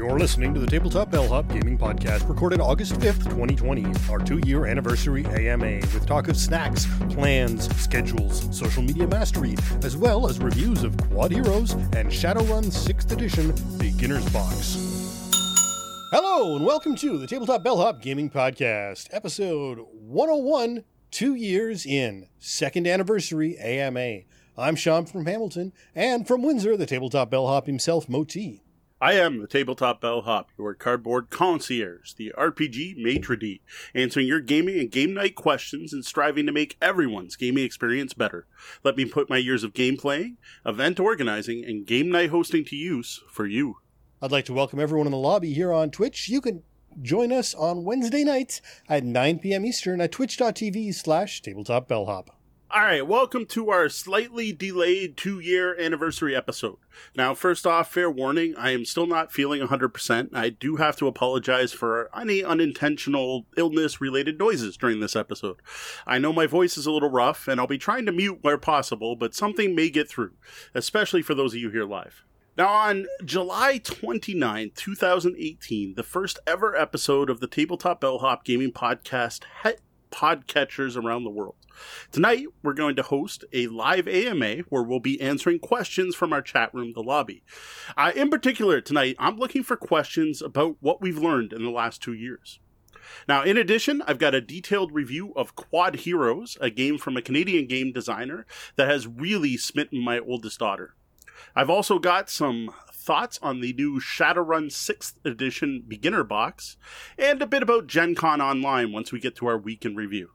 You're listening to the Tabletop Bellhop Gaming Podcast, recorded August 5th, 2020, our two year anniversary AMA, with talk of snacks, plans, schedules, social media mastery, as well as reviews of Quad Heroes and Shadowrun 6th Edition Beginner's Box. Hello, and welcome to the Tabletop Bellhop Gaming Podcast, episode 101, two years in, second anniversary AMA. I'm Sean from Hamilton, and from Windsor, the Tabletop Bellhop himself, Moti. I am the Tabletop Bellhop, your cardboard concierge, the RPG maitre d', answering your gaming and game night questions and striving to make everyone's gaming experience better. Let me put my years of game playing, event organizing, and game night hosting to use for you. I'd like to welcome everyone in the lobby here on Twitch. You can join us on Wednesday nights at 9 p.m. Eastern at twitch.tv slash tabletop bellhop. All right, welcome to our slightly delayed two year anniversary episode. Now, first off, fair warning, I am still not feeling 100%. I do have to apologize for any unintentional illness related noises during this episode. I know my voice is a little rough, and I'll be trying to mute where possible, but something may get through, especially for those of you here live. Now, on July 29, 2018, the first ever episode of the Tabletop Bellhop Gaming Podcast hit podcatchers around the world. Tonight, we're going to host a live AMA where we'll be answering questions from our chat room, the lobby. Uh, in particular, tonight, I'm looking for questions about what we've learned in the last two years. Now, in addition, I've got a detailed review of Quad Heroes, a game from a Canadian game designer that has really smitten my oldest daughter. I've also got some thoughts on the new Shadowrun 6th edition beginner box, and a bit about Gen Con Online once we get to our week in review.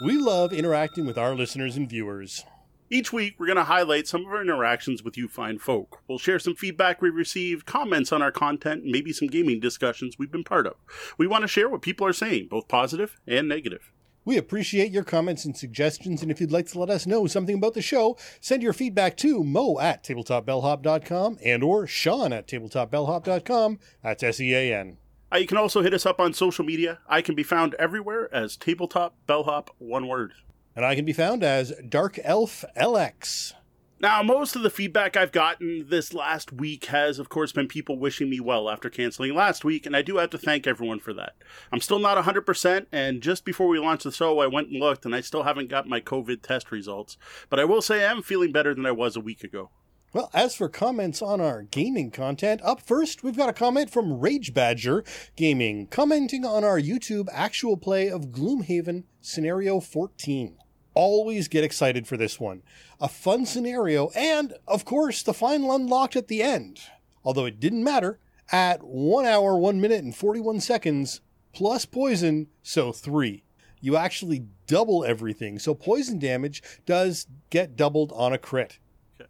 We love interacting with our listeners and viewers. Each week, we're going to highlight some of our interactions with you fine folk. We'll share some feedback we received, comments on our content, and maybe some gaming discussions we've been part of. We want to share what people are saying, both positive and negative. We appreciate your comments and suggestions, and if you'd like to let us know something about the show, send your feedback to mo at tabletopbellhop.com and or sean at tabletopbellhop.com. That's S-E-A-N. Uh, you can also hit us up on social media. I can be found everywhere as Tabletop Bellhop, one word. And I can be found as Dark Elf LX. Now, most of the feedback I've gotten this last week has, of course, been people wishing me well after canceling last week, and I do have to thank everyone for that. I'm still not 100%, and just before we launched the show, I went and looked, and I still haven't got my COVID test results. But I will say I am feeling better than I was a week ago. Well, as for comments on our gaming content, up first, we've got a comment from Rage Badger Gaming, commenting on our YouTube actual play of Gloomhaven Scenario 14 always get excited for this one. A fun scenario, and of course, the final unlocked at the end. Although it didn't matter, at 1 hour, 1 minute, and 41 seconds, plus poison, so 3. You actually double everything, so poison damage does get doubled on a crit.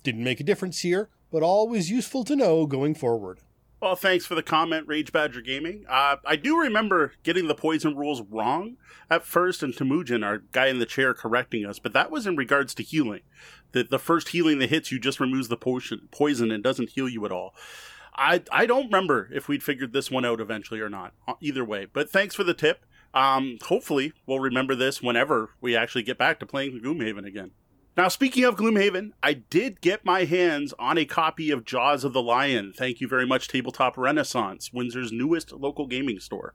Didn't make a difference here, but always useful to know going forward. Well, thanks for the comment, Rage Badger Gaming. Uh, I do remember getting the poison rules wrong at first, and Temujin, our guy in the chair, correcting us, but that was in regards to healing. The, the first healing that hits you just removes the potion, poison and doesn't heal you at all. I, I don't remember if we'd figured this one out eventually or not, uh, either way, but thanks for the tip. Um, hopefully, we'll remember this whenever we actually get back to playing Gloomhaven again. Now, speaking of Gloomhaven, I did get my hands on a copy of Jaws of the Lion. Thank you very much, Tabletop Renaissance, Windsor's newest local gaming store.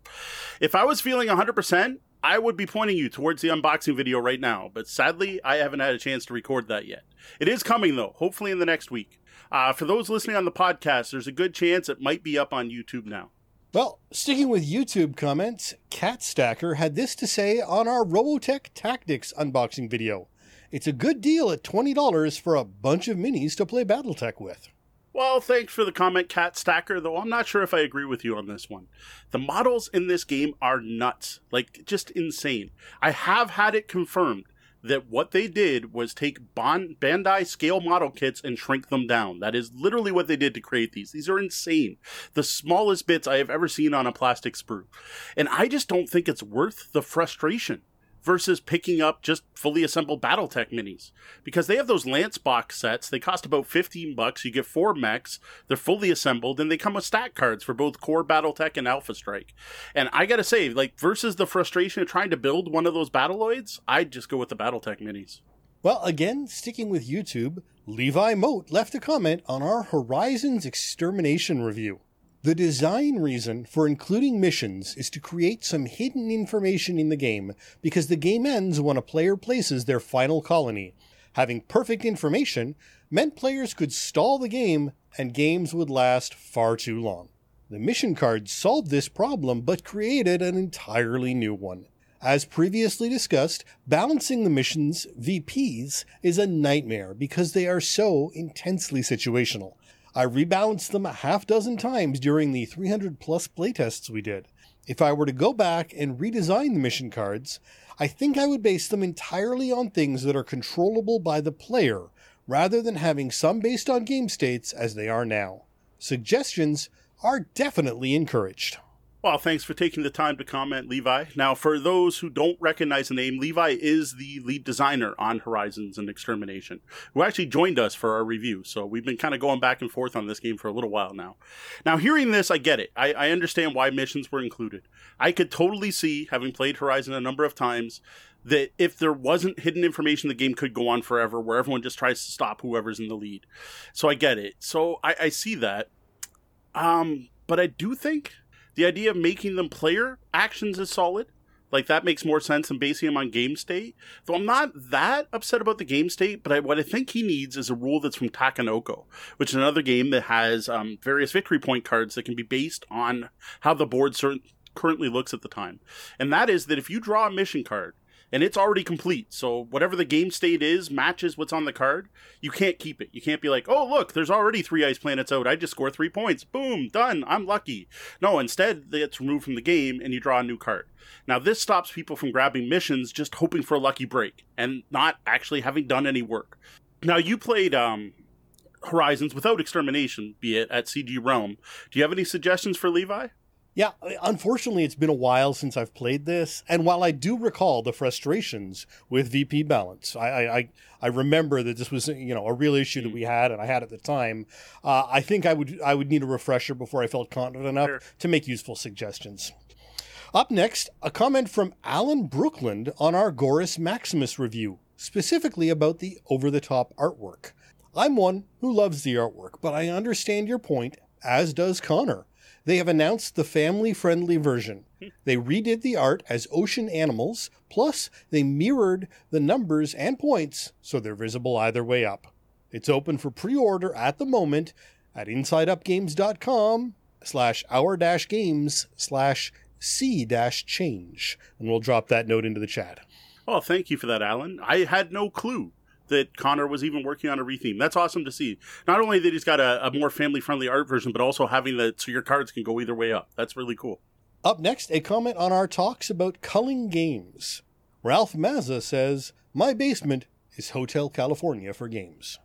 If I was feeling 100%, I would be pointing you towards the unboxing video right now, but sadly, I haven't had a chance to record that yet. It is coming, though, hopefully in the next week. Uh, for those listening on the podcast, there's a good chance it might be up on YouTube now. Well, sticking with YouTube comments, Cat Stacker had this to say on our Robotech Tactics unboxing video. It's a good deal at $20 for a bunch of minis to play Battletech with. Well, thanks for the comment, Cat Stacker, though I'm not sure if I agree with you on this one. The models in this game are nuts. Like, just insane. I have had it confirmed that what they did was take Bandai scale model kits and shrink them down. That is literally what they did to create these. These are insane. The smallest bits I have ever seen on a plastic sprue. And I just don't think it's worth the frustration versus picking up just fully assembled BattleTech minis because they have those Lance box sets. They cost about 15 bucks. You get four mechs. They're fully assembled and they come with stat cards for both core BattleTech and Alpha Strike. And I got to say, like versus the frustration of trying to build one of those Battloids, I'd just go with the BattleTech minis. Well, again, sticking with YouTube, Levi Mote left a comment on our Horizons Extermination review. The design reason for including missions is to create some hidden information in the game because the game ends when a player places their final colony. Having perfect information meant players could stall the game and games would last far too long. The mission cards solved this problem but created an entirely new one. As previously discussed, balancing the missions VPs is a nightmare because they are so intensely situational. I rebalanced them a half dozen times during the 300 plus playtests we did. If I were to go back and redesign the mission cards, I think I would base them entirely on things that are controllable by the player, rather than having some based on game states as they are now. Suggestions are definitely encouraged. Well, thanks for taking the time to comment, Levi. Now, for those who don't recognize the name, Levi is the lead designer on Horizons and Extermination, who actually joined us for our review. So we've been kind of going back and forth on this game for a little while now. Now, hearing this, I get it. I, I understand why missions were included. I could totally see, having played Horizon a number of times, that if there wasn't hidden information, the game could go on forever, where everyone just tries to stop whoever's in the lead. So I get it. So I, I see that. Um, but I do think the idea of making them player actions is solid. Like that makes more sense than basing them on game state. Though I'm not that upset about the game state, but I, what I think he needs is a rule that's from Takenoko, which is another game that has um, various victory point cards that can be based on how the board certain, currently looks at the time. And that is that if you draw a mission card and it's already complete. So whatever the game state is matches what's on the card. You can't keep it. You can't be like, oh look, there's already three ice planets out. I just score three points. Boom, done. I'm lucky. No, instead it's removed from the game and you draw a new card. Now this stops people from grabbing missions just hoping for a lucky break and not actually having done any work. Now you played um, Horizons without extermination, be it at CG Realm. Do you have any suggestions for Levi? Yeah, unfortunately, it's been a while since I've played this, and while I do recall the frustrations with VP balance, I I, I remember that this was you know a real issue that we had, and I had at the time. Uh, I think I would I would need a refresher before I felt confident enough sure. to make useful suggestions. Up next, a comment from Alan Brookland on our Gorus Maximus review, specifically about the over the top artwork. I'm one who loves the artwork, but I understand your point, as does Connor. They have announced the family friendly version. They redid the art as ocean animals, plus, they mirrored the numbers and points so they're visible either way up. It's open for pre order at the moment at insideupgames.com slash our dash games slash c dash change. And we'll drop that note into the chat. Oh, thank you for that, Alan. I had no clue that Connor was even working on a retheme. That's awesome to see. Not only that he's got a, a more family friendly art version, but also having that so your cards can go either way up. That's really cool. Up next, a comment on our talks about culling games. Ralph Mazza says, My basement is Hotel California for games.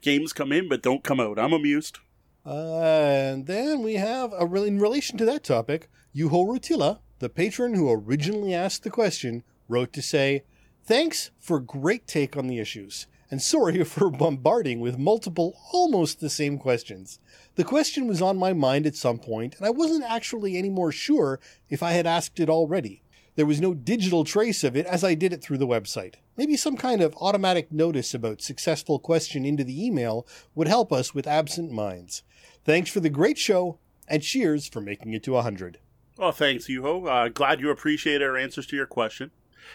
Games come in but don't come out. I'm amused. Uh, and then we have, a, in relation to that topic, Yuho Rutila, the patron who originally asked the question, wrote to say, Thanks for great take on the issues, and sorry for bombarding with multiple, almost the same questions. The question was on my mind at some point, and I wasn't actually any more sure if I had asked it already. There was no digital trace of it as I did it through the website. Maybe some kind of automatic notice about successful question into the email would help us with absent minds. Thanks for the great show, and cheers for making it to 100. Well, thanks, Yuho. Uh, glad you appreciate our answers to your question.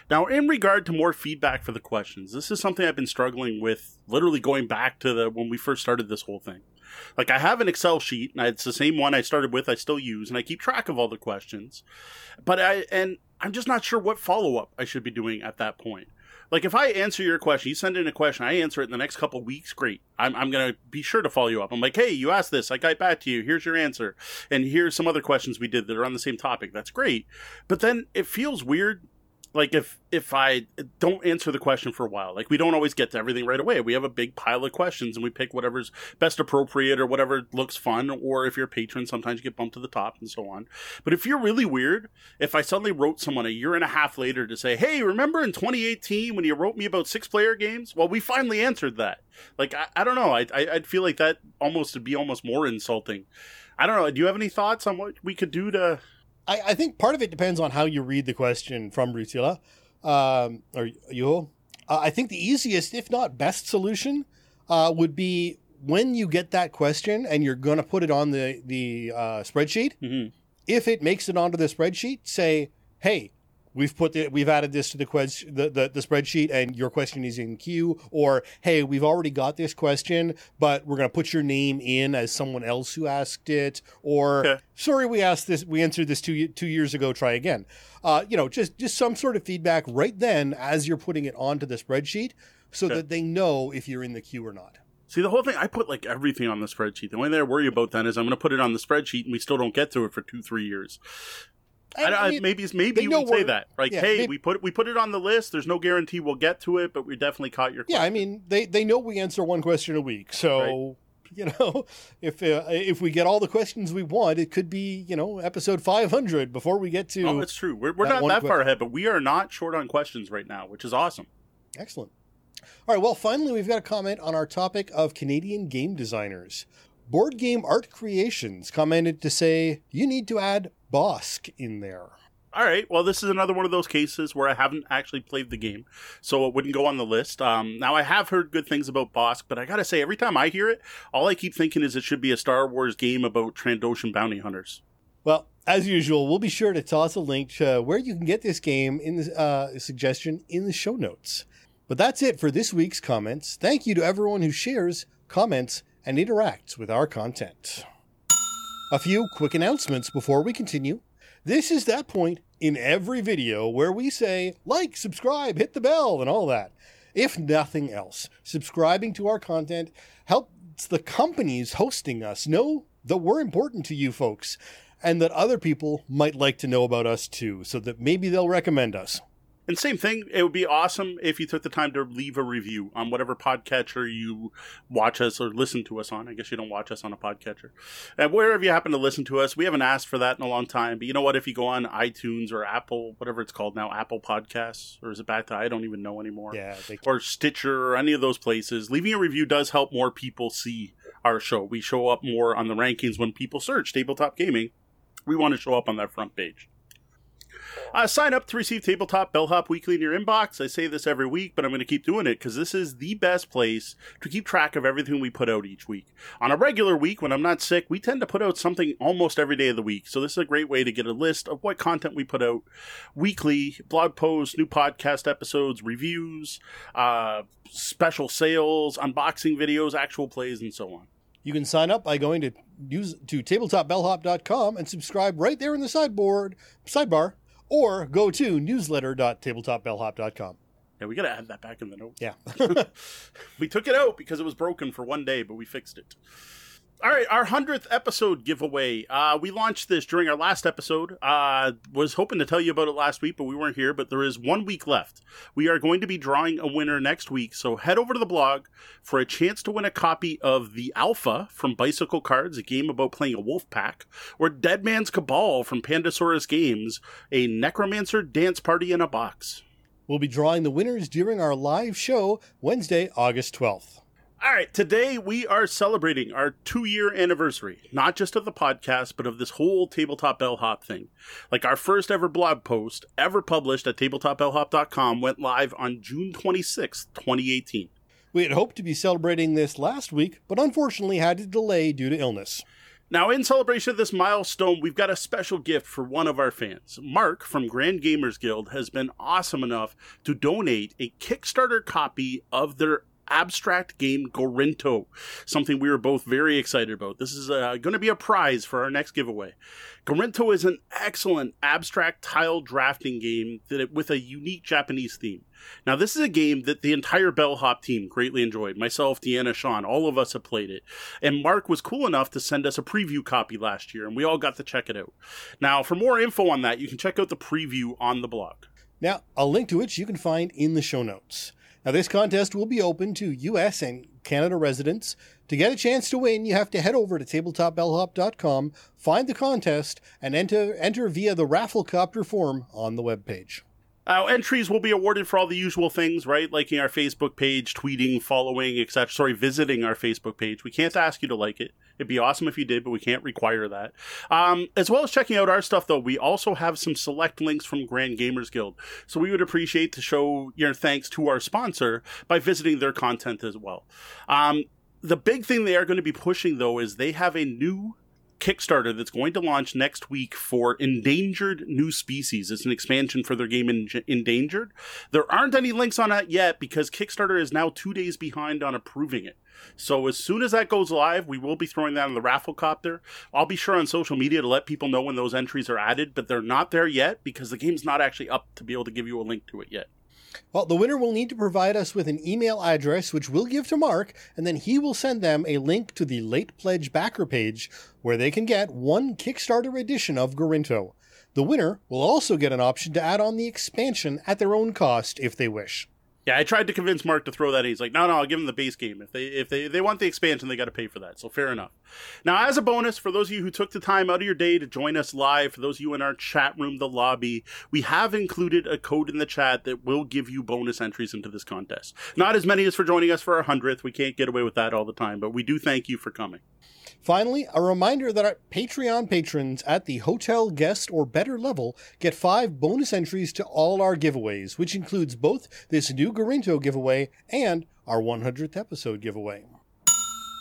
Now, in regard to more feedback for the questions, this is something I've been struggling with literally going back to the when we first started this whole thing. Like I have an Excel sheet, and it's the same one I started with. I still use, and I keep track of all the questions. But I and I'm just not sure what follow up I should be doing at that point. Like if I answer your question, you send in a question, I answer it in the next couple weeks, great. I'm, I'm gonna be sure to follow you up. I'm like, hey, you asked this, I got back to you. Here's your answer, and here's some other questions we did that are on the same topic. That's great. But then it feels weird like if if I don't answer the question for a while, like we don't always get to everything right away. We have a big pile of questions and we pick whatever's best appropriate or whatever looks fun. Or if you're a patron, sometimes you get bumped to the top and so on. But if you're really weird, if I suddenly wrote someone a year and a half later to say, "Hey, remember in 2018 when you wrote me about six player games?" Well, we finally answered that. Like I, I don't know. I, I I'd feel like that almost would be almost more insulting. I don't know. Do you have any thoughts on what we could do to I, I think part of it depends on how you read the question from Rutila um, or you. Uh, I think the easiest, if not best, solution uh, would be when you get that question and you're going to put it on the the uh, spreadsheet, Mhm. if it makes it onto the spreadsheet, say, "Hey, we've put the, we've added this to the, quest, the, the the spreadsheet, and your question is in queue," or "Hey, we've already got this question, but we're going to put your name in as someone else who asked it," or Okay. "Sorry, we asked this, we answered this two two years ago. Try again." Uh, you know, just just some sort of feedback right then as you're putting it onto the spreadsheet, so Okay. that they know if you're in the queue or not. See, the whole thing, I put like everything on the spreadsheet. The only thing I worry about then is I'm going to put it on the spreadsheet and we still don't get to it for two, three years. I, I, I mean, maybe it's- maybe you would say that, like, yeah, hey, they- we put we put it on the list. There's no guarantee we'll get to it, but we definitely caught your. Yeah, I mean they they know we answer one question a week, so you know if uh, if we get all the questions we want, it could be you know episode five hundred before we get to Oh, it's true. We're, we're that not that far ahead, but we are not short on questions right now, which is awesome. excellent. All right, well, finally we've got a comment on our topic of Canadian game designers. Board Game Art Creations commented to say you need to add Bosk in there. All right. Well, this is another one of those cases where I haven't actually played the game, so it wouldn't go on the list. Um, now, I have heard good things about Bosk, but I gotta say, every time I hear it, all I keep thinking is it should be a Star Wars game about Trandoshan bounty hunters. Well, as usual, we'll be sure to toss a link to where you can get this game in the uh, suggestion in the show notes. But that's it for this week's comments. Thank you to everyone who shares, comments, and interacts with our content. A few quick announcements before we continue. This is that point in every video where we say like, subscribe, hit the bell, and all that. If nothing else, subscribing to our content helps the companies hosting us know that we're important to you folks and that other people might like to know about us too, so that maybe they'll recommend us. And same thing, it would be awesome if you took the time to leave a review on whatever podcatcher you watch us or listen to us on. I guess you don't watch us on a podcatcher. And wherever you happen to listen to us, we haven't asked for that in a long time. But you know what? If you go on iTunes or Apple, whatever it's called now, Apple Podcasts, or is it back to I don't even know anymore. Yeah, Or Stitcher or any of those places, leaving a review does help more people see our show. We show up more on the rankings when people search tabletop gaming. We want to show up on that front page. Uh, sign up to receive Tabletop Bellhop Weekly in your inbox. I say this every week, but I'm going to keep doing it because this is the best place to keep track of everything we put out each week. On a regular week, when I'm not sick, we tend to put out something almost every day of the week. So this is a great way to get a list of what content we put out weekly blog posts, new podcast episodes, reviews, uh, special sales, unboxing videos, actual plays, and so on. you can sign up by going to use to tabletopbellhop.com and subscribe right there in the sideboard sidebar, or go to newsletter.tabletopbellhop.com. Yeah, we got to add that back in the notes. Yeah. we took it out because it was broken for one day, but we fixed it. All right, our hundredth episode giveaway. Uh, we launched this during our last episode. Uh, was hoping to tell you about it last week, but we weren't here. But there is one week left. We are going to be drawing a winner next week, so head over to the blog for a chance to win a copy of the Alpha from Bicycle Cards, a game about playing a wolf pack, or Dead Man's Cabal from Pandasaurus Games, a necromancer dance party in a box. We'll be drawing the winners during our live show Wednesday, August 12th. All right, today we are celebrating our two year anniversary, not just of the podcast, but of this whole Tabletop Bellhop thing. Like our first ever blog post ever published at tabletopbellhop.com went live on June 26th, 2018. We had hoped to be celebrating this last week, but unfortunately had to delay due to illness. Now, in celebration of this milestone, we've got a special gift for one of our fans. Mark from Grand Gamers Guild has been awesome enough to donate a Kickstarter copy of their abstract game Gorinto, something we were both very excited about. This is uh, going to be a prize for our next giveaway. Gorinto is an excellent abstract tile drafting game that with a unique Japanese theme. Now, this is a game that the entire Bellhop team greatly enjoyed. Myself, Deanna, Sean, all of us have played it. And Mark was cool enough to send us a preview copy last year, and we all got to check it out. Now, for more info on that, you can check out the preview on the blog. Now, a link to which you can find in the show notes. Now, this contest will be open to US and Canada residents. To get a chance to win, you have to head over to tabletopbellhop.com, find the contest, and enter, enter via the Rafflecopter form on the webpage. Uh, entries will be awarded for all the usual things, right? Liking our Facebook page, tweeting, following, etc. Sorry, visiting our Facebook page. We can't ask you to like it. It'd be awesome if you did, but we can't require that. Um, as well as checking out our stuff, though, we also have some select links from Grand Gamers Guild. So we would appreciate to show your thanks to our sponsor by visiting their content as well. Um, the big thing they are going to be pushing though is they have a new Kickstarter that's going to launch next week for Endangered New Species. It's an expansion for their game Endangered. There aren't any links on that yet because Kickstarter is now two days behind on approving it. So as soon as that goes live, we will be throwing that on the Rafflecopter. I'll be sure on social media to let people know when those entries are added, but they're not there yet because the game's not actually up to be able to give you a link to it yet. Well, the winner will need to provide us with an email address, which we'll give to Mark, and then he will send them a link to the late pledge backer page where they can get one Kickstarter edition of Gorinto. The winner will also get an option to add on the expansion at their own cost if they wish. Yeah, I tried to convince Mark to throw that. In. He's like, no, no, I'll give them the base game. If they if they, they want the expansion, they got to pay for that. So fair enough. Now, as a bonus, for those of you who took the time out of your day to join us live, for those of you in our chat room, the lobby, we have included a code in the chat that will give you bonus entries into this contest. Not as many as for joining us for our hundredth. We can't get away with that all the time, but we do thank you for coming. Finally, a reminder that our Patreon patrons at the hotel guest or better level get five bonus entries to all our giveaways, which includes both this new Gorinto giveaway and our 100th episode giveaway.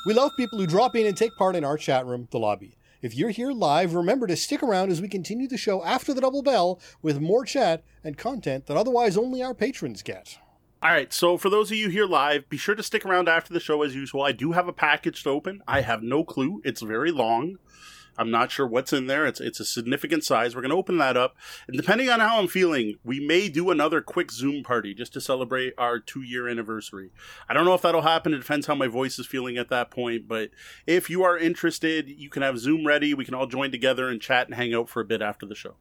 We love people who drop in and take part in our chat room, the lobby. If you're here live, remember to stick around as we continue the show after the double bell with more chat and content that otherwise only our patrons get. All right, so for those of you here live, be sure to stick around after the show as usual. I do have a package to open. I have no clue. It's very long. I'm not sure what's in there. It's it's a significant size. We're going to open that up, and depending on how I'm feeling, we may do another quick Zoom party just to celebrate our two year anniversary. I don't know if that'll happen. It depends how my voice is feeling at that point. But if you are interested, you can have Zoom ready. We can all join together and chat and hang out for a bit after the show.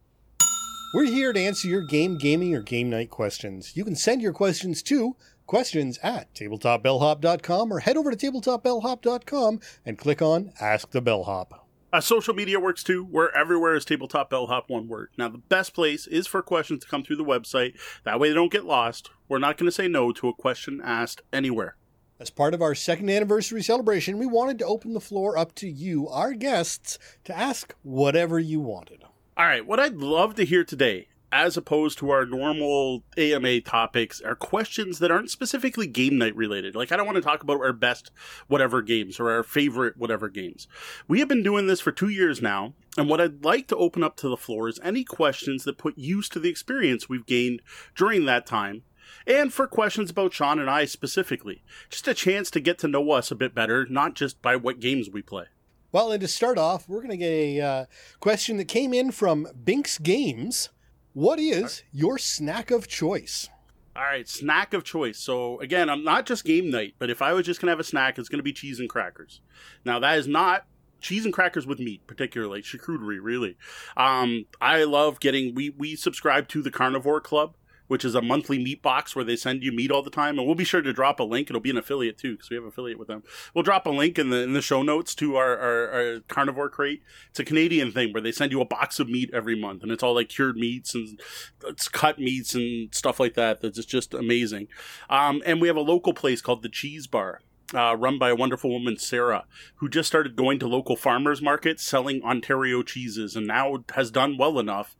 We're here to answer your game, gaming, or game night questions. You can send your questions to questions at tabletopbellhop.com or head over to tabletopbellhop.com and click on Ask the Bellhop. Uh, social media works too. We're everywhere as Tabletop Bellhop, one word. Now, the best place is for questions to come through the website. That way they don't get lost. We're not going to say no to a question asked anywhere. As part of our second anniversary celebration, we wanted to open the floor up to you, our guests, to ask whatever you wanted. All right, what I'd love to hear today, as opposed to our normal AMA topics, are questions that aren't specifically game night related. Like, I don't want to talk about our best whatever games or our favorite whatever games. We have been doing this for two years now, and what I'd like to open up to the floor is any questions that put use to the experience we've gained during that time and for questions about Sean and I specifically. Just a chance to get to know us a bit better, not just by what games we play. Well, and to start off, we're going to get a uh, question that came in from Binks Games. What is your snack of choice? All right, snack of choice. So again, I'm not just game night, but if I was just gonna have a snack, it's gonna be cheese and crackers. Now that is not cheese and crackers with meat, particularly charcuterie. Really, um, I love getting. We we subscribe to the Carnivore Club, which is a monthly meat box where they send you meat all the time. And we'll be sure to drop a link. It'll be an affiliate too, because we have affiliate with them. We'll drop a link in the in the show notes to our, our, our, carnivore crate. It's a Canadian thing where they send you a box of meat every month, and it's all like cured meats and it's cut meats and stuff like that. That's just amazing. Um, and we have a local place called the Cheese Bar. Uh, run by a wonderful woman, Sarah, who just started going to local farmers markets selling Ontario cheeses and now has done well enough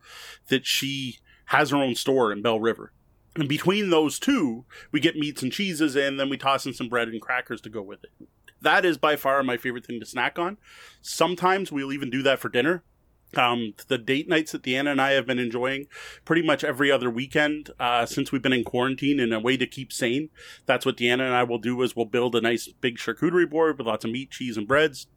that she has her own store in Belle River. And between those two, we get meats and cheeses in, then we toss in some bread and crackers to go with it. That is by far my favorite thing to snack on. Sometimes we'll even do that for dinner. Um, the date nights that Deanna and I have been enjoying pretty much every other weekend uh, since we've been in quarantine in a way to keep sane. That's what Deanna and I will do is we'll build a nice big charcuterie board with lots of meat, cheese, and breads,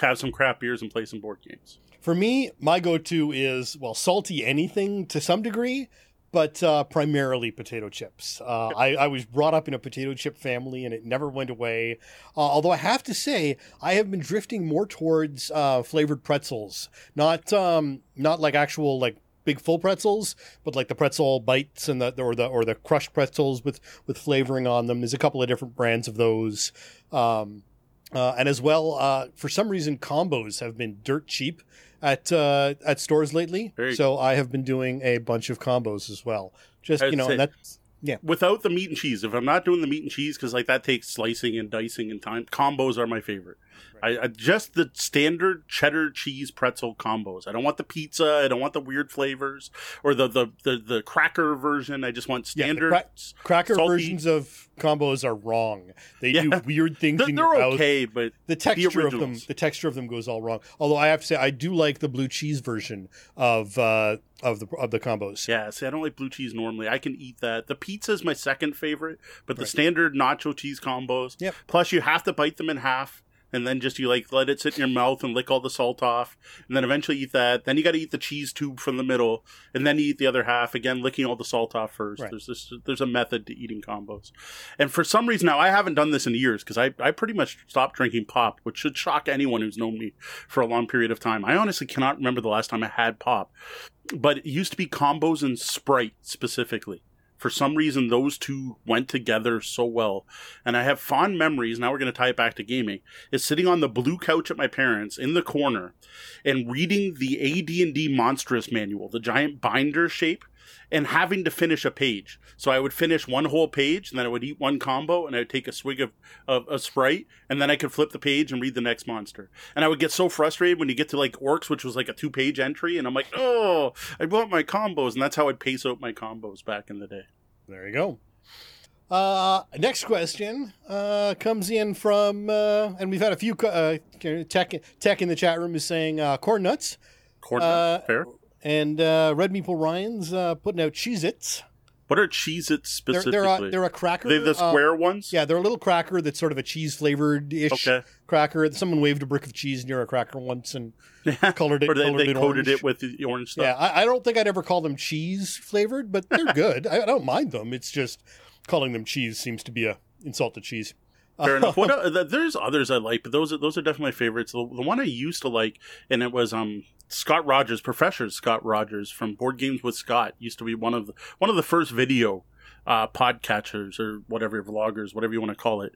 have some craft beers, and play some board games. For me, my go-to is well, salty anything to some degree, but uh, primarily potato chips. Uh, I, I, was brought up in a potato chip family, and it never went away. Uh, although I have to say, I have been drifting more towards uh, flavored pretzels, not um, not like actual like big full pretzels, but like the pretzel bites and the or the or the crushed pretzels with with flavoring on them. There's a couple of different brands of those. Um, uh, and as well, uh, for some reason, combos have been dirt cheap at uh, at stores lately. Very so I have been doing a bunch of combos as well. Just you know, that's yeah. Without the meat and cheese, if I'm not doing the meat and cheese, because like that takes slicing and dicing and time, combos are my favorite. I, I just the standard cheddar cheese pretzel combos. I don't want the pizza. I don't want the weird flavors or the the the, the cracker version. I just want Yeah, the standard. cra- cracker salty- versions of combos are wrong. They do weird things They're, in they're your mouth. okay, but The texture of them, the texture of them goes all wrong. Although I have to say, I do like the blue cheese version of uh, of the of the combos. yeah. See, I don't like blue cheese normally. I can eat that. The pizza is my second favorite, but the Right. standard nacho cheese combos. Yep. Plus, you have to bite them in half. And then just you like let it sit in your mouth and lick all the salt off, and then eventually eat that. Then you got to eat the cheese tube from the middle, and then you eat the other half again, licking all the salt off first. Right. There's this, there's a method to eating combos, and for some reason now I haven't done this in years because I I pretty much stopped drinking pop, which should shock anyone who's known me for a long period of time. I honestly cannot remember the last time I had pop, but it used to be combos and Sprite specifically. For some reason, those two went together so well, and I have fond memories. Now we're going to tie it back to gaming. Is sitting on the blue couch at my parents in the corner, and reading the AD&D Monstrous Manual, the giant binder shape, and having to finish a page. So I would finish one whole page, and then I would eat one combo, and I would take a swig of, of a Sprite, and then I could flip the page and read the next monster. And I would get so frustrated when you get to like Orcs, which was like a two page entry, and I'm like, oh, I want my combos, and that's how I'd pace out my combos back in the day. There you go. Uh, next question uh, comes in from, uh, and we've had a few uh, tech tech in the chat room is saying uh, corn nuts, Corn Uh, fair. And uh, Red Meeple Ryan's uh, putting out Cheez Its. What are Cheez Its They're, specifically? they're, a, they're a cracker. They the uh, square ones? yeah, they're a little cracker that's sort of a cheese flavored ish Okay. cracker. Someone waved a brick of cheese near a cracker once and colored it. or they, colored they it coated orange. it with the orange stuff. Yeah, I, I don't think I'd ever call them cheese flavored, but they're good. I, I don't mind them. It's just calling them cheese seems to be a insult to cheese. Fair enough. What uh, th- there's others I like, but those are those are definitely my favorites. The, the one I used to like, and it was um Scott Rogers, Professor Scott Rogers from Board Games with Scott, used to be one of the one of the first video uh, podcatchers or whatever vloggers, whatever you want to call it.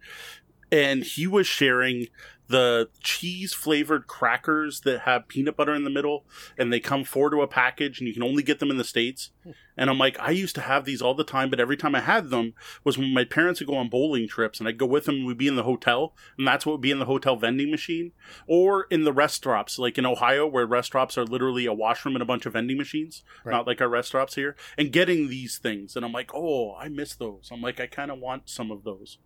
And he was sharing the cheese flavored crackers that have peanut butter in the middle, and they come four to a package, and you can only get them in the states. And I'm like, I used to have these all the time, but every time I had them was when my parents would go on bowling trips, and I'd go with them. and We'd be in the hotel, and that's what would be in the hotel vending machine, or in the rest stops, like in Ohio, where rest stops are literally a washroom and a bunch of vending machines, Right. not like our rest stops here. And getting these things, and I'm like, oh, I miss those. I'm like, I kind of want some of those.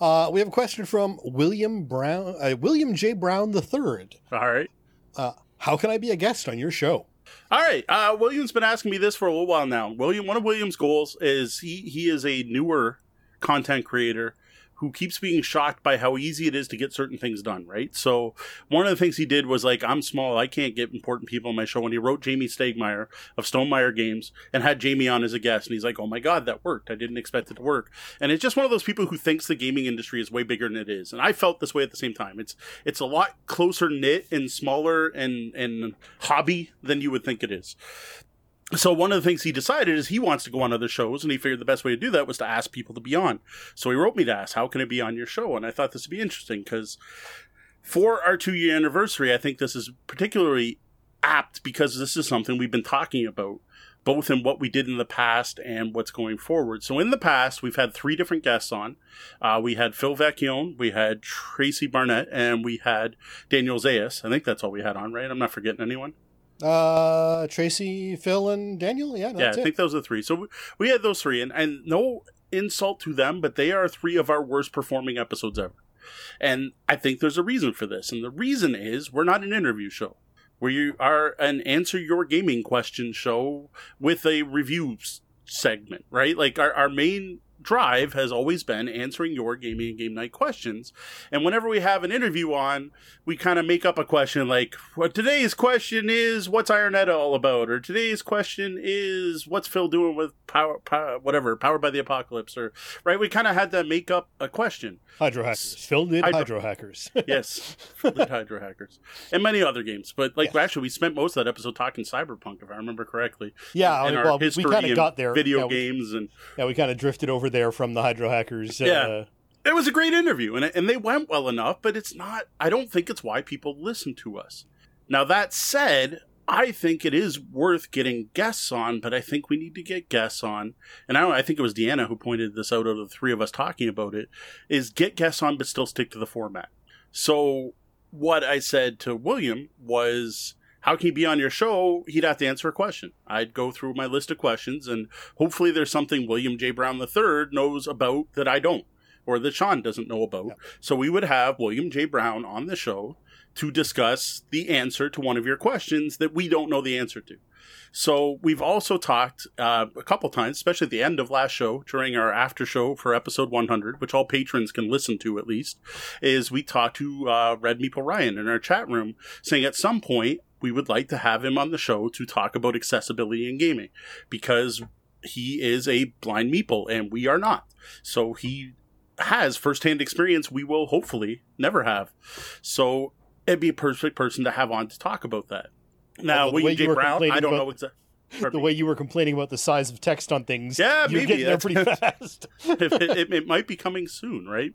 Uh, we have a question from William Brown, uh, William J. Brown III. All right. Uh, how can I be a guest on your show? All right. Uh, William's been asking me this for a little while now. William, one of William's goals is he he is a newer content creator who keeps being shocked by how easy it is to get certain things done. Right. So one of the things he did was like, I'm small, I can't get important people on my show, and he wrote Jamey Stegmaier of Stonemaier Games and had Jamie on as a guest, and he's like, Oh my god, that worked. I didn't expect it to work. And it's just one of those people who thinks the gaming industry is way bigger than it is, and I felt this way at the same time. It's it's a lot closer knit and smaller and and hobby than you would think it is. So one of the things he decided is he wants to go on other shows, and he figured the best way to do that was to ask people to be on. So he wrote me to ask, "How can I be on your show?" And I thought this would be interesting because for our two year anniversary, I think this is particularly apt because this is something we've been talking about, both in what we did in the past and what's going forward. So in the past, we've had three different guests on. Uh, we had Phil Vecchione, we had Tracy Barnett, and we had Daniel Zayas. I think that's all we had on, right? I'm not forgetting anyone. Uh, Tracy, Phil, and Daniel. Yeah, yeah, I it. think those are the three. So we, we had those three, and, and no insult to them, but they are three of our worst performing episodes ever. And I think there's a reason for this. And the reason is we're not an interview show. We are an answer your gaming question show with a review segment, right? Like our, our main drive has always been answering your gaming and game night questions. And whenever we have an interview on, we kind of make up a question like, well, today's question is, what's Iron Edda all about? Or today's question is, what's Phil doing with power, power whatever, powered by the apocalypse? Or, right? We kind of had to make up a question. Hydro hackers. Phil did Hydro- hydro hackers. Yes, the Hydro Hackers. And many other games. But, like, actually, we spent most of that episode talking Cyberpunk, if I remember correctly. yeah, and well, we kind of got there. video yeah, we- games and yeah, we kind of drifted over there from the hydro hackers. Yeah. Uh, it was a great interview and, and they went well enough but it's not i don't think it's why people listen to us now that said i think it is worth getting guests on but i think we need to get guests on and i i think it was deanna who pointed this out of the three of us talking about it is get guests on but still stick to the format So what I said to William was, how can he be on your show? He'd have to answer a question. I'd go through my list of questions, and hopefully there's something William J. Brown III knows about that I don't, or that Sean doesn't know about. Yeah. So we would have William J. Brown on the show to discuss the answer to one of your questions that we don't know the answer to. So we've also talked uh, a couple times, especially at the end of last show during our after show for episode 100, which all patrons can listen to at least, is we talked to uh, Red Meeple Ryan in our chat room, saying at some point we would like to have him on the show to talk about accessibility in gaming because he is a blind meeple and we are not. So he has firsthand experience we will hopefully never have. So it'd be a perfect person to have on to talk about that. Now, Although the way William you J. were Brown, complaining I don't about- know exactly. the way you were complaining about the size of text on things, Yeah, you're maybe, getting there pretty fast. it, it, it might be coming soon, right?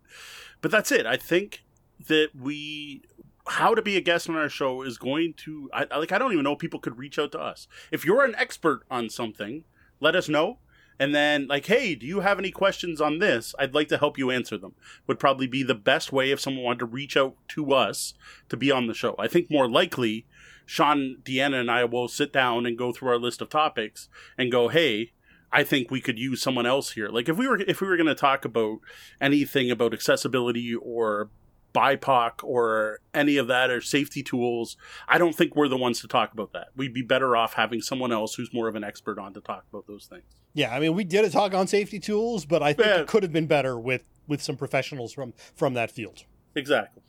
But that's it. I think that we how to be a guest on our show is going to I, like I don't even know people could reach out to us. If you're an expert on something, let us know. And then like, hey, do you have any questions on this? I'd like to help you answer them. Would probably be the best way if someone wanted to reach out to us to be on the show. I think more likely Sean, Deanna, and I will sit down and go through our list of topics and go, hey, I think we could use someone else here. Like if we were if we were going to talk about anything about accessibility or BIPOC or any of that or safety tools, I don't think we're the ones to talk about that. We'd be better off having someone else who's more of an expert on to talk about those things. Yeah, I mean, we did a talk on safety tools, but I think Yeah. it could have been better with with some professionals from from that field. Exactly.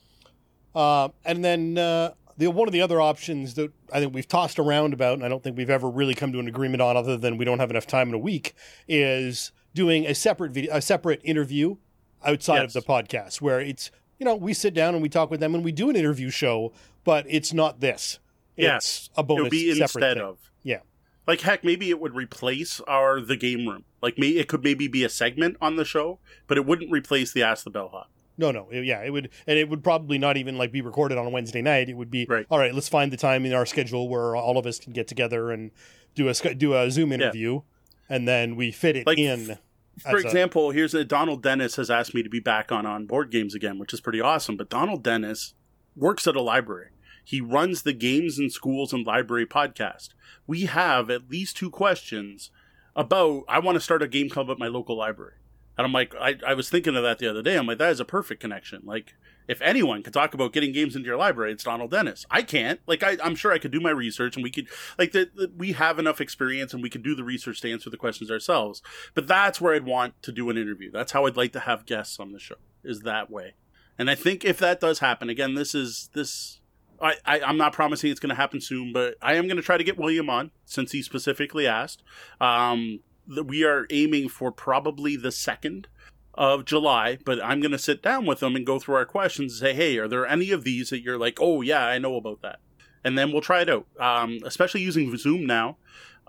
Uh, and then uh, the one of the other options that I think we've tossed around about, and I don't think we've ever really come to an agreement on, other than we don't have enough time in a week, is doing a separate video, a separate interview outside Yes. of the podcast, where it's you know we sit down and we talk with them and we do an interview show, but it's not this. Yeah. It's a bonus be separate instead thing. of. Yeah. Like heck, maybe it would replace our the game room. Like me, it could maybe be a segment on the show, but it wouldn't replace the Ask the Bellhop. No, no, it- yeah, it would, and it would probably not even like be recorded on a Wednesday night. It would be Right. all right. Let's find the time in our schedule where all of us can get together and do a do a Zoom interview, and then we fit it Like, in. For as a- example, here's a Donald Dennis has asked me to be back on on board games again, which is pretty awesome. But Donald Dennis works at a library. He runs the Games in Schools and Library podcast. We have at least two questions about I want to start a game club at my local library. And I'm like, I, I was thinking of that the other day. I'm like, that is a perfect connection. Like, if anyone could talk about getting games into your library, it's Donald Dennis. I can't. Like, I, I'm sure I could do my research and we could, like, the, we have enough experience and we can do the research to answer the questions ourselves. But that's where I'd want to do an interview. That's how I'd like to have guests on the show, is that way. And I think if that does happen, again, this is, this, I, I, I'm not promising it's going to happen soon, but I am going to try to get William on since he specifically asked. Um, we are aiming for probably the second of July, but I'm going to sit down with them and go through our questions and say, hey, are there any of these that you're like, oh, yeah, I know about that? And then we'll try it out. Um, especially using Zoom now,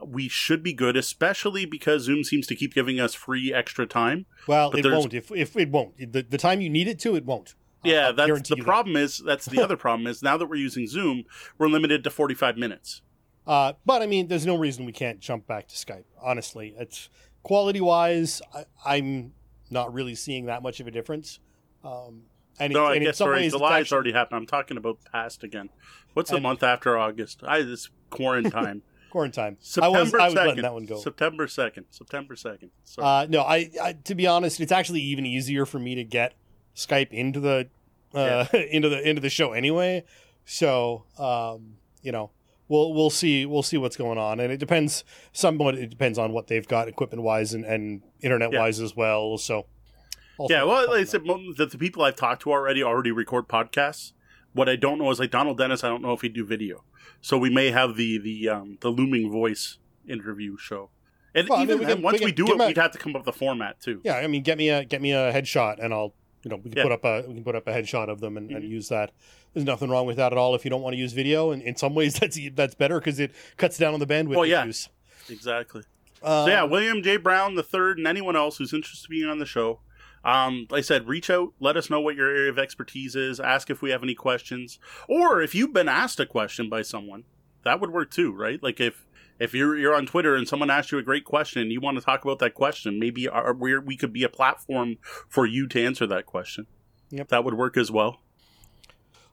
we should be good, especially because Zoom seems to keep giving us free extra time. well, but it won't. If if it won't, the, the time you need it to, it won't. Yeah, I'll that's the that. problem is that's the other problem is now that we're using Zoom, we're limited to 45 minutes. Uh, but I mean, there's no reason we can't jump back to Skype. Honestly, it's quality wise, I'm not really seeing that much of a difference. Um, and, No, it- I and guess sorry, ways, it's already happened. I'm talking about past again. What's the month after August? I this quarantine. quarantine. I September was I was 2nd. letting that one go. September 2nd. September 2nd. Sorry. Uh, no, I, I to be honest, it's actually even easier for me to get Skype into the uh, into the into the show anyway. So um, you know, we'll we'll see we'll see what's going on, and it depends somewhat. It depends on what they've got equipment wise and, and internet wise as well. So I'll yeah, well, like I said, the, the people I've talked to already already record podcasts. What I don't know is like Donald Dennis. I don't know if he'd do video, so we may have the the um, the looming voice interview show. And Well, I mean, even we then, can- once we we, do it, a- we'd have to come up with a format too. yeah, I mean, get me a get me a headshot, and I'll you know we can Yeah. put up a we can put up a headshot of them and, and Mhm. use that. There's nothing wrong with that at all if you don't want to use video, and in some ways that's that's better because it cuts down on the bandwidth Well, yeah. issues. Exactly. Um, So yeah, William J. Brown the third, and anyone else who's interested in being on the show. Um, like I said, reach out, let us know what your area of expertise is, ask if we have any questions, or if you've been asked a question by someone, that would work too, right? Like if if you're you're on Twitter and someone asked you a great question and you want to talk about that question, maybe our, we we could be a platform for you to answer that question. Yep. that would work as well.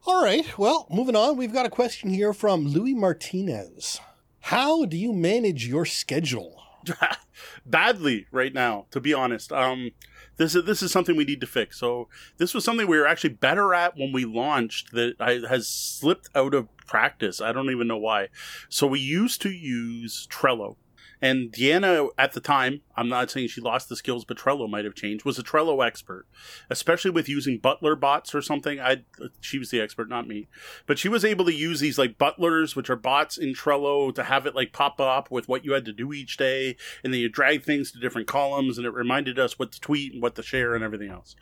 All right. Well, moving on, we've got a question here from Louis Martinez. How do you manage your schedule? badly right now, to be honest. Um, this is this is something we need to fix. So this was something we were actually better at when we launched that I, has slipped out of practice. I don't even know why. So we used to use Trello. And Deanna, at the time, I'm not saying she lost the skills, but Trello might have changed, was a Trello expert, especially with using Butler bots or something. I she was the expert, not me, but she was able to use these like Butlers, which are bots in Trello, to have it like pop up with what you had to do each day, and then you drag things to different columns, and it reminded us what to tweet and what to share and everything else.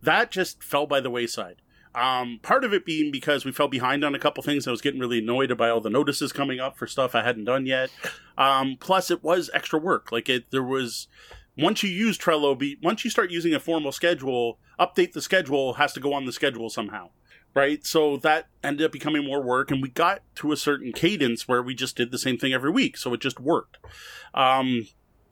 That just fell by the wayside. Um, part of it being because we fell behind on a couple things. I was getting really annoyed by all the notices coming up for stuff I hadn't done yet. Um, plus, it was extra work. Like it, there was once you use Trello, be once you start using a formal schedule, update the schedule has to go on the schedule somehow, right? So that ended up becoming more work, and we got to a certain cadence where we just did the same thing every week, so it just worked. Um,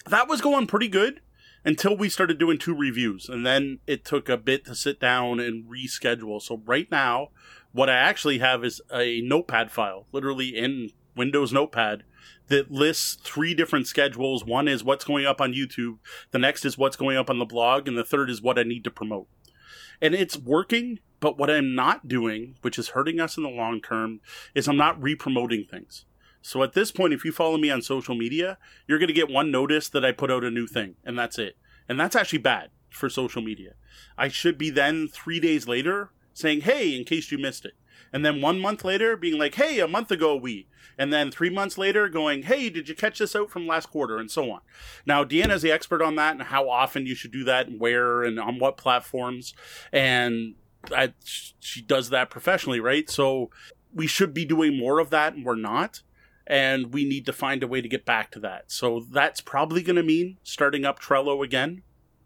that was going pretty good until we started doing two reviews. And then it took a bit to sit down and reschedule. So right now, what I actually have is a notepad file, literally in Windows Notepad, that lists three different schedules. One is what's going up on YouTube, the next is what's going up on the blog, and the third is what I need to promote. And it's working, but what I'm not doing, which is hurting us in the long term, is I'm not re promoting things. So at this point, if you follow me on social media, you're going to get one notice that I put out a new thing, and that's it. And that's actually bad for social media. I should be then three days later saying, hey, in case you missed it. And then one month later being like, hey, a month ago we. And then three months later going, hey, did you catch this out from last quarter? And so on. Now, Deanna's the expert on that and how often you should do that and where and on what platforms. And I, she does that professionally, right? So we should be doing more of that and we're not and we need to find a way to get back to that. So that's probably going to mean starting up Trello again,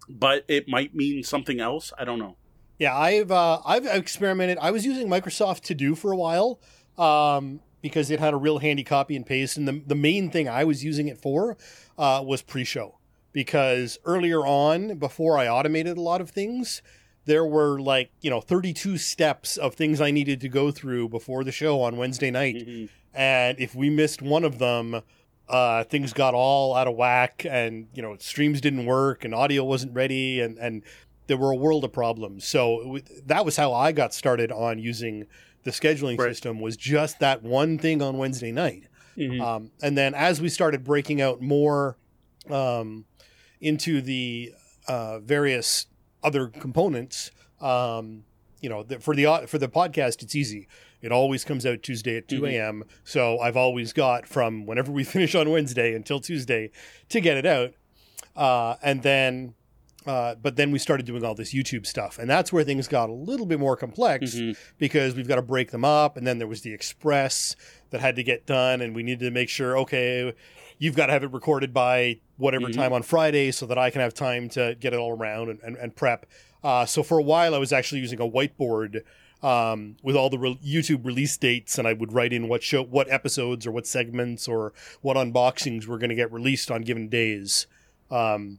but it might mean something else. I don't know. Yeah, I've uh, I've experimented. I was using Microsoft To Do for a while um, because it had a real handy copy and paste, and the the main thing I was using it for uh, was pre-show because earlier on, before I automated a lot of things, there were like you know 32 steps of things I needed to go through before the show on Wednesday night. Mm-hmm and if we missed one of them, uh, things got all out of whack, and you know streams didn't work, and audio wasn't ready, and and there were a world of problems. So that was how I got started on using the scheduling right. system. Was just that one thing on Wednesday night, mm-hmm. um, and then as we started breaking out more um, into the uh, various other components, um, you know, the, for the for the podcast, it's easy it always comes out Tuesday at 2 a.m. Mm-hmm. So I've always got from whenever we finish on Wednesday until Tuesday to get it out. Uh, and then, uh, but then we started doing all this YouTube stuff. And that's where things got a little bit more complex mm-hmm. because we've got to break them up. And then there was the Express that had to get done. And we needed to make sure, okay, you've got to have it recorded by whatever mm-hmm. time on Friday so that I can have time to get it all around and, and, and prep. Uh, so for a while, I was actually using a whiteboard um, with all the re- YouTube release dates, and I would write in what show, what episodes, or what segments, or what unboxings were going to get released on given days, um,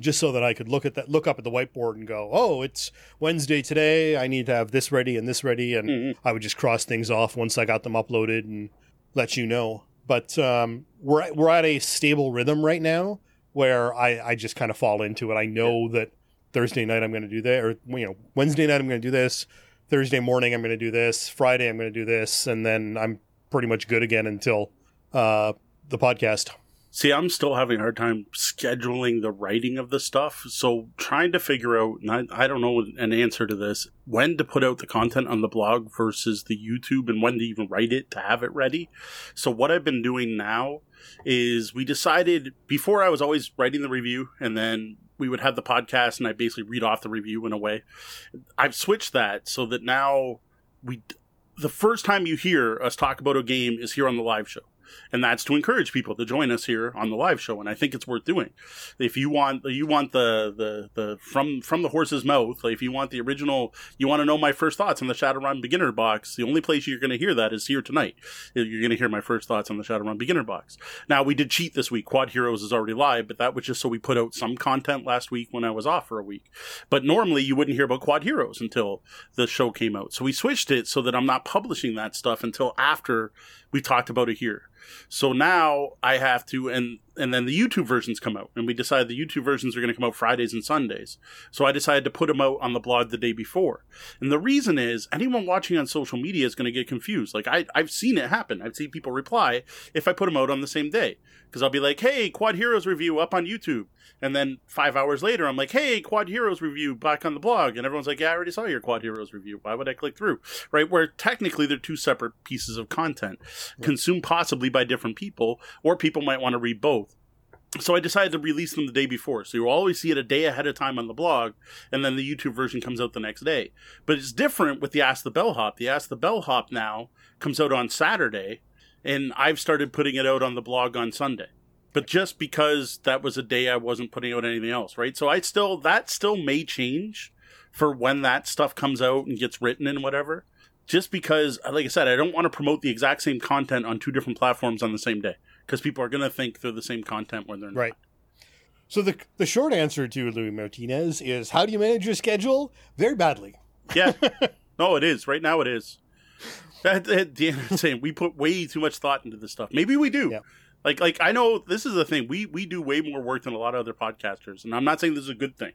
just so that I could look at that, look up at the whiteboard, and go, "Oh, it's Wednesday today. I need to have this ready and this ready," and mm-hmm. I would just cross things off once I got them uploaded and let you know. But um, we're we're at a stable rhythm right now where I, I just kind of fall into it. I know yeah. that Thursday night I'm going to do that, or you know Wednesday night I'm going to do this. Thursday morning I'm going to do this, Friday I'm going to do this, and then I'm pretty much good again until uh, the podcast. See, I'm still having a hard time scheduling the writing of the stuff. So trying to figure out, I, I, don't know an answer to this, when to put out the content on the blog versus the YouTube and when to even write it to have it ready. So what I've been doing now is we decided before I was always writing the review and then we would have the podcast and I basically read off the review in a way. I've switched that so that now we the first time you hear us talk about a game is here on the live show. And that's to encourage people to join us here on the live show. And I think it's worth doing. If you want, you want the the the from from the horse's mouth. If you want the original, you want to know my first thoughts on the Shadowrun beginner box. The only place you're going to hear that is here tonight. You're going to hear my first thoughts on the Shadowrun beginner box. Now we did cheat this week. Quad Heroes is already live, but that was just so we put out some content last week when I was off for a week. But normally you wouldn't hear about Quad Heroes until the show came out. So we switched it so that I'm not publishing that stuff until after we talked about it here. So now I have to, and and then the YouTube versions come out, and we decided the YouTube versions are going to come out Fridays and Sundays. So I decided to put them out on the blog the day before. And the reason is anyone watching on social media is going to get confused. Like I, I've seen it happen. I've seen people reply if I put them out on the same day because I'll be like, "Hey, Quad Heroes review up on YouTube," and then five hours later, I'm like, "Hey, Quad Heroes review back on the blog," and everyone's like, "Yeah, I already saw your Quad Heroes review. Why would I click through?" Right? Where technically they're two separate pieces of content, right. consumed possibly by different people, or people might want to read both. So I decided to release them the day before. So you'll always see it a day ahead of time on the blog, and then the YouTube version comes out the next day. But it's different with the Ask the Bellhop. The Ask the Bellhop now comes out on Saturday, and I've started putting it out on the blog on Sunday. But just because that was a day I wasn't putting out anything else, right? So I still that still may change for when that stuff comes out and gets written and whatever. Just because, like I said, I don't want to promote the exact same content on two different platforms on the same day because people are going to think they're the same content when they're not. Right. So the the short answer to Louis Martinez is how do you manage your schedule? Very badly. Yeah. no, it is. Right now it is. At, at the end of the saying, we put way too much thought into this stuff. Maybe we do. Yeah. Like, like I know this is the thing. We we do way more work than a lot of other podcasters, and I'm not saying this is a good thing,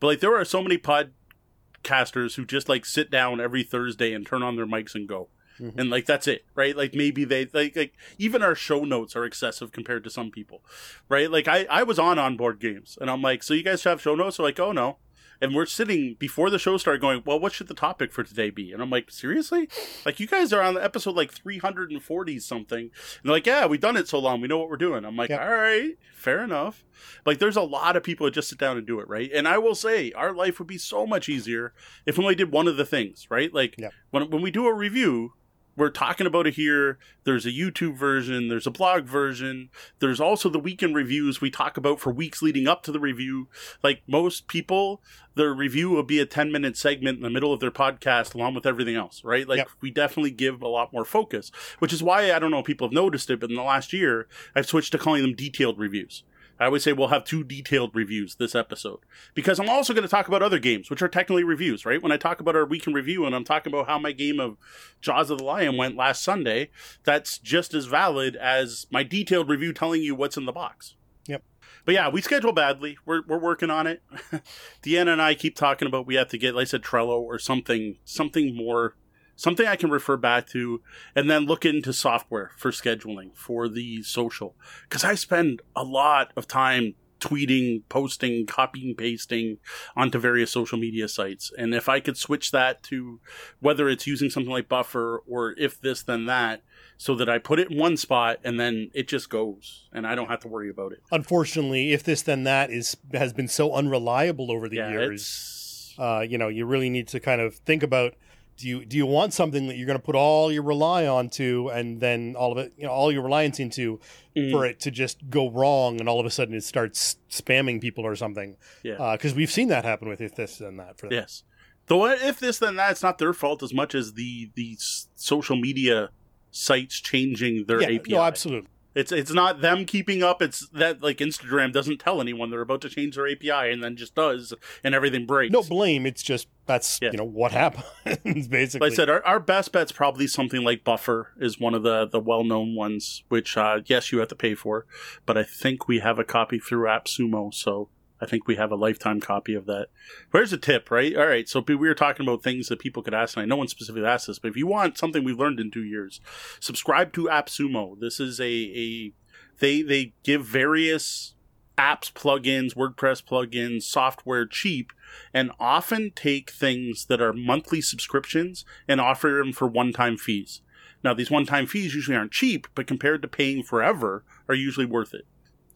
but like there are so many podcasters who just like sit down every Thursday and turn on their mics and go. Mm-hmm. And like that's it, right? Like maybe they like like even our show notes are excessive compared to some people, right? Like I I was on onboard games, and I'm like, so you guys have show notes? So like, oh no, and we're sitting before the show started going, well, what should the topic for today be? And I'm like, seriously? Like, you guys are on the episode like 340 something. And they're like, yeah, we've done it so long. We know what we're doing. I'm like, yep. all right, fair enough. Like, there's a lot of people that just sit down and do it, right? And I will say, our life would be so much easier if we only did one of the things, right? Like, yep. when, when we do a review, we're talking about it here. There's a YouTube version, there's a blog version, there's also the weekend reviews we talk about for weeks leading up to the review. Like most people, their review will be a 10 minute segment in the middle of their podcast along with everything else, right? Like yep. we definitely give a lot more focus, which is why I don't know if people have noticed it, but in the last year, I've switched to calling them detailed reviews. I always say we'll have two detailed reviews this episode because I'm also going to talk about other games, which are technically reviews, right? When I talk about our weekend review and I'm talking about how my game of Jaws of the Lion went last Sunday, that's just as valid as my detailed review telling you what's in the box. Yep. But yeah, we schedule badly. We're, we're working on it. Deanna and I keep talking about we have to get, like I said, Trello or something, something more something I can refer back to, and then look into software for scheduling for the social. Because I spend a lot of time tweeting, posting, copying, pasting onto various social media sites. And if I could switch that to whether it's using something like Buffer or if this, then that, so that I put it in one spot and then it just goes and I don't have to worry about it. Unfortunately, if this, then that is has been so unreliable over the yeah, years. Uh, you know, you really need to kind of think about do you do you want something that you're going to put all your rely on to and then all of it you know all your reliance into mm. for it to just go wrong and all of a sudden it starts spamming people or something? Yeah. Because uh, we've seen that happen with if this and that for them. yes. Though if this then that it's not their fault as much as the the social media sites changing their yeah, api no absolutely it's it's not them keeping up. It's that like Instagram doesn't tell anyone they're about to change their API and then just does and everything breaks. No blame. It's just that's yeah. you know what happens basically. Like I said, our, our best bet's probably something like Buffer is one of the the well known ones, which uh, yes you have to pay for, but I think we have a copy through AppSumo, so I think we have a lifetime copy of that. Where's a tip, right? All right, so we were talking about things that people could ask, and I know one specifically asked this, but if you want something we've learned in two years, subscribe to AppSumo. This is a, a they they give various apps, plugins, WordPress plugins, software cheap, and often take things that are monthly subscriptions and offer them for one-time fees. Now, these one-time fees usually aren't cheap, but compared to paying forever, are usually worth it.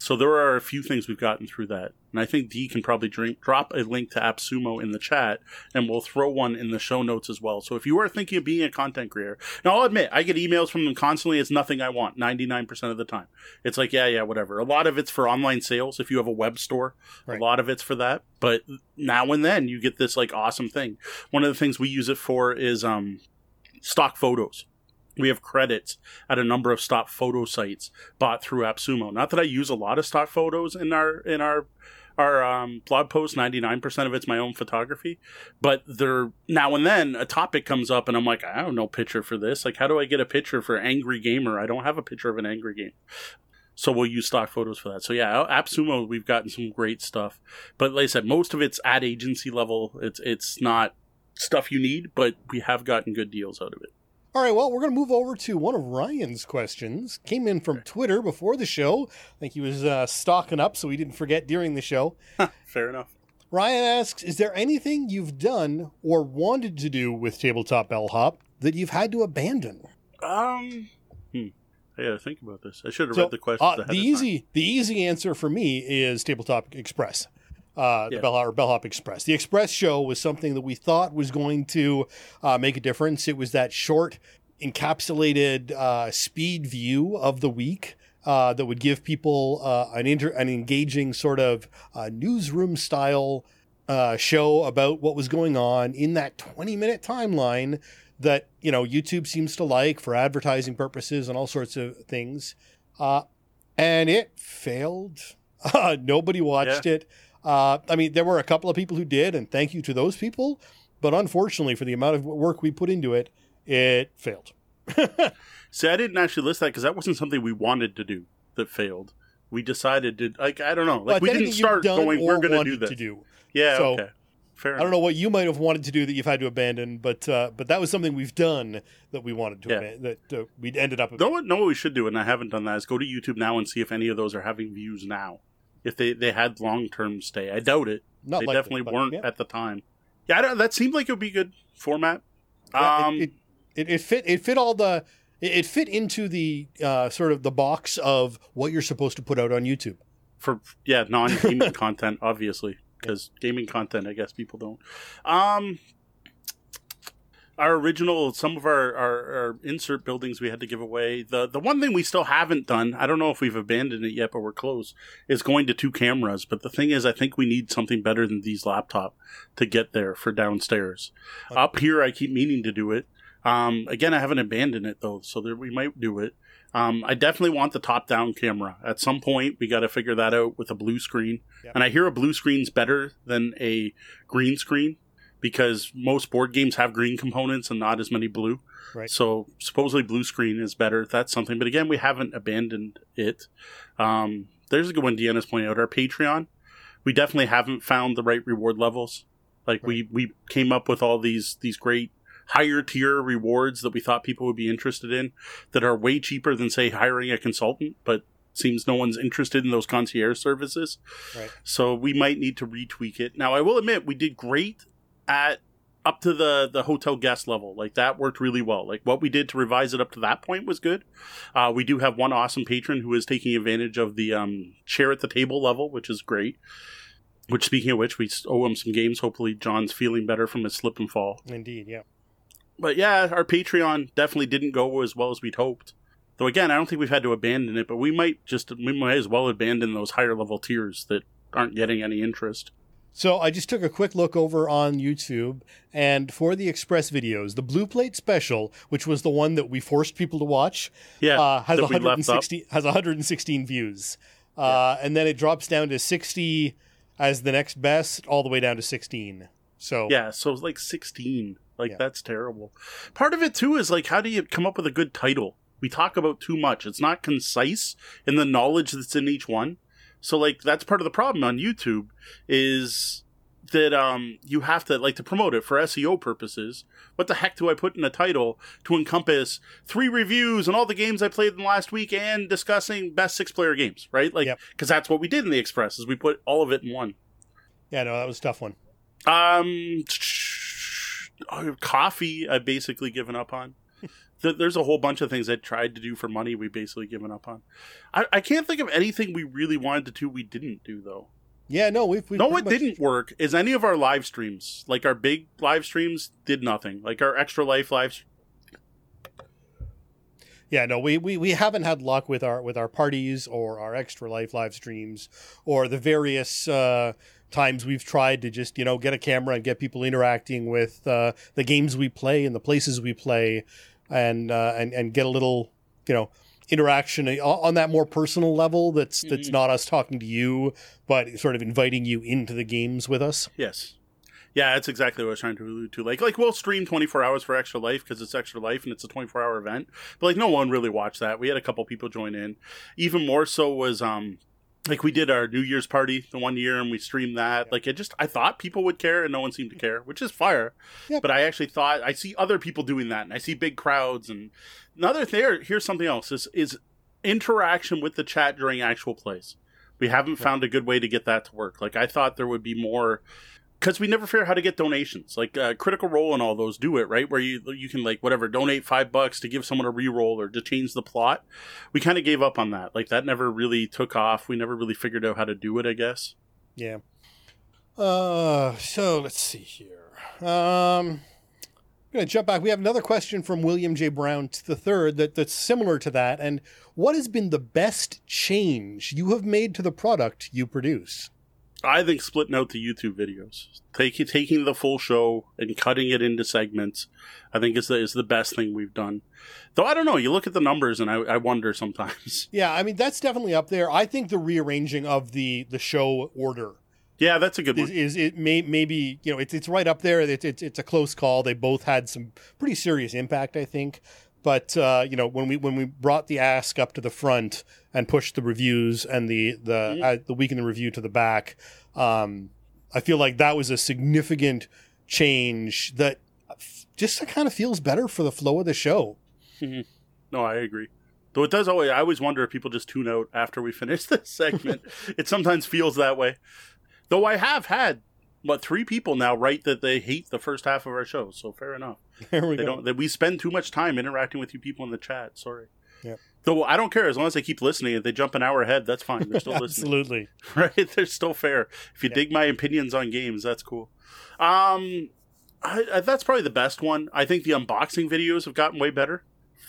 So there are a few things we've gotten through that. And I think D can probably drink, drop a link to AppSumo in the chat, and we'll throw one in the show notes as well. So if you are thinking of being a content creator, now I'll admit, I get emails from them constantly. It's nothing I want 99% of the time. It's like, yeah, yeah, whatever. A lot of it's for online sales. If you have a web store, right. a lot of it's for that. But now and then you get this like awesome thing. One of the things we use it for is um, stock photos we have credits at a number of stock photo sites bought through AppSumo. Not that I use a lot of stock photos in our in our our um, blog post. Ninety nine percent of it's my own photography, but there now and then a topic comes up, and I'm like, I don't know picture for this. Like, how do I get a picture for angry gamer? I don't have a picture of an angry game So we'll use stock photos for that. So yeah, AppSumo, we've gotten some great stuff. But like I said, most of it's at agency level. It's it's not stuff you need, but we have gotten good deals out of it. All right, well, we're going to move over to one of Ryan's questions. Came in from Twitter before the show. I think he was uh, stocking up so he didn't forget during the show. Fair enough. Ryan asks Is there anything you've done or wanted to do with Tabletop Bellhop that you've had to abandon? Um, hmm. I gotta think about this. I should have so, read the question. Uh, the easy, the easy answer for me is Tabletop Express uh, yeah. the Bellhop, or Bellhop Express. The Express show was something that we thought was going to uh, make a difference. It was that short, encapsulated uh, speed view of the week. Uh, that would give people uh, an inter- an engaging sort of uh, newsroom style show about what was going on in that 20 minute timeline that you know YouTube seems to like for advertising purposes and all sorts of things. and it failed. nobody watched yeah. it. Uh, I mean, there were a couple of people who did, and thank you to those people. But unfortunately, for the amount of work we put into it, it failed. See, I didn't actually list that because that wasn't something we wanted to do that failed. We decided to, like, I don't know, like well, we didn't start going. We're going to do this. To do. Yeah. So, okay. Fair I don't know what you might have wanted to do that you've had to abandon, but uh, but that was something we've done that we wanted to yeah. abandon, that uh, we ended up. Know what? Know what we should do, and I haven't done that. Is go to YouTube now and see if any of those are having views now if they, they had long term stay. I doubt it. Not they likely, definitely weren't yeah. at the time. Yeah, that seemed like it would be good format. Yeah, um, it, it, it, fit it fit all the it fit into the uh, sort of the box of what you're supposed to put out on YouTube for yeah non gaming content, obviously because gaming content, I guess people don't. Um, our original some of our, our, our, insert buildings we had to give away the the one thing we still haven't done i don't know if we've abandoned it yet but we're close is going to two cameras but the thing is i think we need something better than these laptop to get there for downstairs okay. up here i keep meaning to do it um, again i haven't abandoned it though so we might do it um, I definitely want the top down camera. At some point, we got to figure that out with a blue screen. Yep. And I hear a blue screen's better than a green screen because most board games have green components and not as many blue. Right. So supposedly blue screen is better. That's something. But again, we haven't abandoned it. Um, there's a good one Deanna's pointing out. Our Patreon, we definitely haven't found the right reward levels. Like right. we we came up with all these these great higher tier rewards that we thought people would be interested in that are way cheaper than say hiring a consultant, but seems no one's interested in those concierge services. Right. So we might need to retweak it. Now I will admit we did great at up to the the hotel guest level. Like that worked really well. Like what we did to revise it up to that point was good. Uh, we do have one awesome patron who is taking advantage of the um, share at the table level which is great. Which speaking of which we owe him some games. Hopefully john's feeling better from his slip and fall. Indeed yeah. But yeah our patreon definitely didn't go as well as we'd hoped. Though again i don't think we've had to abandon it but we might just we might as well abandon those higher level tiers that aren't getting any interest so I just took a quick look over on YouTube, and for the Express videos, the Blue Plate Special, which was the one that we forced people to watch, yeah, uh, has 160 has 116 views, uh, yeah. and then it drops down to 60 as the next best, all the way down to 16. So yeah, so it's like 16, like yeah. that's terrible. Part of it too is like, how do you come up with a good title? We talk about too much. It's not concise in the knowledge that's in each one. So like that's part of the problem on YouTube is that um you have to like to promote it for SEO purposes. What the heck do I put in a title to encompass three reviews and all the games I played in the last week and discussing best six player games, right? Like because yep. that's what we did in the Express is we put all of it in one. Yeah, no, that was a tough one. Um, coffee I've basically given up on. Th- there's a whole bunch of things I tried to do for money we basically given up on. I, I can't think of anything we really wanted to do we didn't do though. Yeah, no, we've, we've no, what much- didn't work is any of our live streams. Like our big live streams did nothing. Like our extra life live. Yeah, no, we, we, we haven't had luck with our with our parties or our extra life live streams or the various uh, times we've tried to just you know get a camera and get people interacting with uh, the games we play and the places we play, and uh, and and get a little you know interaction on- that more personal level. That's that's Mhm. not us talking to you, but sort of inviting you into the games with us. Yes. Yeah, that's exactly what I was trying to allude to. Like, like we'll stream 24 hours for Extra Life because it's Extra Life and it's a 24 hour event. But like, no one really watched that. We had a couple people join in. Even more so was um, like we did our New Year's party the one year and we streamed that. Like, it just I thought people would care and no one seemed to care, which is fire. Yep. But I actually thought I see other people doing that and I see big crowds and another thing. Here's something else: is is interaction with the chat during actual plays. We haven't found a good way to get that to work. Like I thought there would be more because we never figure out how to get donations. Like uh, Critical Role and all those do it right, where you you can like whatever donate five bucks to give someone a reroll or to change the plot. We kind of gave up on that. Like that never really took off. We never really figured out how to do it. I guess. Yeah. Uh, so let's see here. Um, I'm going to jump back. We have another question from William J. Brown to the third that that's similar to that. And what has been the best change you have made to the product you produce? I think splitting out the YouTube videos, taking taking the full show and cutting it into segments, I think is the is the best thing we've done. Though I don't know, you look at the numbers and I, I wonder sometimes. Yeah, I mean that's definitely up there. I think the rearranging of the the show order Yeah, that's a good is, one. is it may maybe you know it's it's right up there. It's it's it's a close call. They both had some pretty serious impact, I think. But uh, you know when we when we brought the ask up to the front and pushed the reviews and the the Mhm. uh, the week in the review to the back, um, I feel like that was a significant change that just kind of feels better for the flow of the show. No, I agree. Though it does always, I always wonder if people just tune out after we finish this segment. it sometimes feels that way. Though I have had what three people now write that they hate the first half of our show. So fair enough. There we They go. don't. That we spend too much time interacting with you people in the chat. Sorry. Yep. Though I don't care as long as they keep listening. If they jump an hour ahead, that's fine. They're still listening. Absolutely. right? They're still fair. If you Yeah. dig my opinions on games, that's cool. Um, I, I, that's probably the best one. I think the unboxing videos have gotten way better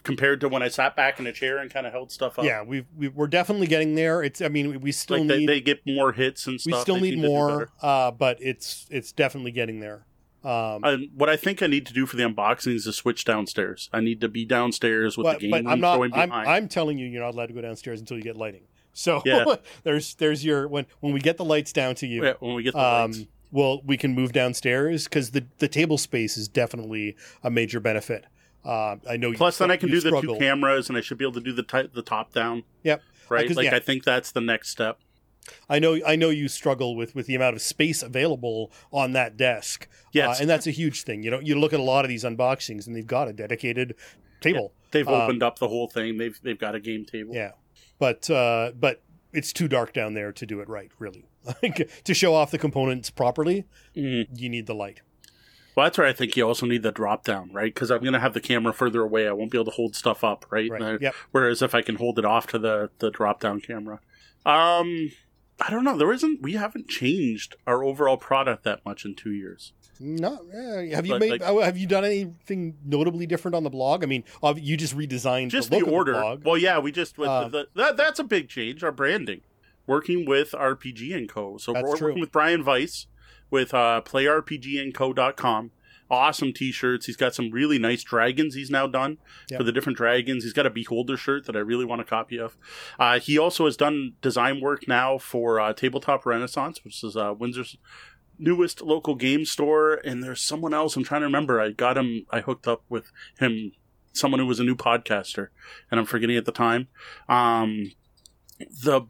compared to when I sat back in a chair and kind of held stuff up. Yeah, we've, we we're definitely getting there. It's I mean we- we still like they, need they get more hits and stuff. we still They need seem to do more, uh, but it's it's definitely getting there. Um, And what I think I need to do for the unboxing is to switch downstairs. I need to be downstairs with but, the game but I'm not. throwing I'm. I'm telling you, you're not allowed to go downstairs until you get lighting. So Yeah. there's there's your when when we get the lights down to you, yeah, when we get the lights. um, well we can move downstairs because the the table space is definitely a major benefit. Uh, I know. you Plus, then I can you do the two cameras, and I should be able to do the ti- the top down. Yep. Right. like yeah. I think that's the next step. I know. I know you struggle with with the amount of space available on that desk. Yes. Uh, and that's a huge thing. You know, you look at a lot of these unboxings, and they've got a dedicated table. They've um, opened up the whole thing. They've they've got a game table. Yeah, but uh, but it's too dark down there to do it right. Really, like to show off the components properly, Mhm. you need the light. Well, that's where I think you also need the drop down, right? Because I'm going to have the camera further away. I won't be able to hold stuff up, right? Right. Uh, Yep. Whereas if I can hold it off to the the drop down camera, um, I don't know. There isn't. We haven't changed our overall product that much in two years. No, have you But, made? like- oh, have you done anything notably different on the blog? I mean, you just redesigned Just the, the, order. The well, yeah, we just with Uh, the, that that's a big change. Our branding, working with RPG and Co. So we're true. working with Brian Weiss with uh, PlayRPGandCo.com. Awesome T-shirts. He's got some really nice dragons. He's now done Yep. for the different dragons. He's got a Beholder shirt that I really want a copy of. Uh, he also has done design work now for uh, Tabletop Renaissance, which is uh, Windsor's newest local game store. And there's someone else I'm trying to remember. I got him. I hooked up with him. Someone who was a new podcaster, and I'm forgetting at the time. Um, the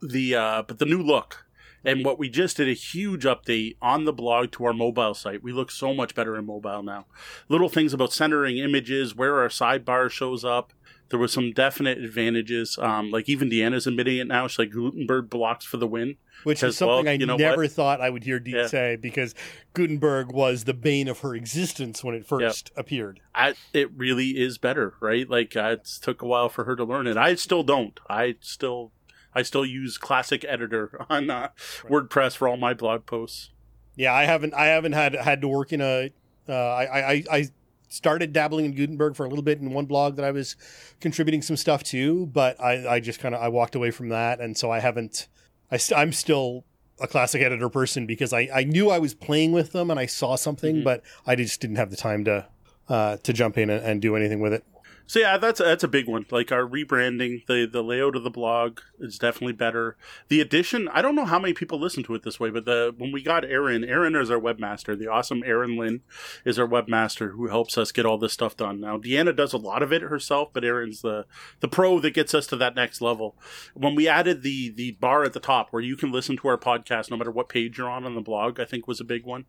the uh, but the new look and what we just did a huge update on the blog to our mobile site. We look so much better in mobile now. Little things about centering images, where our sidebar shows up, there was some definite advantages. Um, like even Deanna's admitting it now. She's like Gutenberg blocks for the win. Which is something well, I you know never what? thought I would hear Dee Yeah. say because Gutenberg was the bane of her existence when it first appeared. I, it really is better, right? Like uh, it took a while for her to learn it. I still don't. I still, I still use Classic Editor on uh, WordPress for all my blog posts. Yeah, I haven't I haven't had had to work in a uh, I, I I started dabbling in Gutenberg for a little bit in one blog that I was contributing some stuff to, but I, I just kind of I walked away from that, and so I haven't. I st- I'm still a classic editor person because I, I knew I was playing with them and I saw something, Mhm. but I just didn't have the time to uh, to jump in and, and do anything with it. So yeah, that's that's a big one. Like our rebranding, the the layout of the blog is definitely better. The addition, I don't know how many people listen to it this way, but the when we got Aaron, Aaron is our webmaster. The awesome Aaron Lynn is our webmaster who helps us get all this stuff done. Now Deanna does a lot of it herself, but Aaron's the the pro that gets us to that next level. When we added the the bar at the top where you can listen to our podcast no matter what page you're on on the blog, I think was a big one.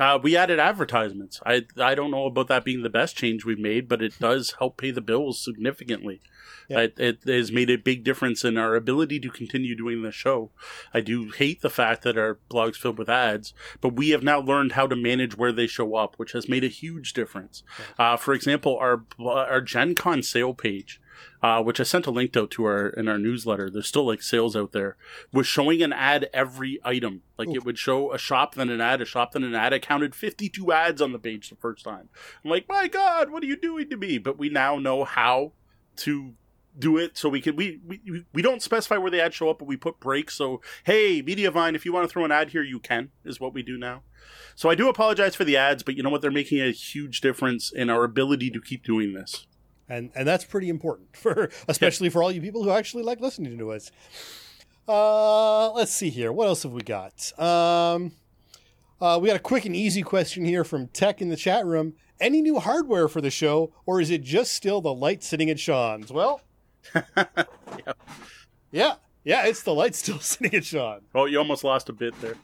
Uh, we added advertisements. I I don't know about that being the best change we've made, but it does help pay the bills significantly. Yeah. It, it has made a big difference in our ability to continue doing the show. I do hate the fact that our blog's filled with ads, but we have now learned how to manage where they show up, which has made a huge difference. Uh, for example, our our Gen Con sale page. Uh, which I sent a link out to our in our newsletter. There's still like sales out there. Was showing an ad every item. Like Oof. it would show a shop, then an ad, a shop, then an ad. I counted 52 ads on the page the first time. I'm like, my God, what are you doing to me? But we now know how to do it so we can we, we we don't specify where the ads show up but we put breaks so hey mediavine if you want to throw an ad here you can is what we do now so i do apologize for the ads but you know what they're making a huge difference in our ability to keep doing this and and that's pretty important for especially for all you people who actually like listening to us. Uh, let's see here. What else have we got? Um, uh, we got a quick and easy question here from Tech in the chat room. Any new hardware for the show, or is it just still the light sitting at Sean's? Well, yeah, yeah, it's the light still sitting at Sean. oh you almost lost a bit there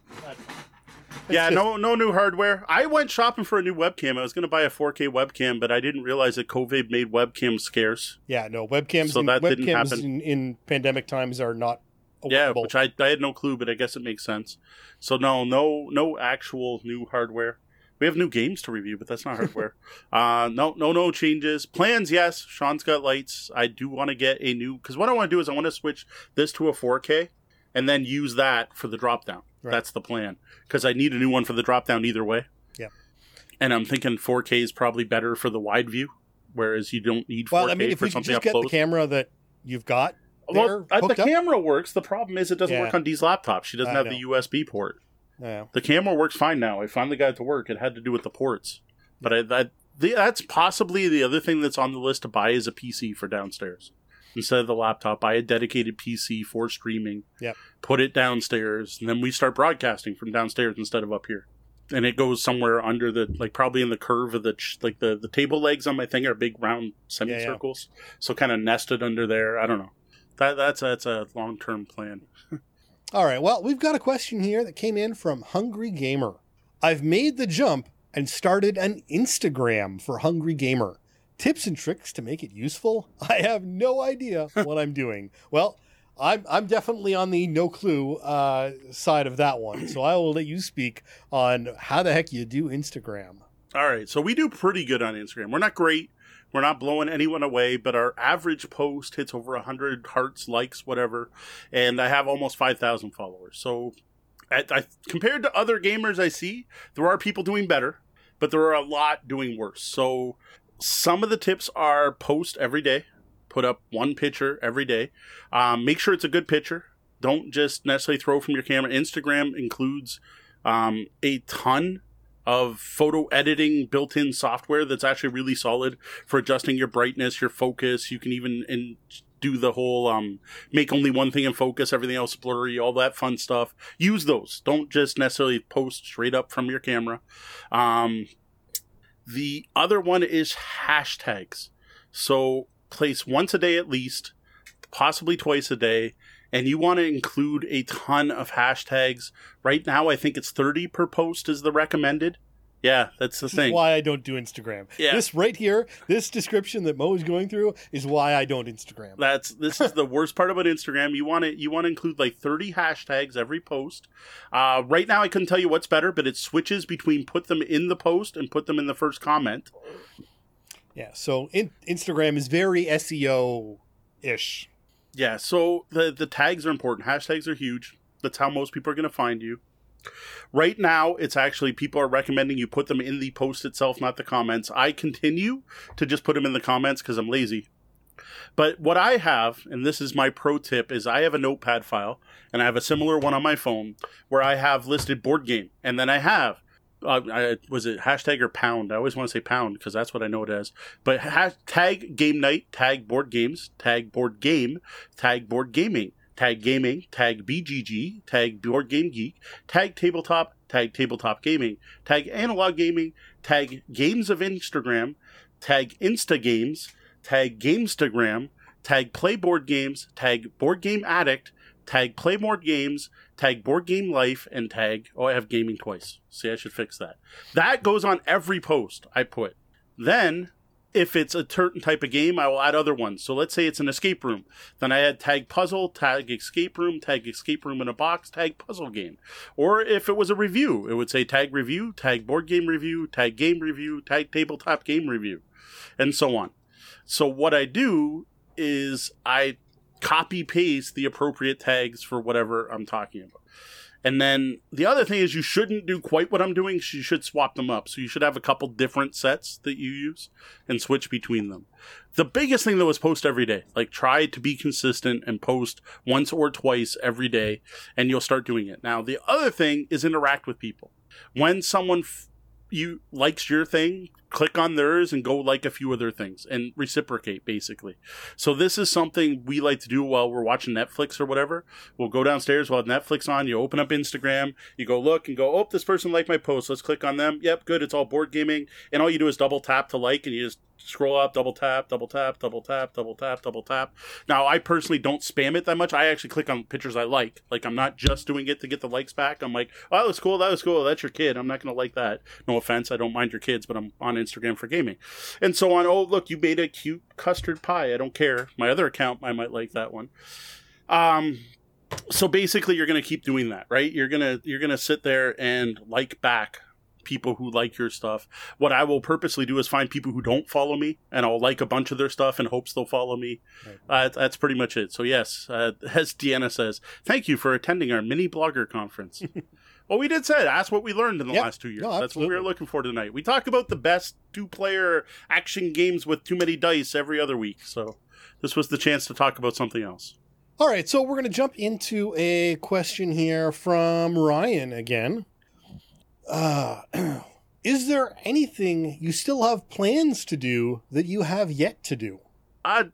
It's yeah just- no no new hardware i went shopping for a new webcam i was going to buy a 4k webcam but i didn't realize that covid made webcams scarce Yeah, no webcams. So in, that didn't webcams happen. in, in pandemic times are not. Yeah, available. which I, I had no clue, but I guess it makes sense. So no, no, no actual new hardware. We have new games to review, but that's not hardware. uh, no, no, no changes. Plans, yes. Sean's got lights. I do want to get a new because what I want to do is I want to switch this to a 4K and then use that for the drop down. Right. That's the plan because I need a new one for the drop down either way. Yeah. And I'm thinking 4K is probably better for the wide view, whereas you don't need 4K Well, I mean, if for we something just get close. the camera that you've got Well, the up. camera works. The problem is it doesn't Yeah. work on Dee's laptop. She doesn't I have the USB port. Yeah. The camera works fine now. I finally got it to work. It had to do with the ports, but I, that the, that's possibly the other thing that's on the list to buy is a PC for downstairs instead of the laptop. Buy a dedicated PC for streaming. Yep. Put it downstairs, and then we start broadcasting from downstairs instead of up here. And it goes somewhere under the like probably in the curve of the ch- like the the table legs on my thing are big round semicircles, so kind of nested under there. I don't know. That that's that's a long term plan. All right. Well, we've got a question here that came in from Hungry Gamer. I've made the jump and started an Instagram for Hungry Gamer. Tips and tricks to make it useful? I have no idea what I'm doing. Well, I'm I'm definitely on the no clue uh, side of that one. So I will let you speak on how the heck you do Instagram. All right, so we do pretty good on Instagram. We're not great. We're not blowing anyone away, but our average post hits over 100 hearts, likes, whatever. And I have almost 5,000 followers. So, I, I, compared to other gamers I see, there are people doing better, but there are a lot doing worse. So, some of the tips are post every day, put up one picture every day. Um, make sure it's a good picture. Don't just necessarily throw from your camera. Instagram includes um, a ton of photo editing built-in software that's actually really solid for adjusting your brightness, your focus. You can even in, do the whole um, make only one thing in focus, everything else blurry, all that fun stuff. Use those. Don't just necessarily post straight up from your camera. Um, the other one is hashtags. So place once a day at least, possibly twice a day, and you want to include a ton of hashtags. Right now, I think it's 30 per post is the recommended. Yeah, that's the This thing. why I don't do Instagram. Yeah. This right here, this description that Mo is going through is why I don't Instagram. That's this is the worst part about Instagram. You want to you want to include like 30 hashtags every post. Uh, right now, I couldn't tell you what's better, but it switches between put them in the post and put them in the first comment. Yeah, so in, Instagram is very SEO ish. Yeah, so the the tags are important. Hashtags are huge. That's how most people are going to find you. Right now, it's actually people are recommending you put them in the post itself, not the comments. I continue to just put them in the comments because I'm lazy. But what I have, and this is my pro tip, is I have a notepad file, and I have a similar one on my phone where I have listed board game, and then I have. Uh, I, was it hashtag or pound? I always want to say pound because that's what I know it as. But hashtag game night, tag board games, tag board game, tag board gaming, tag gaming, tag BGG, tag board game geek, tag tabletop, tag tabletop gaming, tag analog gaming, tag games of Instagram, tag Insta games, tag Gamestagram, tag play board games, tag board game addict, tag play board games, tag board game life, and tag oh I have gaming twice. See, I should fix that. That goes on every post I put. Then if it's a certain type of game, I will add other ones. So let's say it's an escape room. Then I add tag puzzle, tag escape room, tag escape room in a box, tag puzzle game. Or if it was a review, it would say tag review, tag board game review, tag game review, tag tabletop game review, and so on. So what I do is I copy paste the appropriate tags for whatever I'm talking about. And then the other thing is you shouldn't do quite what I'm doing. You should swap them up. So you should have a couple different sets that you use and switch between them. The biggest thing though is post every day. Like try to be consistent and post once or twice every day and you'll start doing it. Now the other thing is interact with people. When someone f- you likes your thing, click on theirs and go like a few other things and reciprocate basically. So this is something we like to do while we're watching Netflix or whatever. We'll go downstairs while Netflix on, you open up Instagram, you go look and go, "Oh, this person liked my post. Let's click on them." Yep, good. It's all board gaming. And all you do is double tap to like and you just scroll up, double tap, double tap, double tap, double tap, double tap. Now, I personally don't spam it that much. I actually click on pictures I like. Like I'm not just doing it to get the likes back. I'm like, "Oh, that was cool. That was cool. That's your kid. I'm not going to like that." No offense. I don't mind your kids, but I'm on Instagram for gaming and so on. Oh, look, you made a cute custard pie. I don't care. My other account, I might like that one. Um, so basically, you're going to keep doing that, right? You're gonna you're gonna sit there and like back people who like your stuff. What I will purposely do is find people who don't follow me, and I'll like a bunch of their stuff in hopes they'll follow me. Uh, that's pretty much it. So yes, uh, as Deanna says, thank you for attending our mini blogger conference. Well, we did say that's what we learned in the Yep. last two years. No, that's what we were looking for tonight. We talk about the best two-player action games with too many dice every other week. So this was the chance to talk about something else. All right, so we're going to jump into a question here from Ryan again. Uh, is there anything you still have plans to do that you have yet to do? Uh,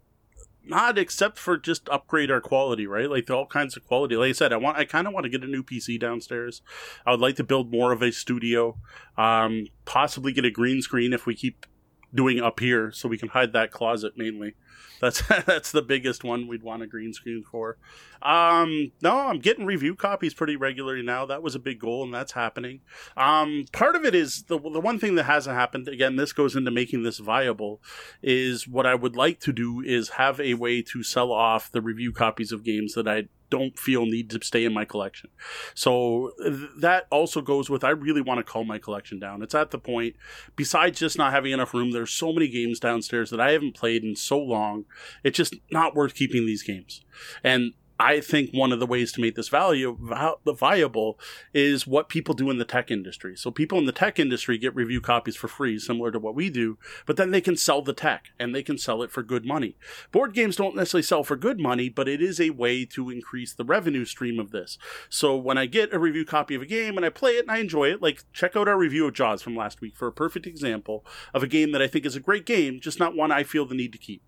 not except for just upgrade our quality, right? Like all kinds of quality. Like I said, I want, I kind of want to get a new PC downstairs. I would like to build more of a studio. Um, possibly get a green screen if we keep doing up here, so we can hide that closet mainly. That's that's the biggest one we'd want a green screen for. Um, no, I'm getting review copies pretty regularly now. That was a big goal, and that's happening. Um, part of it is the the one thing that hasn't happened. Again, this goes into making this viable. Is what I would like to do is have a way to sell off the review copies of games that I don't feel need to stay in my collection. So that also goes with I really want to calm my collection down. It's at the point, besides just not having enough room, there's so many games downstairs that I haven't played in so long. It's just not worth keeping these games. And I think one of the ways to make this value viable is what people do in the tech industry. So people in the tech industry get review copies for free, similar to what we do, but then they can sell the tech and they can sell it for good money. Board games don't necessarily sell for good money, but it is a way to increase the revenue stream of this. So when I get a review copy of a game and I play it and I enjoy it, like check out our review of Jaws from last week for a perfect example of a game that I think is a great game, just not one I feel the need to keep.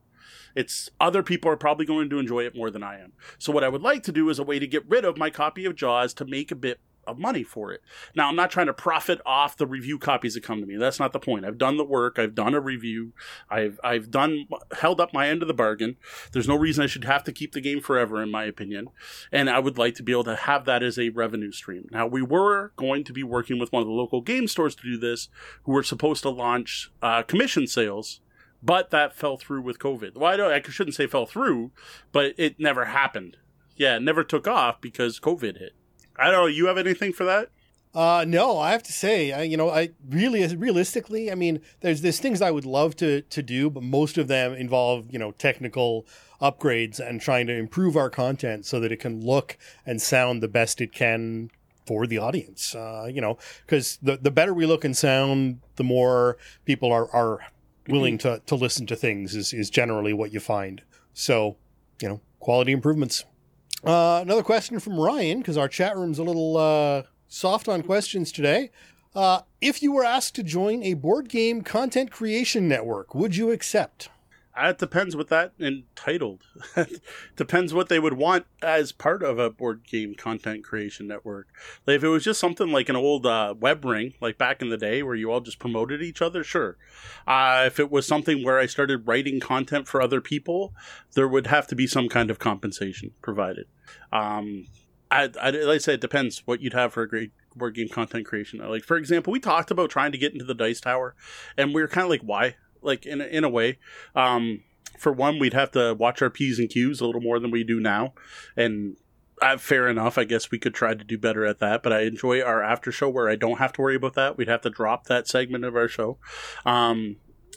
It's other people are probably going to enjoy it more than I am. So what I would like to do is a way to get rid of my copy of Jaws to make a bit of money for it. Now, I'm not trying to profit off the review copies that come to me. That's not the point. I've done the work. I've done a review. I've I've done held up my end of the bargain. There's no reason I should have to keep the game forever, in my opinion. And I would like to be able to have that as a revenue stream. Now, we were going to be working with one of the local game stores to do this, who were supposed to launch uh, commission sales but that fell through with COVID. Well, I, don't, I shouldn't say fell through, but it never happened. Yeah, it never took off because COVID hit. I don't know. You have anything for that? Uh, no, I have to say, I, you know, I really, realistically, I mean, there's there's things I would love to to do, but most of them involve, you know, technical upgrades and trying to improve our content so that it can look and sound the best it can for the audience. Uh, you know, because the the better we look and sound, the more people are are willing to to listen to things. Is is generally what you find. So, you know, quality improvements. Uh, another question from Ryan, because our chat room's a little uh, soft on questions today. Uh, if you were asked to join a board game content creation network, would you accept? Uh, it depends what that entitled. depends what they would want as part of a board game content creation network. Like if it was just something like an old uh, web ring, like back in the day, where you all just promoted each other, sure. Uh, if it was something where I started writing content for other people, there would have to be some kind of compensation provided. Um, I, I, like I it depends what you'd have for a great board game content creation. Like for example, we talked about trying to get into the Dice Tower, and we were kind of like, why? Like in in a way. Um, for one, we'd have to watch our p's and q's a little more than we do now, and uh, fair enough. I guess we could try to do better at that. But I enjoy our after show where I don't have to worry about that. We'd have to drop that segment of our show. Um,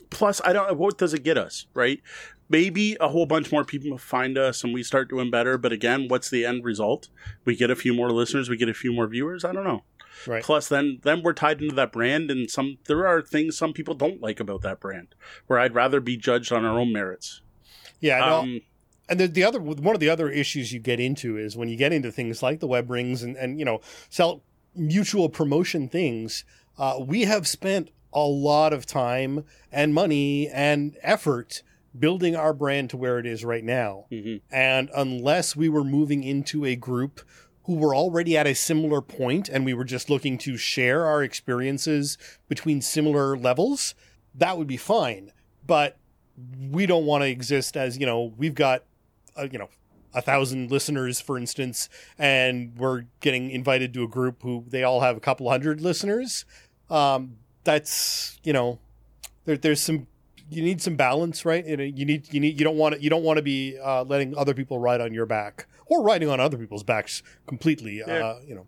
plus, I don't. What does it get us? Right? Maybe a whole bunch more people find us and we start doing better. But again, what's the end result? We get a few more listeners. We get a few more viewers. I don't know. Right. Plus, then then we're tied into that brand, and some there are things some people don't like about that brand. Where I'd rather be judged on our own merits. Yeah. Um, and the, the other one of the other issues you get into is when you get into things like the web rings and and you know sell mutual promotion things. Uh, we have spent a lot of time and money and effort building our brand to where it is right now. Mm-hmm. And unless we were moving into a group who were already at a similar point and we were just looking to share our experiences between similar levels, that would be fine. But we don't want to exist as, you know, we've got, uh, you know, a thousand listeners, for instance, and we're getting invited to a group who they all have a couple hundred listeners. Um, that's, you know, there, there's some you need some balance, right? You, need you need you don't want to you don't want to be uh, letting other people ride on your back or riding on other people's backs completely. Yeah. Uh, you know,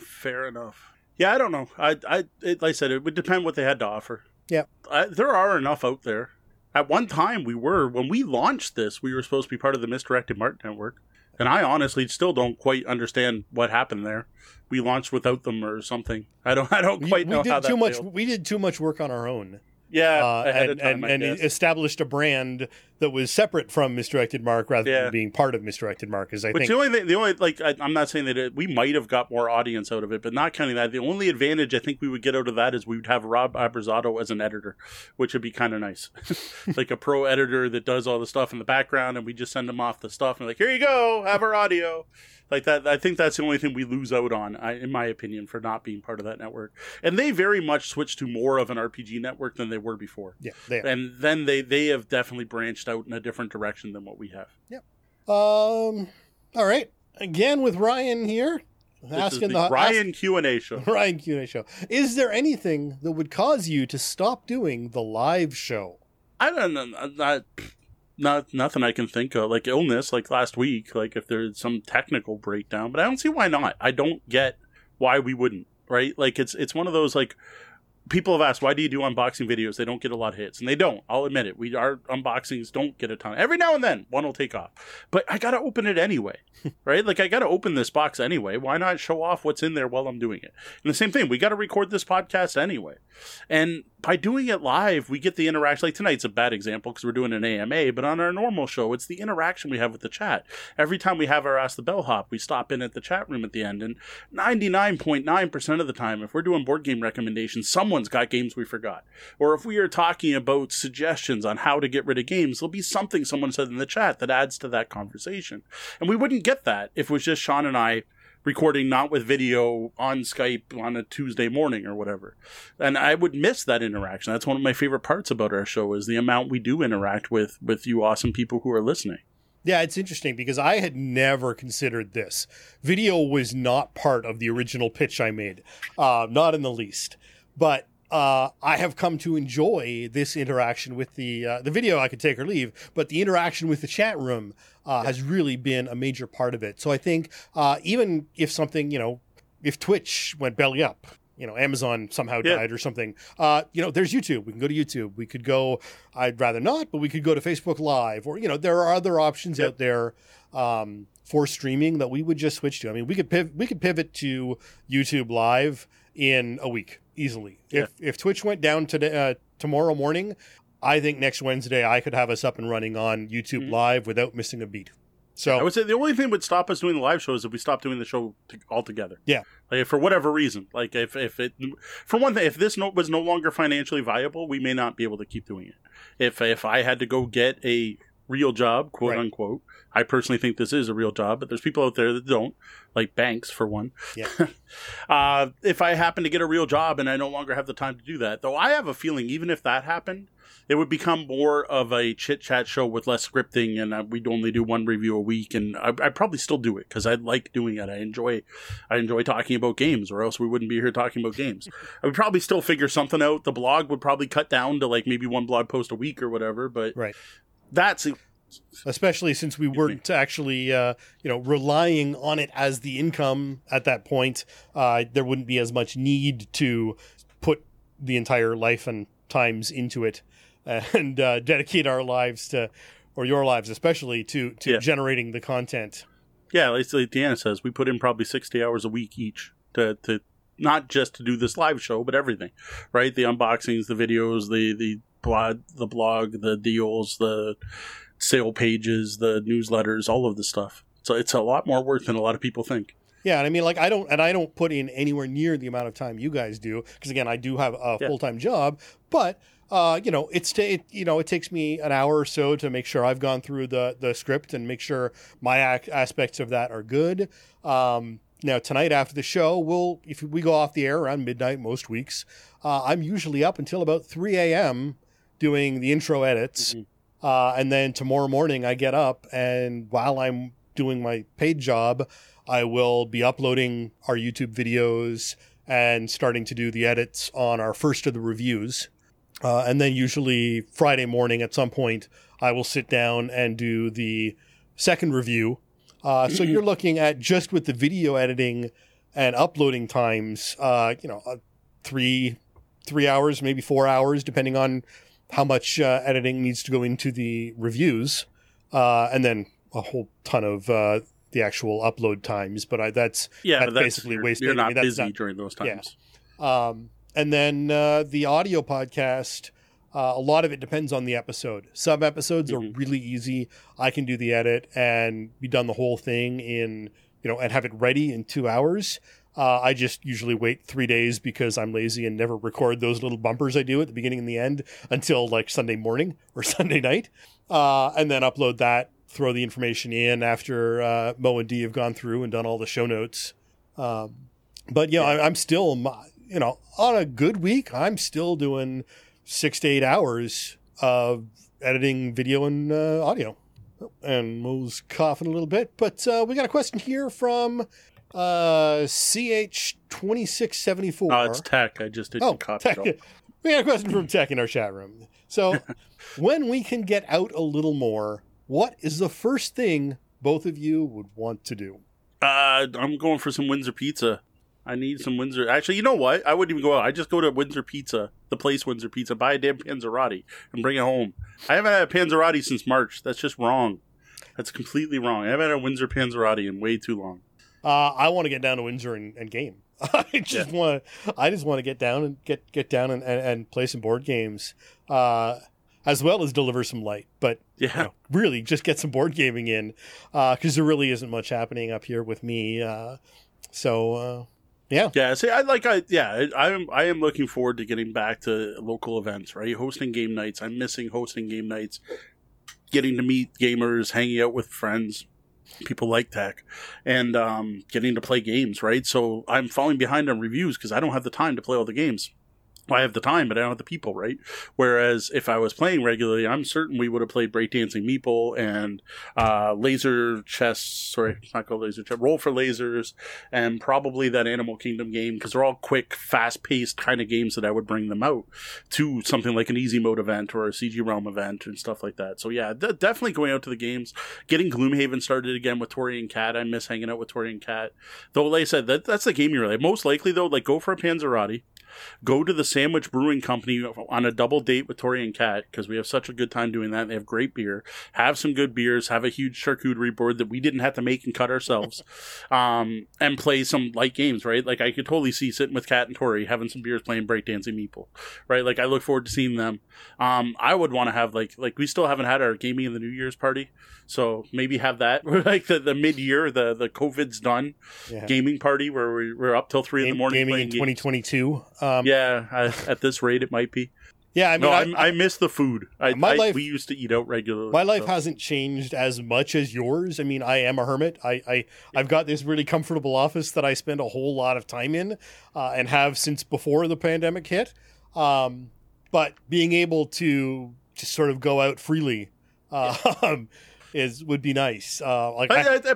fair enough. Yeah, I don't know. I, I, it, like I said, it would depend what they had to offer. Yeah, I, there are enough out there. At one time, we were when we launched this, we were supposed to be part of the Misdirected Mark Network, and I honestly still don't quite understand what happened there. We launched without them or something. I don't. I don't quite we, we know how that. Too much. Failed. We did too much work on our own. Yeah, uh, and, time, and, and established a brand that was separate from Misdirected Mark rather yeah. than being part of Misdirected Mark. Is I think the only the only like I, am not saying that it, we might have got more audience out of it, but not counting that, the only advantage I think we would get out of that is we would have Rob Abrazato as an editor, which would be kind of nice, like a pro editor that does all the stuff in the background, and we just send them off the stuff and like here you go, have our audio like that i think that's the only thing we lose out on I, in my opinion for not being part of that network and they very much switched to more of an rpg network than they were before yeah and then they they have definitely branched out in a different direction than what we have yep um all right again with ryan here this asking the, the, Ryan ask, Q and A show. Ryan Q and A show. Is there anything that would cause you to stop doing the live show? I don't know. Not, not nothing I can think of. Like illness, like last week, like if there's some technical breakdown, but I don't see why not. I don't get why we wouldn't, right? Like it's it's one of those like people have asked why do you do unboxing videos? They don't get a lot of hits. And they don't. I'll admit it. We our unboxings don't get a ton. Every now and then one will take off. But i gotta open it anyway right? Like i gotta open this box anyway. Why not show off what's in there while i'm doing it? And the same thing we gotta record this podcast anyway. And by doing it live we get the interaction. Like tonight's a bad example because we're doing an ama but on our normal show it's the interaction we have with the chat. Every time we have our ask the bellhop we stop in at the chat room at the end. And 99.9% of the time if we're doing board game recommendations someone someone's got games we forgot. Or if we are talking about suggestions on how to get rid of games, there'll be something someone said in the chat that adds to that conversation. And we wouldn't get that if it was just Sean and I recording not with video on Skype on a Tuesday morning or whatever. And I would miss that interaction. That's one of my favorite parts about our show is the amount we do interact with with you awesome people who are listening. Yeah, it's interesting because I had never considered this. Video was not part of the original pitch I made, uh, not in the least. But uh, I have come to enjoy this interaction with the uh, the video. I could take or leave, but the interaction with the chat room uh, has really been a major part of it. So I think uh, even if something, you know, if Twitch went belly up, you know, Amazon somehow Yeah. died or something, uh, you know, there's YouTube. We can go to YouTube. We could go. I'd rather not, but we could go to Facebook Live, or you know, there are other options out there. Um, for streaming that we would just switch to. I mean, we could piv- we could pivot to YouTube Live in a week easily. Yeah. If if Twitch went down today uh, tomorrow morning, I think next Wednesday I could have us up and running on YouTube Mhm. Live without missing a beat. So I would say the only thing that would stop us doing the live show is if we stopped doing the show to, altogether. Yeah. like for whatever reason. Like if if it for one thing, if this no, was no longer financially viable, we may not be able to keep doing it. If if I had to go get a real job, quote Right. unquote, I personally think this is a real job, but there's people out there that don't, like banks for one. Yeah. uh, if I happen to get a real job and I no longer have the time to do that, though, I have a feeling even if that happened, it would become more of a chit chat show with less scripting, and uh, we'd only do one review a week. And I, I'd probably still do it because I like doing it. I enjoy, I enjoy talking about games, or else we wouldn't be here talking about games. I would probably still figure something out. The blog would probably cut down to like maybe one blog post a week or whatever. But Right. That's especially since we weren't actually uh, you know relying on it as the income at that point, uh, there wouldn't be as much need to put the entire life and times into it and uh, dedicate our lives to or your lives especially to to Yeah. generating the content. yeah. Like, Deanna says, we put in probably sixty hours a week each to to not just to do this live show, but everything, right? The unboxings, the videos, the the blog, the blog, the deals, the sale pages, the newsletters, all of the stuff. So it's a lot more work than a lot of people think. Yeah, and I mean, like, I don't, and I don't put in anywhere near the amount of time you guys do, because again, I do have a Yeah. full time job. But uh, you know, it's ta- it, you know, it takes me an hour or so to make sure I've gone through the the script and make sure my ac- aspects of that are good. Um, now tonight after the show, we'll if we go off the air around midnight most weeks, uh, I'm usually up until about three a.m. doing the intro edits. Mhm. Uh, and then tomorrow morning, I get up, and while I'm doing my paid job, I will be uploading our YouTube videos and starting to do the edits on our first of the reviews. Uh, and then usually Friday morning at some point, I will sit down and do the second review. Uh, so you're looking at just with the video editing and uploading times, uh, you know, uh, three three hours, maybe four hours, depending on how much uh, editing needs to go into the reviews, uh, and then a whole ton of uh, the actual upload times. But I, that's Yeah, That's but that's basically you're, wasted. You're I not mean, that's busy not- during those yeah. times. um, and then uh, the audio podcast. Uh, a lot of it depends on the episode. Some episodes are Mhm. really easy. I can do the edit and be done the whole thing in you know and have it ready in two hours. Uh, I just usually wait three days because I'm lazy and never record those little bumpers I do at the beginning and the end until like Sunday morning or Sunday night, uh, and then upload that. Throw the information in after uh, Mo and D have gone through and done all the show notes. Um, but yeah, I, I'm still, you know, on a good week, I'm still doing six to eight hours of editing video and uh, audio. And Mo's coughing a little bit, but uh, we got a question here from uh, CH2674. Oh, it's tech. I just did Oh, copy Tech. We had a question from Tech in our chat room. So, when we can get out a little more, what is the first thing both of you would want to do? Uh, I'm going for some Windsor pizza. I need some Windsor. Actually, you know what? I wouldn't even go out. I just go to Windsor Pizza, the place Windsor Pizza, buy a damn Panzerotti and bring it home. I haven't had a Panzerotti since March. That's just wrong. That's completely wrong. I haven't had a Windsor Panzerotti in way too long. Uh, I want to get down to Windsor and, and game. I just want to. I just want to get down and get get down and, and, and play some board games, uh, as well as deliver some light. But you Yeah. know, really, just get some board gaming in, because there really isn't much happening up here with me. Uh, so uh, yeah, Yeah, see, I like, I yeah, I am, I am looking forward to getting back to local events, right? Hosting game nights. I'm missing hosting game nights, getting to meet gamers, hanging out with friends. People like tech and um, getting to play games, right? So I'm falling behind on reviews because I don't have the time to play all the games. I have the time, but I don't have the people, right? Whereas if I was playing regularly, I'm certain we would have played Breakdancing Meeple and uh, Laser Chess, sorry, it's not called Laser Chess, Roll for Lasers, and probably that Animal Kingdom game, because they're all quick, fast paced kind of games that I would bring them out to something like an Easy Mode event or a CG Realm event and stuff like that. So yeah, d- definitely going out to the games, getting Gloomhaven started again with Tori and Cat. I miss hanging out with Tori and Cat. Though, like I said, that, that's the game you're like. Most likely, though, like go for a Panzerotti go to the Sandwich Brewing Company on a double date with Tori and Kat because we have such a good time doing that. They have great beer. Have some good beers. Have a huge charcuterie board that we didn't have to make and cut ourselves, um, and play some light games. Right, like I could totally see sitting with Kat and Tori having some beers, playing breakdancing meeple. Right, like I look forward to seeing them. Um, I would want to have like like we still haven't had our gaming in the New Year's party, so maybe have that like the, the mid year, the the COVID's done yeah. gaming party where we, we're up till three Game, in the morning. Gaming in twenty twenty two. Um, yeah, I, at this rate, it might be. Yeah, I mean, no, I, I, miss the food. I, my life, we used to eat out regularly. My life so. hasn't changed as much as yours. I mean, I am a hermit. I, I I've got this really comfortable office that I spend a whole lot of time in, uh, and have since before the pandemic hit. Um, but being able to just sort of go out freely uh, yeah. is would be nice. Uh, like I, I,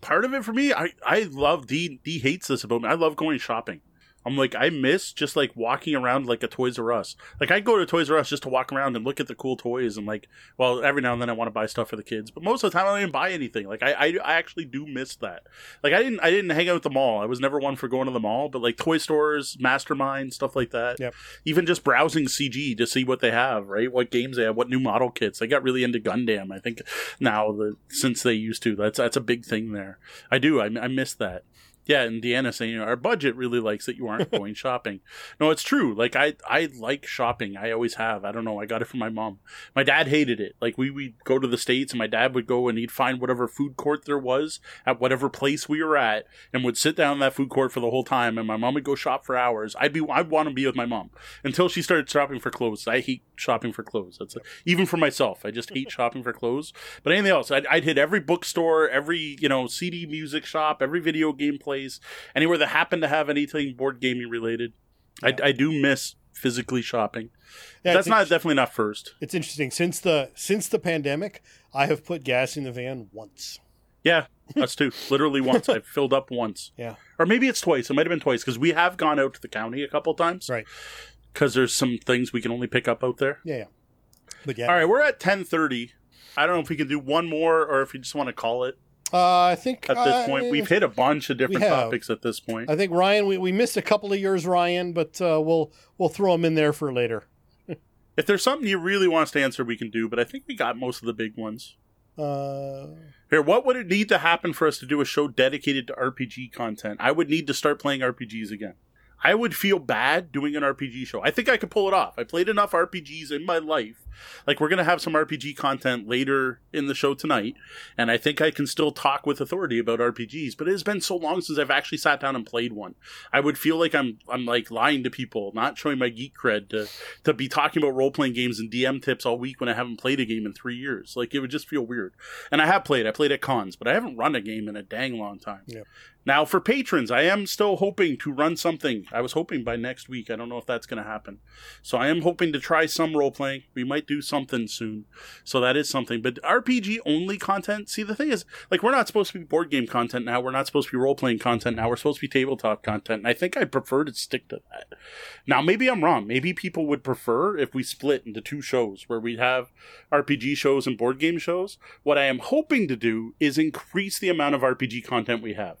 part of it for me, I I love D D hates this about me. I love going shopping. I'm like, I miss just like walking around like a Toys R Us. Like I go to Toys R Us just to walk around and look at the cool toys and like, well, every now and then I want to buy stuff for the kids, but most of the time I don't even buy anything. Like I, I, I actually do miss that. Like I didn't, I didn't hang out at the mall. I was never one for going to the mall, but like toy stores, Mastermind, stuff like that. Yep. Even just browsing CG to see what they have, right? What games they have, what new model kits. I got really into Gundam. I think now the since they used to, that's that's a big thing there. I do. I, I miss that. Yeah, and Deanna saying you know, our budget really likes that you aren't going shopping. No, it's true. Like I, I like shopping. I always have. I don't know. I got it from my mom. My dad hated it. Like we would go to the states, and my dad would go and he'd find whatever food court there was at whatever place we were at, and would sit down in that food court for the whole time. And my mom would go shop for hours. I'd be, I'd want to be with my mom until she started shopping for clothes. I hate shopping for clothes. That's a, even for myself. I just hate shopping for clothes. But anything else, I'd, I'd hit every bookstore, every you know CD music shop, every video game place, anywhere that happened to have anything board gaming related. Yeah. I, I do miss physically shopping. Yeah, That's not definitely not first. It's interesting since the since the pandemic, I have put gas in the van once. Yeah, us too. Literally once. I've filled up once. Yeah. Or maybe it's twice. It might have been twice because we have gone out to the county a couple times. Right because there's some things we can only pick up out there. Yeah, yeah. But yeah. All right, we're at ten thirty. I don't know if we can do one more or if you just want to call it. Uh, I think at this uh, point we've hit a bunch of different topics at this point. I think Ryan, we, we missed a couple of yours, Ryan, but uh, we'll we'll throw them in there for later. if there's something you really want us to answer, we can do. But I think we got most of the big ones. Uh, Here, what would it need to happen for us to do a show dedicated to RPG content? I would need to start playing RPGs again. I would feel bad doing an RPG show. I think I could pull it off. I played enough RPGs in my life. Like we're gonna have some RPG content later in the show tonight, and I think I can still talk with authority about RPGs. But it has been so long since I've actually sat down and played one. I would feel like I'm I'm like lying to people, not showing my geek cred to to be talking about role playing games and DM tips all week when I haven't played a game in three years. Like it would just feel weird. And I have played. I played at cons, but I haven't run a game in a dang long time. Yeah. Now, for patrons, I am still hoping to run something. I was hoping by next week. I don't know if that's going to happen. So I am hoping to try some role playing. We might do something soon. So that is something. But RPG only content, see, the thing is, like, we're not supposed to be board game content now. We're not supposed to be role playing content now. We're supposed to be tabletop content. And I think I prefer to stick to that. Now, maybe I'm wrong. Maybe people would prefer if we split into two shows where we have RPG shows and board game shows. What I am hoping to do is increase the amount of RPG content we have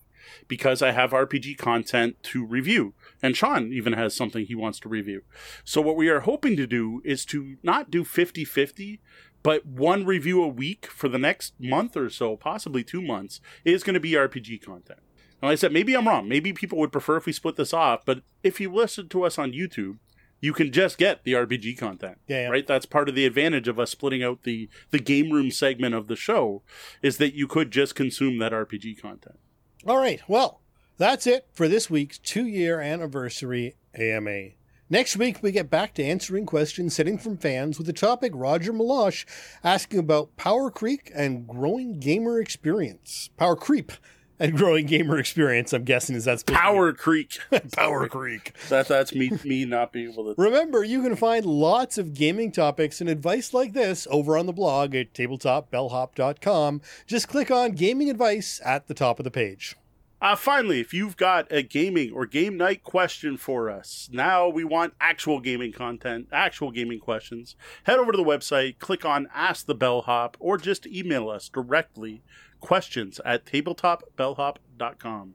because I have RPG content to review. And Sean even has something he wants to review. So, what we are hoping to do is to not do 50 50, but one review a week for the next month or so, possibly two months, is going to be RPG content. And like I said, maybe I'm wrong. Maybe people would prefer if we split this off, but if you listen to us on YouTube, you can just get the RPG content. Yeah, yeah, Right? That's part of the advantage of us splitting out the the game room segment of the show is that you could just consume that RPG content. All right. Well, that's it for this week's two year anniversary AMA. Next week, we get back to answering questions sitting from fans with the topic Roger Malosh asking about Power Creek and growing gamer experience. Power Creep and growing gamer experience, I'm guessing, is that's Power Creek. Power Creek. That, that's me, me not being able to. Remember, you can find lots of gaming topics and advice like this over on the blog at tabletopbellhop.com. Just click on Gaming Advice at the top of the page. Uh, finally, if you've got a gaming or game night question for us, now we want actual gaming content, actual gaming questions. Head over to the website, click on Ask the Bellhop, or just email us directly questions at tabletopbellhop.com.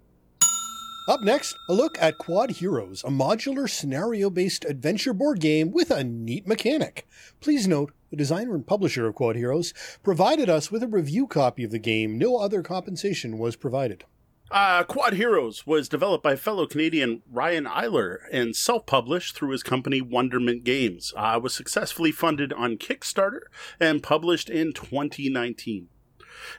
Up next, a look at Quad Heroes, a modular scenario based adventure board game with a neat mechanic. Please note, the designer and publisher of Quad Heroes provided us with a review copy of the game. No other compensation was provided. Uh, Quad Heroes was developed by fellow Canadian Ryan Eiler and self published through his company Wonderment Games. Uh, was successfully funded on Kickstarter and published in 2019.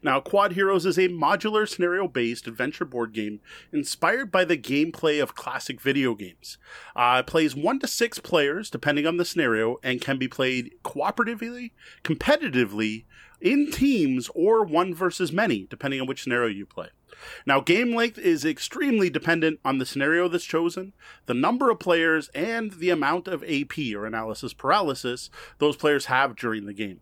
Now, Quad Heroes is a modular scenario based adventure board game inspired by the gameplay of classic video games. Uh, it plays one to six players, depending on the scenario, and can be played cooperatively, competitively, in teams, or one versus many, depending on which scenario you play. Now, game length is extremely dependent on the scenario that's chosen, the number of players, and the amount of AP, or analysis paralysis, those players have during the game.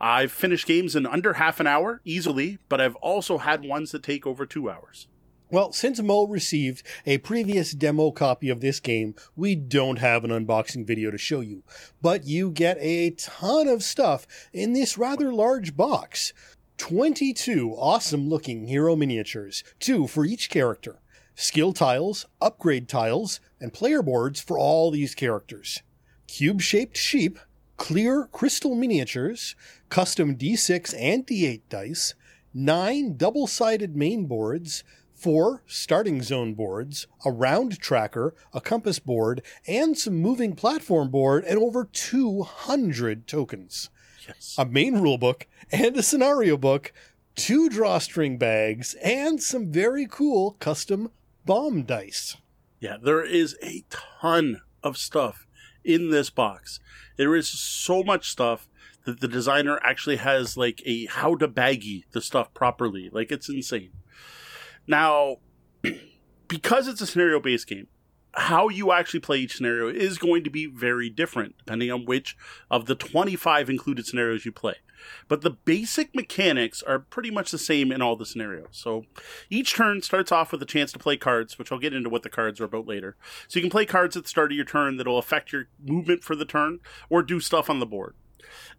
I've finished games in under half an hour easily, but I've also had ones that take over two hours. Well, since Mo received a previous demo copy of this game, we don't have an unboxing video to show you. But you get a ton of stuff in this rather large box. 22 awesome looking hero miniatures, two for each character, skill tiles, upgrade tiles, and player boards for all these characters, cube shaped sheep, clear crystal miniatures, custom d6 and d8 dice, nine double sided main boards, four starting zone boards, a round tracker, a compass board, and some moving platform board, and over 200 tokens. Yes. A main rulebook and a scenario book, two drawstring bags, and some very cool custom bomb dice. Yeah, there is a ton of stuff in this box. There is so much stuff that the designer actually has like a how to baggy the stuff properly. Like it's insane. Now, because it's a scenario based game, how you actually play each scenario is going to be very different depending on which of the 25 included scenarios you play. But the basic mechanics are pretty much the same in all the scenarios. So each turn starts off with a chance to play cards, which I'll get into what the cards are about later. So you can play cards at the start of your turn that'll affect your movement for the turn or do stuff on the board.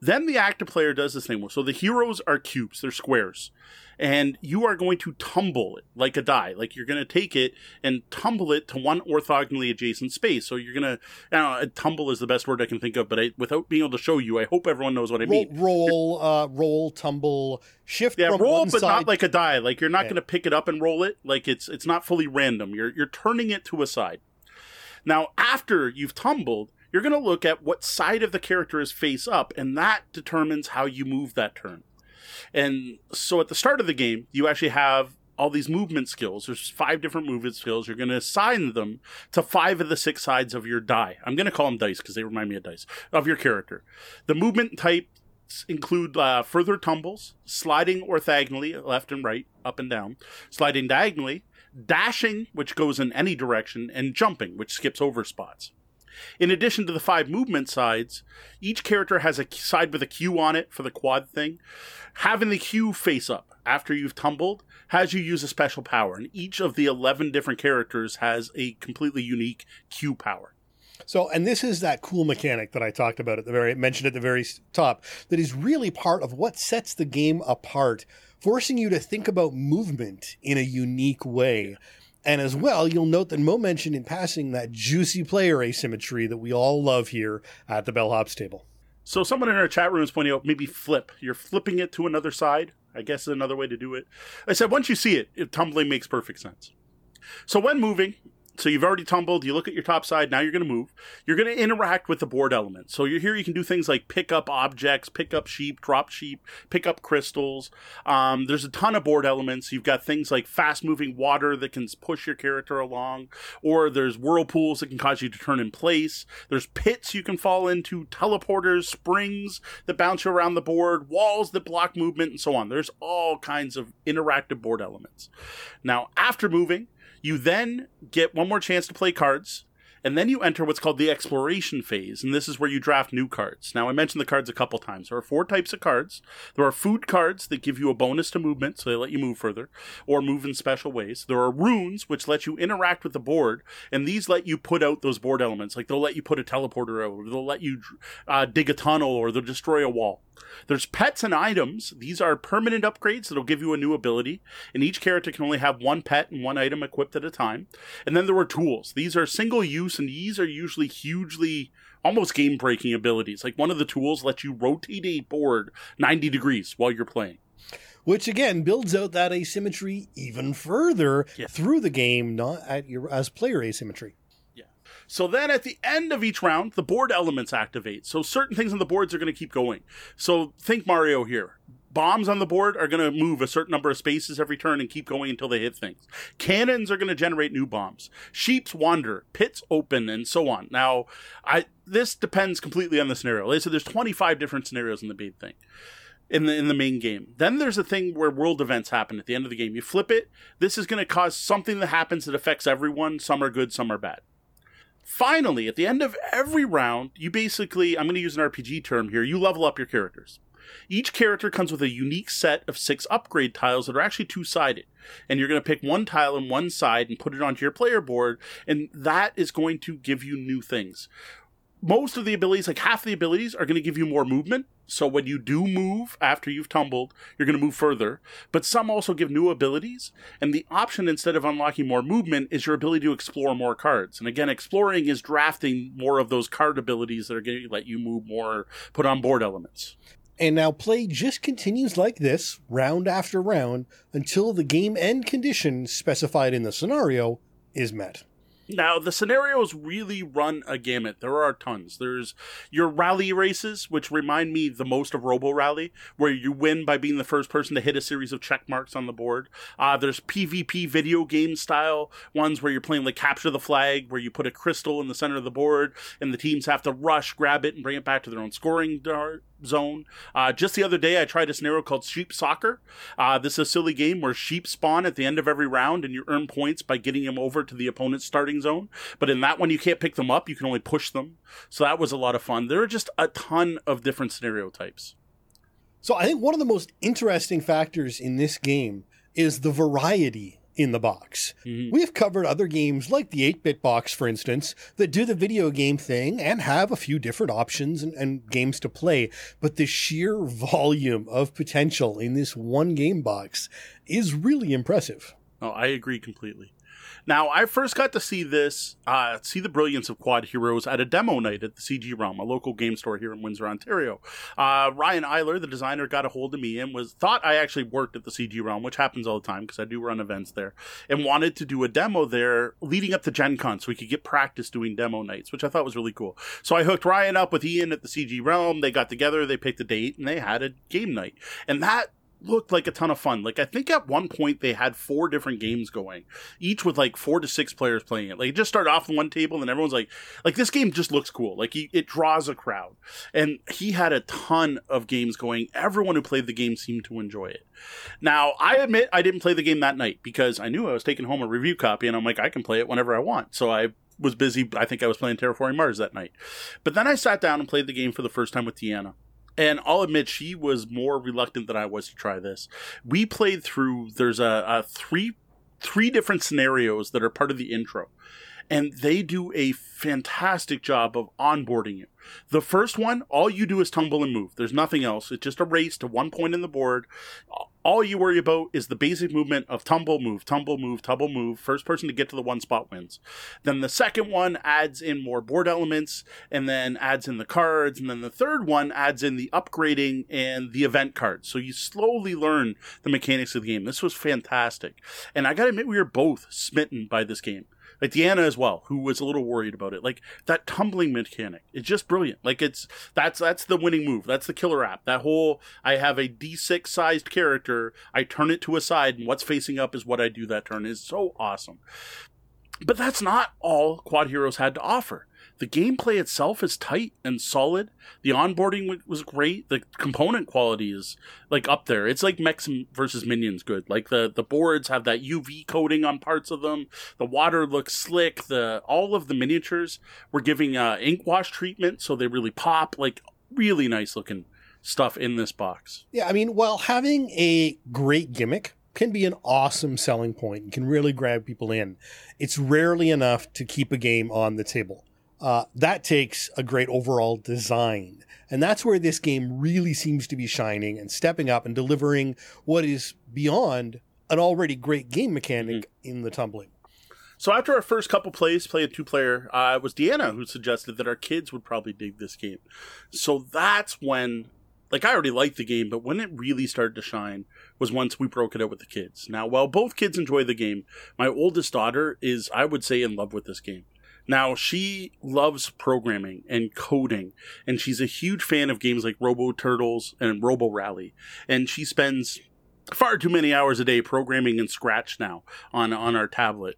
Then the active player does the same. So the heroes are cubes, they're squares. And you are going to tumble it like a die. Like you're going to take it and tumble it to one orthogonally adjacent space. So you're going to, tumble is the best word I can think of, but I, without being able to show you, I hope everyone knows what I Roll, mean. roll, uh, roll, tumble, shift Yeah, roll, but side. not like a die. Like you're not Yeah. going to pick it up and roll it. Like it's it's not fully random. You're you're turning it to a side. Now, after you've tumbled, you're going to look at what side of the character is face up, and that determines how you move that turn. And so at the start of the game, you actually have all these movement skills. There's five different movement skills. You're going to assign them to five of the six sides of your die. I'm going to call them dice because they remind me of dice of your character. The movement types include uh, further tumbles, sliding orthogonally left and right, up and down, sliding diagonally, dashing, which goes in any direction, and jumping, which skips over spots. In addition to the five movement sides, each character has a side with a Q on it for the quad thing. Having the Q face up after you've tumbled has you use a special power, and each of the 11 different characters has a completely unique Q power. So, and this is that cool mechanic that I talked about at the very mentioned at the very top that is really part of what sets the game apart, forcing you to think about movement in a unique way. And as well, you'll note that Mo mentioned in passing that juicy player asymmetry that we all love here at the Bellhops table. So someone in our chat room is pointing out maybe flip. You're flipping it to another side. I guess is another way to do it. I said once you see it, it tumbling makes perfect sense. So when moving, so you've already tumbled. You look at your top side. Now you're going to move. You're going to interact with the board elements. So you're here. You can do things like pick up objects, pick up sheep, drop sheep, pick up crystals. Um, there's a ton of board elements. You've got things like fast moving water that can push your character along, or there's whirlpools that can cause you to turn in place. There's pits you can fall into, teleporters, springs that bounce you around the board, walls that block movement, and so on. There's all kinds of interactive board elements. Now, after moving, you then get one more chance to play cards, and then you enter what's called the exploration phase, and this is where you draft new cards. Now, I mentioned the cards a couple times. There are four types of cards. There are food cards that give you a bonus to movement, so they let you move further, or move in special ways. There are runes, which let you interact with the board, and these let you put out those board elements. Like they'll let you put a teleporter out, or they'll let you uh, dig a tunnel, or they'll destroy a wall. There's pets and items. These are permanent upgrades that'll give you a new ability, and each character can only have one pet and one item equipped at a time. And then there were tools. These are single use, and these are usually hugely almost game breaking abilities. Like one of the tools lets you rotate a board 90 degrees while you're playing. Which again builds out that asymmetry even further Yeah. through the game, not at your as player asymmetry. So then at the end of each round, the board elements activate. So certain things on the boards are going to keep going. So think Mario here. Bombs on the board are going to move a certain number of spaces every turn and keep going until they hit things. Cannons are going to generate new bombs. Sheeps wander, pits open, and so on. Now, I this depends completely on the scenario. I said, there's 25 different scenarios in the big thing in the in the main game. Then there's a thing where world events happen at the end of the game. You flip it. This is going to cause something that happens that affects everyone. Some are good, some are bad. Finally, at the end of every round, you basically, I'm going to use an RPG term here, you level up your characters. Each character comes with a unique set of six upgrade tiles that are actually two sided. And you're going to pick one tile on one side and put it onto your player board, and that is going to give you new things. Most of the abilities, like half the abilities, are going to give you more movement. So when you do move after you've tumbled, you're going to move further. But some also give new abilities. And the option, instead of unlocking more movement, is your ability to explore more cards. And again, exploring is drafting more of those card abilities that are going to let you move more, put on board elements. And now play just continues like this, round after round, until the game end condition specified in the scenario is met. Now, the scenarios really run a gamut. There are tons. There's your rally races, which remind me the most of Robo Rally, where you win by being the first person to hit a series of check marks on the board. Uh, there's PvP video game style ones where you're playing like Capture the Flag, where you put a crystal in the center of the board and the teams have to rush, grab it, and bring it back to their own scoring dar- zone. Uh, just the other day, I tried a scenario called Sheep Soccer. Uh, this is a silly game where sheep spawn at the end of every round, and you earn points by getting them over to the opponent's starting zone. But in that one, you can't pick them up; you can only push them. So that was a lot of fun. There are just a ton of different scenario types. So I think one of the most interesting factors in this game is the variety in the box. Mhm. We've covered other games like the 8 bit box, for instance, that do the video game thing and have a few different options and, and games to play. But the sheer volume of potential in this one game box is really impressive. Oh, I agree completely. Now, I first got to see this, uh, see the brilliance of Quad Heroes at a demo night at the CG Realm, a local game store here in Windsor, Ontario. Uh, Ryan Eiler, the designer, got a hold of me and was thought I actually worked at the CG Realm, which happens all the time because I do run events there, and wanted to do a demo there leading up to Gen Con so we could get practice doing demo nights, which I thought was really cool. So I hooked Ryan up with Ian at the CG Realm. They got together, they picked a date, and they had a game night. And that looked like a ton of fun. Like I think at one point they had four different games going, each with like four to six players playing it. Like it just started off on one table, and everyone's like, like this game just looks cool. Like he, it draws a crowd, and he had a ton of games going. Everyone who played the game seemed to enjoy it. Now I admit I didn't play the game that night because I knew I was taking home a review copy, and I'm like I can play it whenever I want. So I was busy. I think I was playing Terraforming Mars that night, but then I sat down and played the game for the first time with Deanna. And I'll admit she was more reluctant than I was to try this. We played through. There's a, a three three different scenarios that are part of the intro, and they do a fantastic job of onboarding you. The first one, all you do is tumble and move. There's nothing else. It's just a race to one point in the board. All you worry about is the basic movement of tumble, move, tumble, move, tumble, move. First person to get to the one spot wins. Then the second one adds in more board elements and then adds in the cards. And then the third one adds in the upgrading and the event cards. So you slowly learn the mechanics of the game. This was fantastic. And I gotta admit, we were both smitten by this game like Deanna as well, who was a little worried about it. Like that tumbling mechanic, it's just brilliant. Like it's that's that's the winning move. That's the killer app. That whole I have a D6 sized character, I turn it to a side, and what's facing up is what I do that turn is so awesome. But that's not all Quad Heroes had to offer the gameplay itself is tight and solid. The onboarding was great. The component quality is like up there. It's like mechs versus minions good. Like the the boards have that UV coating on parts of them. The water looks slick. The all of the miniatures were giving uh, ink wash treatment, so they really pop. Like really nice looking stuff in this box. Yeah, I mean, while having a great gimmick can be an awesome selling point and can really grab people in, it's rarely enough to keep a game on the table uh, that takes a great overall design. And that's where this game really seems to be shining and stepping up and delivering what is beyond an already great game mechanic mm-hmm. in the tumbling. So after our first couple plays, play a two player, uh, it was Deanna who suggested that our kids would probably dig this game. So that's when, like, I already liked the game, but when it really started to shine was once we broke it out with the kids. Now, while both kids enjoy the game, my oldest daughter is, I would say, in love with this game. Now, she loves programming and coding, and she's a huge fan of games like Robot Turtles and Robo Rally. And she spends far too many hours a day programming in Scratch now on, on our tablet.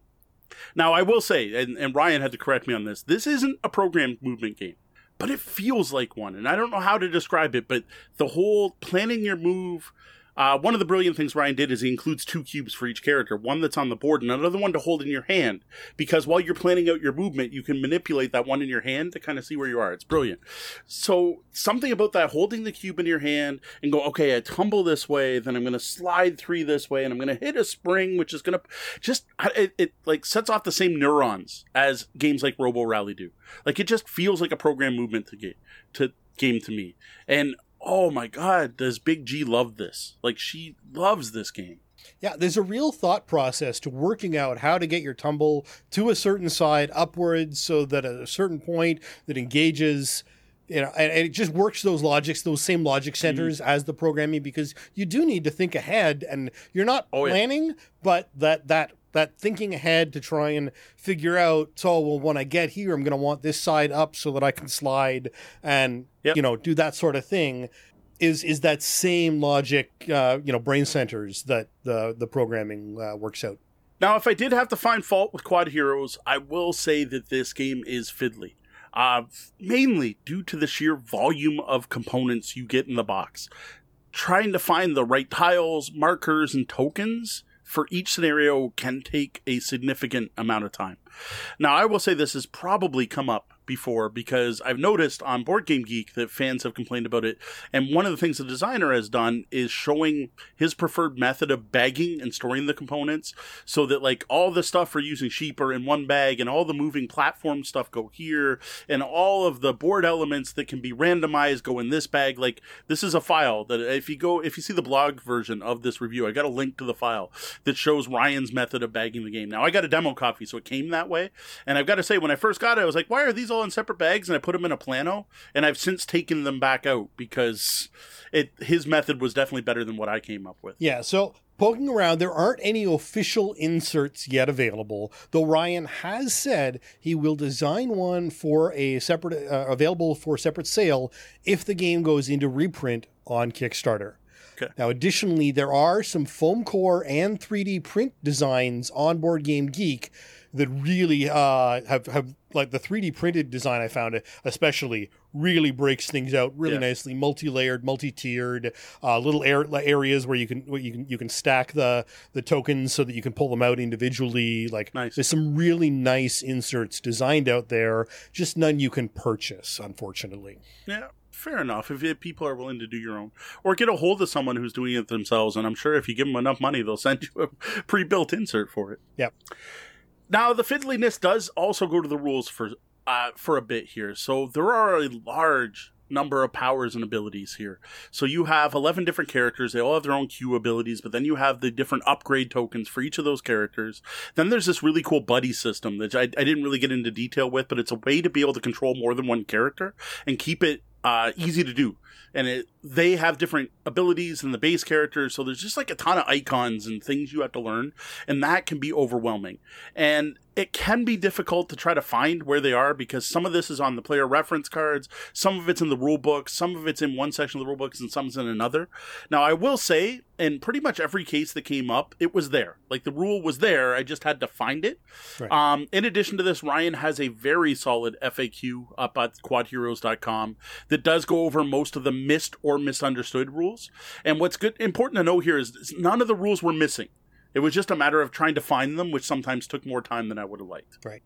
Now, I will say, and, and Ryan had to correct me on this, this isn't a program movement game but it feels like one. And I don't know how to describe it, but the whole planning your move, uh, one of the brilliant things Ryan did is he includes two cubes for each character, one that's on the board and another one to hold in your hand. Because while you're planning out your movement, you can manipulate that one in your hand to kind of see where you are. It's brilliant. So something about that holding the cube in your hand and go, okay, I tumble this way, then I'm going to slide three this way, and I'm going to hit a spring, which is going to just it, it like sets off the same neurons as games like Robo Rally do. Like it just feels like a program movement to game to game to me. And oh my god, does Big G love this? Like she loves this game. Yeah, there's a real thought process to working out how to get your tumble to a certain side upwards so that at a certain point that engages you know, and, and, it just works those logics, those same logic mm-hmm. centers mm-hmm. as the programming because you do need to think ahead and you're not oh, planning, yeah. but that that that thinking ahead to try and figure out so well when i get here i'm going to want this side up so that i can slide and yep. you know do that sort of thing is is that same logic uh, you know brain centers that the the programming uh, works out. Now if i did have to find fault with quad heroes i will say that this game is fiddly. Uh, mainly due to the sheer volume of components you get in the box. Trying to find the right tiles markers and tokens for each scenario can take a significant amount of time. Now, I will say this has probably come up before because I've noticed on Board Game Geek that fans have complained about it. And one of the things the designer has done is showing his preferred method of bagging and storing the components so that like all the stuff for using sheep are in one bag and all the moving platform stuff go here and all of the board elements that can be randomized go in this bag. Like this is a file that if you go, if you see the blog version of this review, I got a link to the file that shows Ryan's method of bagging the game. Now I got a demo copy, so it came that way. And I've got to say, when I first got it, I was like, why are these all in separate bags and I put them in a plano, and I've since taken them back out because it his method was definitely better than what I came up with. Yeah, so poking around, there aren't any official inserts yet available, though Ryan has said he will design one for a separate uh, available for separate sale if the game goes into reprint on Kickstarter. Okay. Now, additionally, there are some foam core and 3D print designs on Board Game Geek that really uh, have have like the 3D printed design I found it especially really breaks things out really yeah. nicely, multi-layered, multi-tiered, uh, little air, areas where you can where you can you can stack the the tokens so that you can pull them out individually. Like nice. there's some really nice inserts designed out there, just none you can purchase, unfortunately. Yeah fair enough if people are willing to do your own or get a hold of someone who's doing it themselves and i'm sure if you give them enough money they'll send you a pre-built insert for it yep now, the fiddliness does also go to the rules for uh, for a bit here. So there are a large number of powers and abilities here. So you have 11 different characters. They all have their own Q abilities, but then you have the different upgrade tokens for each of those characters. Then there's this really cool buddy system that I, I didn't really get into detail with, but it's a way to be able to control more than one character and keep it uh, easy to do. And it, they have different abilities than the base characters, so there's just like a ton of icons and things you have to learn, and that can be overwhelming. And it can be difficult to try to find where they are because some of this is on the player reference cards, some of it's in the rule book, some of it's in one section of the rule books, and some's in another. Now, I will say, in pretty much every case that came up, it was there. Like the rule was there, I just had to find it. Right. Um, in addition to this, Ryan has a very solid FAQ up at quadheroes.com that does go over most of the missed or misunderstood rules. And what's good important to know here is none of the rules were missing. It was just a matter of trying to find them, which sometimes took more time than I would have liked. Right.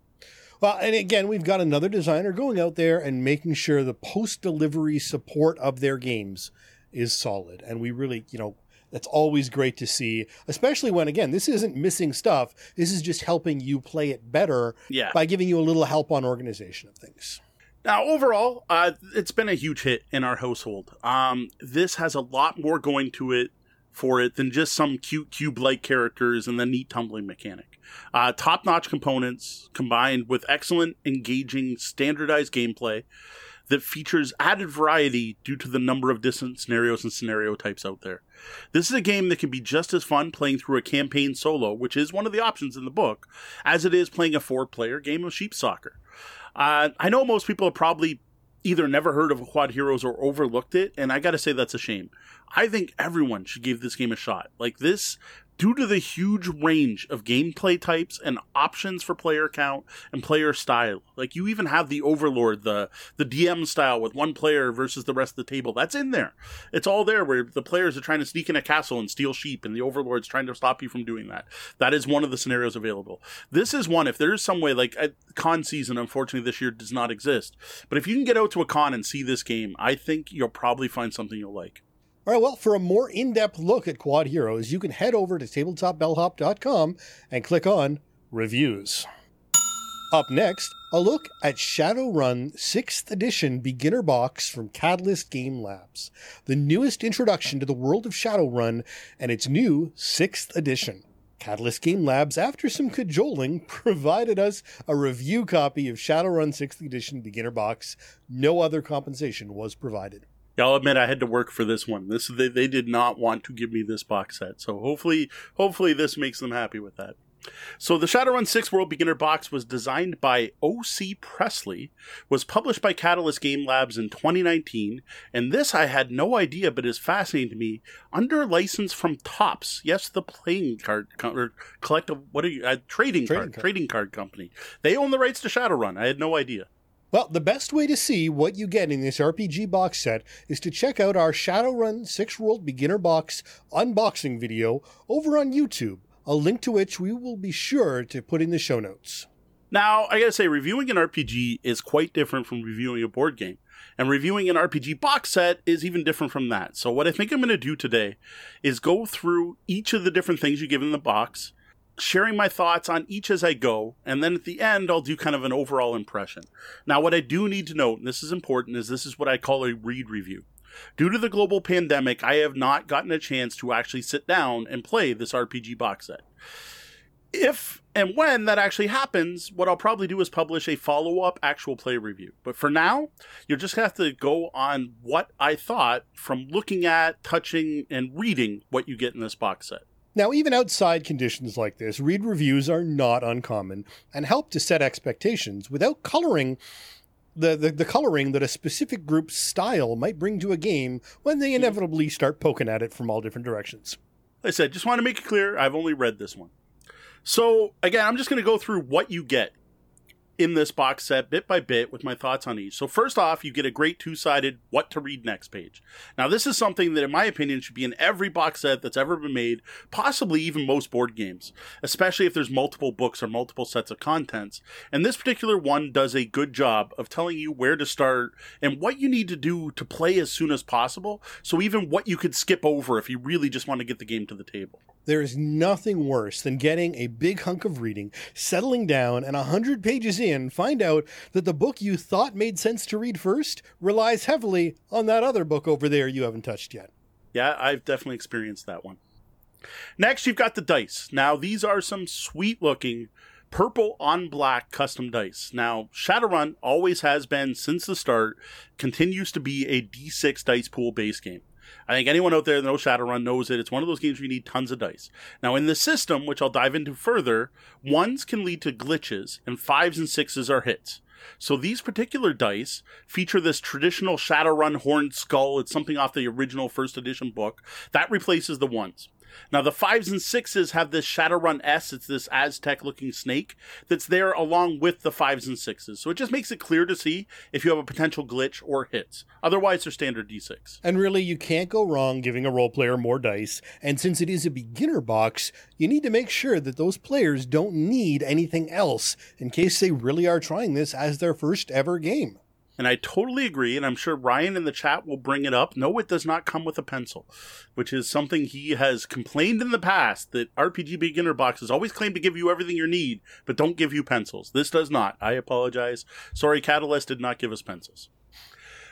Well, and again, we've got another designer going out there and making sure the post delivery support of their games is solid. And we really, you know, that's always great to see, especially when, again, this isn't missing stuff. This is just helping you play it better yeah. by giving you a little help on organization of things. Now, overall, uh, it's been a huge hit in our household. Um, this has a lot more going to it for it than just some cute cube-like characters and the neat tumbling mechanic. Uh, top-notch components combined with excellent, engaging, standardized gameplay that features added variety due to the number of different scenarios and scenario types out there. This is a game that can be just as fun playing through a campaign solo, which is one of the options in the book, as it is playing a four-player game of sheep soccer. Uh, I know most people have probably either never heard of Quad Heroes or overlooked it, and I gotta say that's a shame. I think everyone should give this game a shot. Like this due to the huge range of gameplay types and options for player count and player style. Like you even have the overlord, the the DM style with one player versus the rest of the table. That's in there. It's all there where the players are trying to sneak in a castle and steal sheep and the overlord's trying to stop you from doing that. That is one of the scenarios available. This is one if there's some way like con season unfortunately this year does not exist. But if you can get out to a con and see this game, I think you'll probably find something you'll like. All right, well, for a more in depth look at Quad Heroes, you can head over to tabletopbellhop.com and click on Reviews. Up next, a look at Shadowrun 6th Edition Beginner Box from Catalyst Game Labs, the newest introduction to the world of Shadowrun and its new 6th edition. Catalyst Game Labs, after some cajoling, provided us a review copy of Shadowrun 6th Edition Beginner Box. No other compensation was provided. Yeah, I'll admit I had to work for this one. This they, they did not want to give me this box set, so hopefully hopefully this makes them happy with that. So the Shadowrun 6 World Beginner Box was designed by O.C. Presley, was published by Catalyst Game Labs in 2019, and this I had no idea but is fascinating to me. Under license from Topps. yes, the playing card co- or collective what are you uh, trading, trading card, card trading card company. They own the rights to Shadowrun. I had no idea. Well, the best way to see what you get in this RPG box set is to check out our Shadowrun 6 World Beginner Box unboxing video over on YouTube, a link to which we will be sure to put in the show notes. Now, I gotta say, reviewing an RPG is quite different from reviewing a board game. And reviewing an RPG box set is even different from that. So, what I think I'm to do today is go through each of the different things you give in the box, sharing my thoughts on each as I go, and then at the end, I'll do kind of an overall impression. Now, what I do need to note, and this is important, is this is what I call a read review. Due to the global pandemic, I have not gotten a chance to actually sit down and play this RPG box set. If and when that actually happens, what I'll probably do is publish a follow up actual play review. But for now, you'll just have to go on what I thought from looking at, touching, and reading what you get in this box set. Now, even outside conditions like this, read reviews are not uncommon and help to set expectations without coloring the, the, the, coloring that a specific group's style might bring to a game when they inevitably start poking at it from all different directions. I said, just want to make it clear, I've only read this one. So, again, I'm just going to go through what you get in this box set bit by bit with my thoughts on each. So first off, you get a great two-sided what to read next page. Now this is something that in my opinion should be in every box set that's ever been made, possibly even most board games, especially if there's multiple books or multiple sets of contents. And this particular one does a good job of telling you where to start and what you need to do to play as soon as possible. So even what you could skip over if you really just want to get the game to the table. There is nothing worse than getting a big hunk of reading, settling down, and a hundred pages in, find out that the book you thought made sense to read first relies heavily on that other book over there you haven't touched yet. Yeah, I've definitely experienced that one. Next, you've got the dice. Now, these are some sweet looking purple on black custom dice. Now, Shadowrun always has been since the start, continues to be a D6 dice pool base game. I think anyone out there that knows Shadowrun knows it. It's one of those games where you need tons of dice. Now, in the system, which I'll dive into further, ones can lead to glitches, and fives and sixes are hits. So these particular dice feature this traditional Shadowrun horned skull. It's something off the original first edition book. That replaces the ones. Now, the fives and sixes have this Shadowrun S. It's this Aztec looking snake that's there along with the fives and sixes. So it just makes it clear to see if you have a potential glitch or hits. Otherwise, they're standard D6. And really, you can't go wrong giving a role player more dice. And since it is a beginner box, you need to make sure that those players don't need anything else in case they really are trying this as their first ever game. And I totally agree, and I'm sure Ryan in the chat will bring it up. No, it does not come with a pencil, which is something he has complained in the past that RPG beginner boxes always claim to give you everything you need, but don't give you pencils. This does not. I apologize. Sorry, Catalyst did not give us pencils.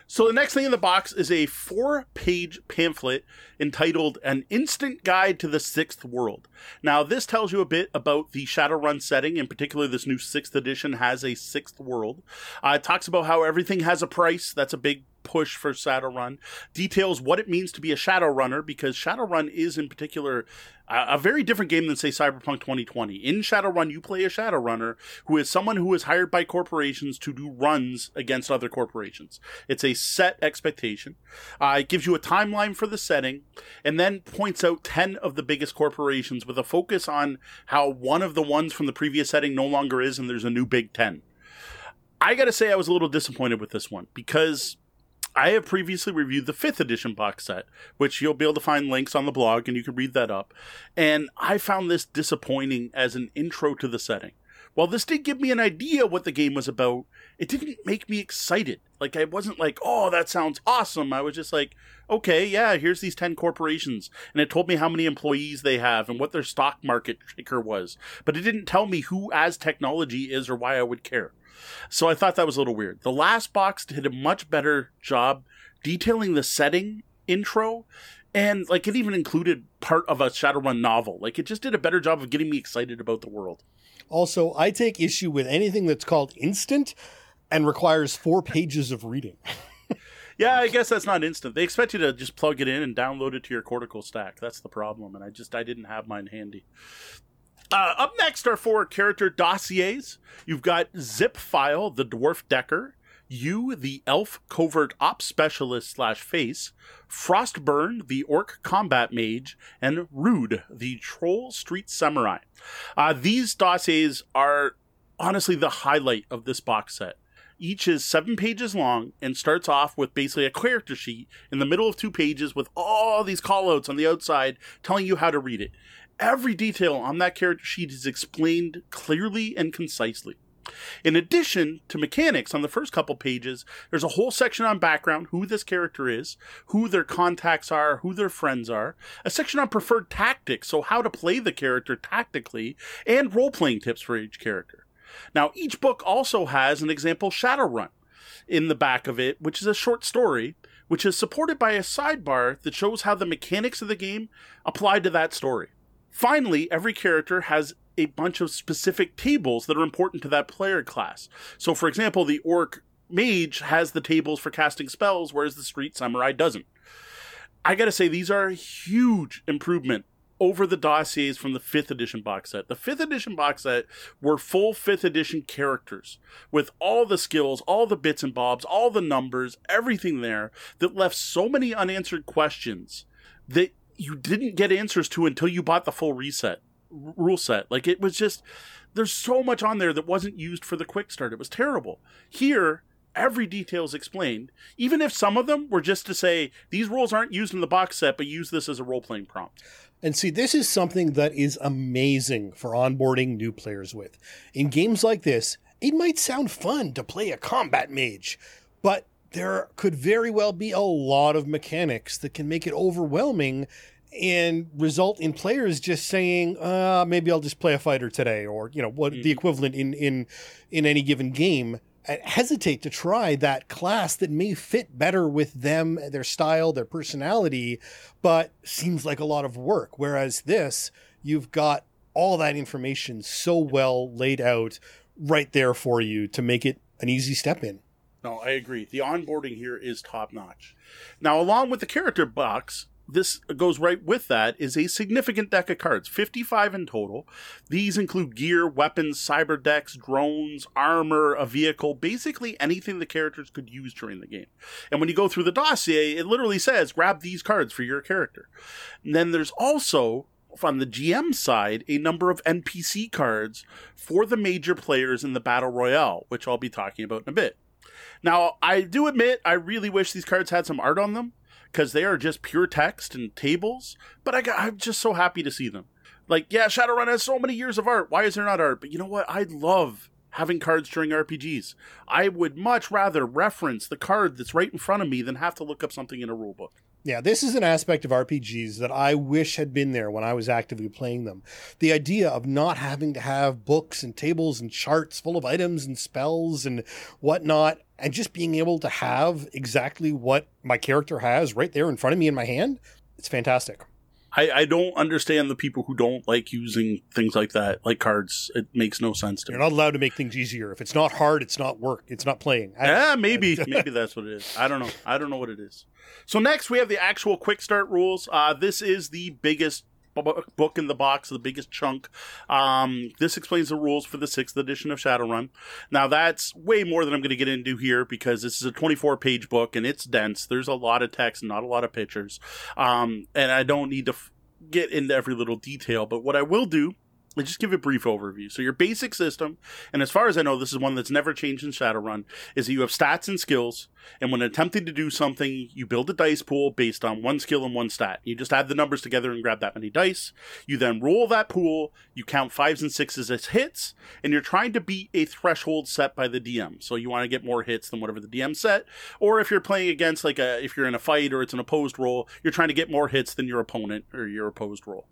So the next thing in the box is a four-page pamphlet entitled "An Instant Guide to the Sixth World." Now, this tells you a bit about the Shadowrun setting. In particular, this new sixth edition has a sixth world. Uh, it talks about how everything has a price. That's a big push for Shadowrun. Details what it means to be a Shadowrunner because Shadowrun is in particular a, very different game than say Cyberpunk 2020. In Shadowrun, you play a Shadowrunner who is someone who is hired by corporations to do runs against other corporations. It's a set expectation. Uh, it gives you a timeline for the setting and then points out 10 of the biggest corporations with a focus on how one of the ones from the previous setting no longer is and there's a new big 10. I gotta say, I was a little disappointed with this one because I have previously reviewed the fifth edition box set, which you'll be able to find links on the blog and you can read that up. And I found this disappointing as an intro to the setting. While this did give me an idea what the game was about, it didn't make me excited. Like, I wasn't like, oh, that sounds awesome. I was just like, okay, yeah, here's these 10 corporations. And it told me how many employees they have and what their stock market ticker was. But it didn't tell me who Aztechnology is or why I would care. So I thought that was a little weird. The last box did a much better job detailing the setting intro and like it even included part of a Shadowrun novel. Like it just did a better job of getting me excited about the world. Also, I take issue with anything that's called instant and requires four pages of reading. yeah, I guess that's not instant. They expect you to just plug it in and download it to your cortical stack. That's the problem, and I just I didn't have mine handy. Uh, up next are four character dossiers. You've got Zip File, the Dwarf Decker, you, the Elf Covert Ops Specialist slash Face, Frostburn, the Orc Combat Mage, and Rude, the Troll Street Samurai. Uh, these dossiers are honestly the highlight of this box set. Each is seven pages long and starts off with basically a character sheet in the middle of two pages with all these callouts on the outside telling you how to read it. Every detail on that character sheet is explained clearly and concisely. In addition to mechanics on the first couple pages, there's a whole section on background, who this character is, who their contacts are, who their friends are, a section on preferred tactics, so how to play the character tactically, and role playing tips for each character. Now, each book also has an example Shadowrun in the back of it, which is a short story, which is supported by a sidebar that shows how the mechanics of the game apply to that story. Finally, every character has a bunch of specific tables that are important to that player class. So, for example, the orc mage has the tables for casting spells, whereas the street samurai doesn't. I gotta say, these are a huge improvement over the dossiers from the 5th edition box set. The 5th edition box set were full 5th edition characters with all the skills, all the bits and bobs, all the numbers, everything there that left so many unanswered questions that you didn't get answers to until you bought the full reset rule set. Like it was just there's so much on there that wasn't used for the quick start. It was terrible. Here, every detail is explained, even if some of them were just to say these rules aren't used in the box set, but use this as a role playing prompt. And see, this is something that is amazing for onboarding new players with. In games like this, it might sound fun to play a combat mage, but there could very well be a lot of mechanics that can make it overwhelming and result in players just saying, uh, maybe I'll just play a fighter today, or you know what Mhm. the equivalent in in in any given game. and Hesitate to try that class that may fit better with them, their style, their personality, but seems like a lot of work. Whereas this, you've got all that information so well laid out right there for you to make it an easy step in. No, I agree. The onboarding here is top notch. Now, along with the character box, this goes right with that is a significant deck of cards, 55 in total. These include gear, weapons, cyber decks, drones, armor, a vehicle, basically anything the characters could use during the game. And when you go through the dossier, it literally says grab these cards for your character. And then there's also on the GM side, a number of NPC cards for the major players in the Battle Royale, which I'll be talking about in a bit. Now, I do admit I really wish these cards had some art on them because they are just pure text and tables, but I got, I'm just so happy to see them. Like, yeah, Shadowrun has so many years of art. Why is there not art? But you know what? I love having cards during RPGs. I would much rather reference the card that's right in front of me than have to look up something in a rulebook. Yeah, this is an aspect of RPGs that I wish had been there when I was actively playing them. The idea of not having to have books and tables and charts full of items and spells and whatnot, and just being able to have exactly what my character has right there in front of me in my hand, it's fantastic. I, I don't understand the people who don't like using things like that, like cards. It makes no sense to You're me. not allowed to make things easier. If it's not hard, it's not work. It's not playing. Yeah, maybe maybe that's what it is. I don't know. I don't know what it is. So next we have the actual quick start rules. Uh, this is the biggest book in the box, the biggest chunk. Um, this explains the rules for the sixth edition of Shadowrun. Now that's way more than I'm going to get into here because this is a 24 page book and it's dense. There's a lot of text, not a lot of pictures, um, and I don't need to f- get into every little detail. But what I will do Let's just give a brief overview. So your basic system, and as far as I know, this is one that's never changed in Shadowrun, is that you have stats and skills, and when attempting to do something, you build a dice pool based on one skill and one stat. You just add the numbers together and grab that many dice. You then roll that pool, you count fives and sixes as hits, and you're trying to beat a threshold set by the DM. So you want to get more hits than whatever the DM set, or if you're playing against like a if you're in a fight or it's an opposed roll, you're trying to get more hits than your opponent or your opposed roll.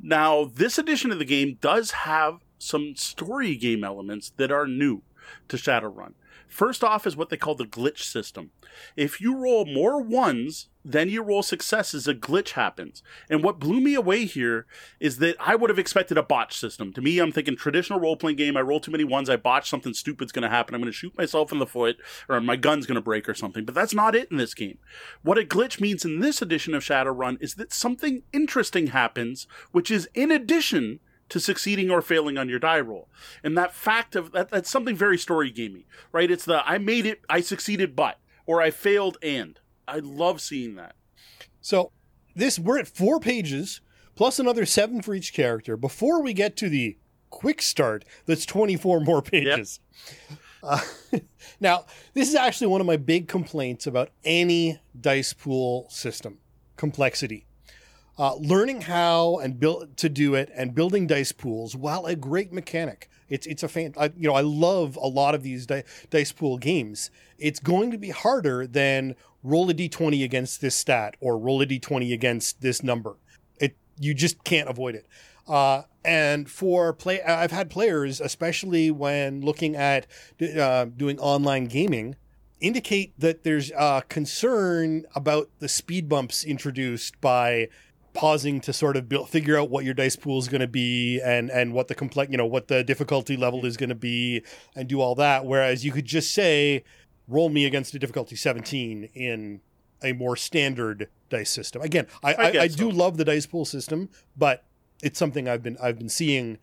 Now, this edition of the game does have some story game elements that are new to Shadowrun. First off is what they call the glitch system. If you roll more ones than you roll successes, a glitch happens. And what blew me away here is that I would have expected a botch system. To me, I'm thinking traditional role playing game. I roll too many ones, I botch something stupid's going to happen. I'm going to shoot myself in the foot, or my gun's going to break or something. But that's not it in this game. What a glitch means in this edition of Shadowrun is that something interesting happens, which is in addition to succeeding or failing on your die roll. And that fact of that, that's something very story gamey, right? It's the I made it, I succeeded, but, or I failed and. I love seeing that. So this we're at four pages plus another seven for each character before we get to the quick start. That's twenty four more pages. Uh, now this is actually one of my big complaints about any dice pool system: complexity. Uh, learning how and build to do it and building dice pools, while a great mechanic, it's it's a fan. I, you know, I love a lot of these di- dice pool games. It's going to be harder than roll a d20 against this stat or roll a d20 against this number. It you just can't avoid it. Uh, and for play, I've had players, especially when looking at uh, doing online gaming, indicate that there's uh, concern about the speed bumps introduced by pausing to sort of build, figure out what your dice pool is going to be and and what the complex, you know, what the difficulty level is going to be, and do all that. Whereas you could just say, roll me against a difficulty 17 in a more standard dice system. Again, I I I, I do so. love the dice pool system, but it's something I've been I've been seeing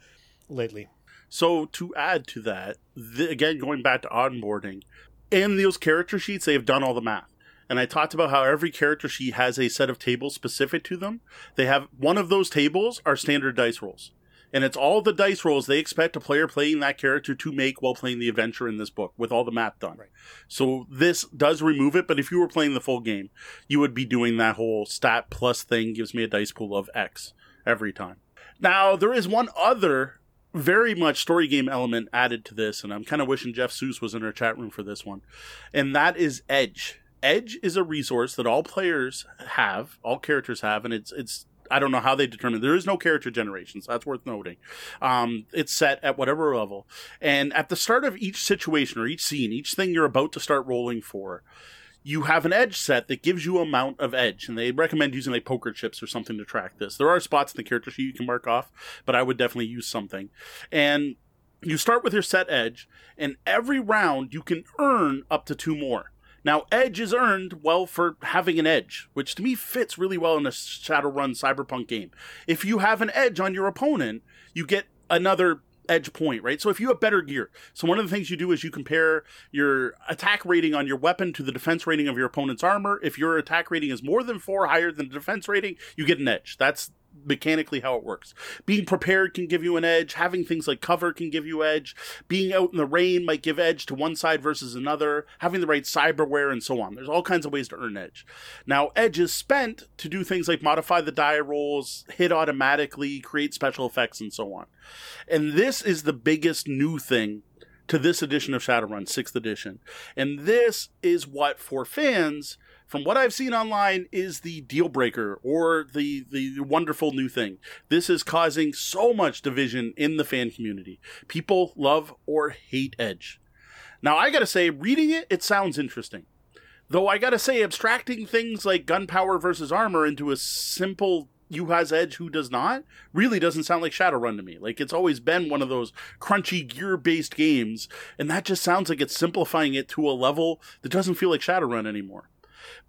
lately. So to add to that, the, again going back to onboarding, in those character sheets they have done all the math. And I talked about how every character sheet has a set of tables specific to them. They have one of those tables are standard dice rolls. And it's all the dice rolls they expect a player playing that character to make while playing the adventure in this book with all the math done. Right. So this does remove it, but if you were playing the full game, you would be doing that whole stat plus thing gives me a dice pool of X every time. Now, there is one other very much story game element added to this, and I'm kind of wishing Jeff Seuss was in our chat room for this one, and that is Edge. Edge is a resource that all players have, all characters have, and it's it's I don't know how they determine. There is no character generation, so that's worth noting. Um, it's set at whatever level, and at the start of each situation or each scene, each thing you're about to start rolling for, you have an edge set that gives you amount of edge, and they recommend using like poker chips or something to track this. There are spots in the character sheet you can mark off, but I would definitely use something. And you start with your set edge, and every round you can earn up to two more. Now, edge is earned well for having an edge, which to me fits really well in a Shadowrun cyberpunk game. If you have an edge on your opponent, you get another edge point, right? So if you have better gear, so one of the things you do is you compare your attack rating on your weapon to the defense rating of your opponent's armor. If your attack rating is more than four higher than the defense rating, you get an edge. That's mechanically how it works. Being prepared can give you an edge. Having things like cover can give you edge. Being out in the rain might give edge to one side versus another. Having the right cyberware and so on. There's all kinds of ways to earn edge. Now, edge is spent to do things like modify the die rolls, hit automatically, create special effects, and so on. And this is the biggest new thing to this edition of Shadowrun, 6th edition. And this is what, for fans, from what I've seen online, is the deal breaker or the, the wonderful new thing. This is causing so much division in the fan community. People love or hate Edge. Now, I gotta say, reading it, it sounds interesting. Though I gotta say, abstracting things like gunpowder versus armor into a simple who has edge, who does not, really doesn't sound like Shadowrun to me. Like it's always been one of those crunchy gear based games, and that just sounds like it's simplifying it to a level that doesn't feel like Shadowrun anymore.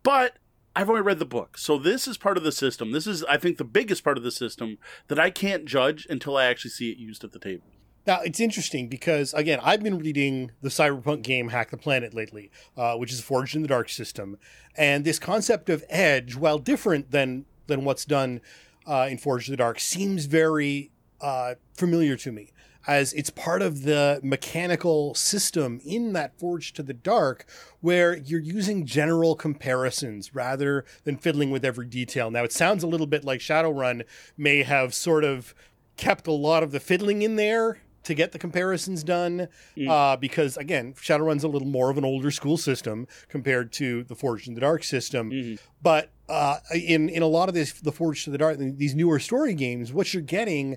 But I've only read the book. So this is part of the system. This is, I think, the biggest part of the system that I can't judge until I actually see it used at the table. Now, it's interesting because, again, I've been reading the cyberpunk game Hack the Planet lately, uh, which is Forged in the Dark system. And this concept of edge, while different than, than what's done uh, in Forged in the Dark, seems very uh, familiar to me as it's part of the mechanical system in that Forge to the Dark, where you're using general comparisons rather than fiddling with every detail. Now, it sounds a little bit like Shadowrun may have sort of kept a lot of the fiddling in there to get the comparisons done mm. uh, because again shadowrun's a little more of an older school system compared to the forged in the dark system mm-hmm. but uh, in in a lot of this the forged to the dark these newer story games what you're getting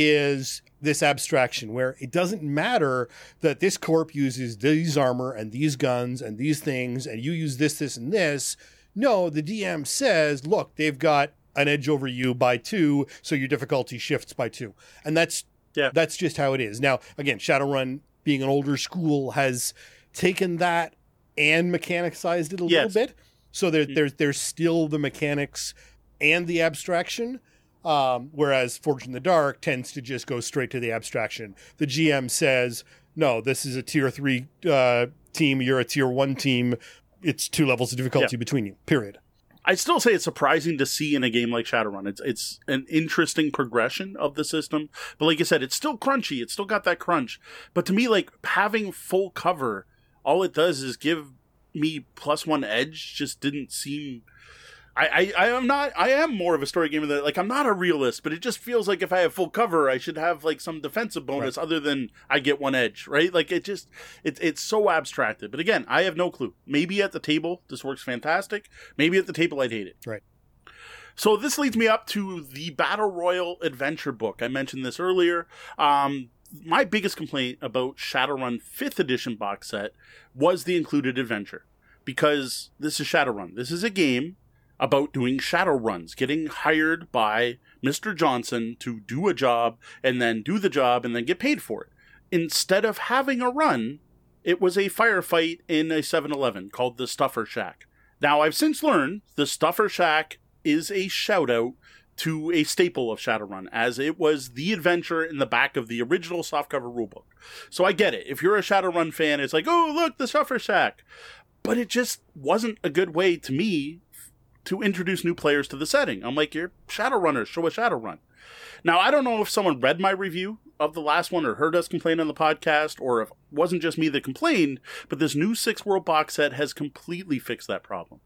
is this abstraction where it doesn't matter that this corp uses these armor and these guns and these things and you use this this and this. No the dm says look they've got an edge over you by two so your difficulty shifts by two. And that's yeah. that's just how it is. Now again shadowrun being an older school has taken that and mechanicized it a yes. little bit. So there, mm-hmm. there's there's still the mechanics and the abstraction um, whereas Forged in the Dark tends to just go straight to the abstraction. The GM says, no, this is a tier three uh, team, you're a tier one team. It's two levels of difficulty yeah. between you, period. I still say it's surprising to see in a game like Shadowrun. It's it's an interesting progression of the system, but like I said, it's still crunchy. It's still got that crunch. But to me, like having full cover, all it does is give me plus one edge. Just didn't seem I, I, I am not I am more of a story gamer that like I'm not a realist, but it just feels like if I have full cover, I should have like some defensive bonus right. other than I get one edge, right? Like it just it, it's so abstracted. But again, I have no clue. Maybe at the table this works fantastic. Maybe at the table I'd hate it. Right. So this leads me up to the Battle Royal Adventure book. I mentioned this earlier. Um, my biggest complaint about Shadowrun 5th edition box set was the included adventure. Because this is Shadowrun. This is a game about doing shadow runs, getting hired by Mr. Johnson to do a job and then do the job and then get paid for it. Instead of having a run, it was a firefight in a 7 Eleven called the Stuffer Shack. Now, I've since learned the Stuffer Shack is a shout out to a staple of Shadowrun, as it was the adventure in the back of the original softcover rulebook. So I get it. If you're a Shadowrun fan, it's like, oh, look, the Stuffer Shack. But it just wasn't a good way to me to introduce new players to the setting. I'm like, you're Shadowrunners, show a Shadowrun. Now, I don't know if someone read my review of the last one or heard us complain on the podcast or if it wasn't just me that complained, but this new Six World box set has completely fixed that problem.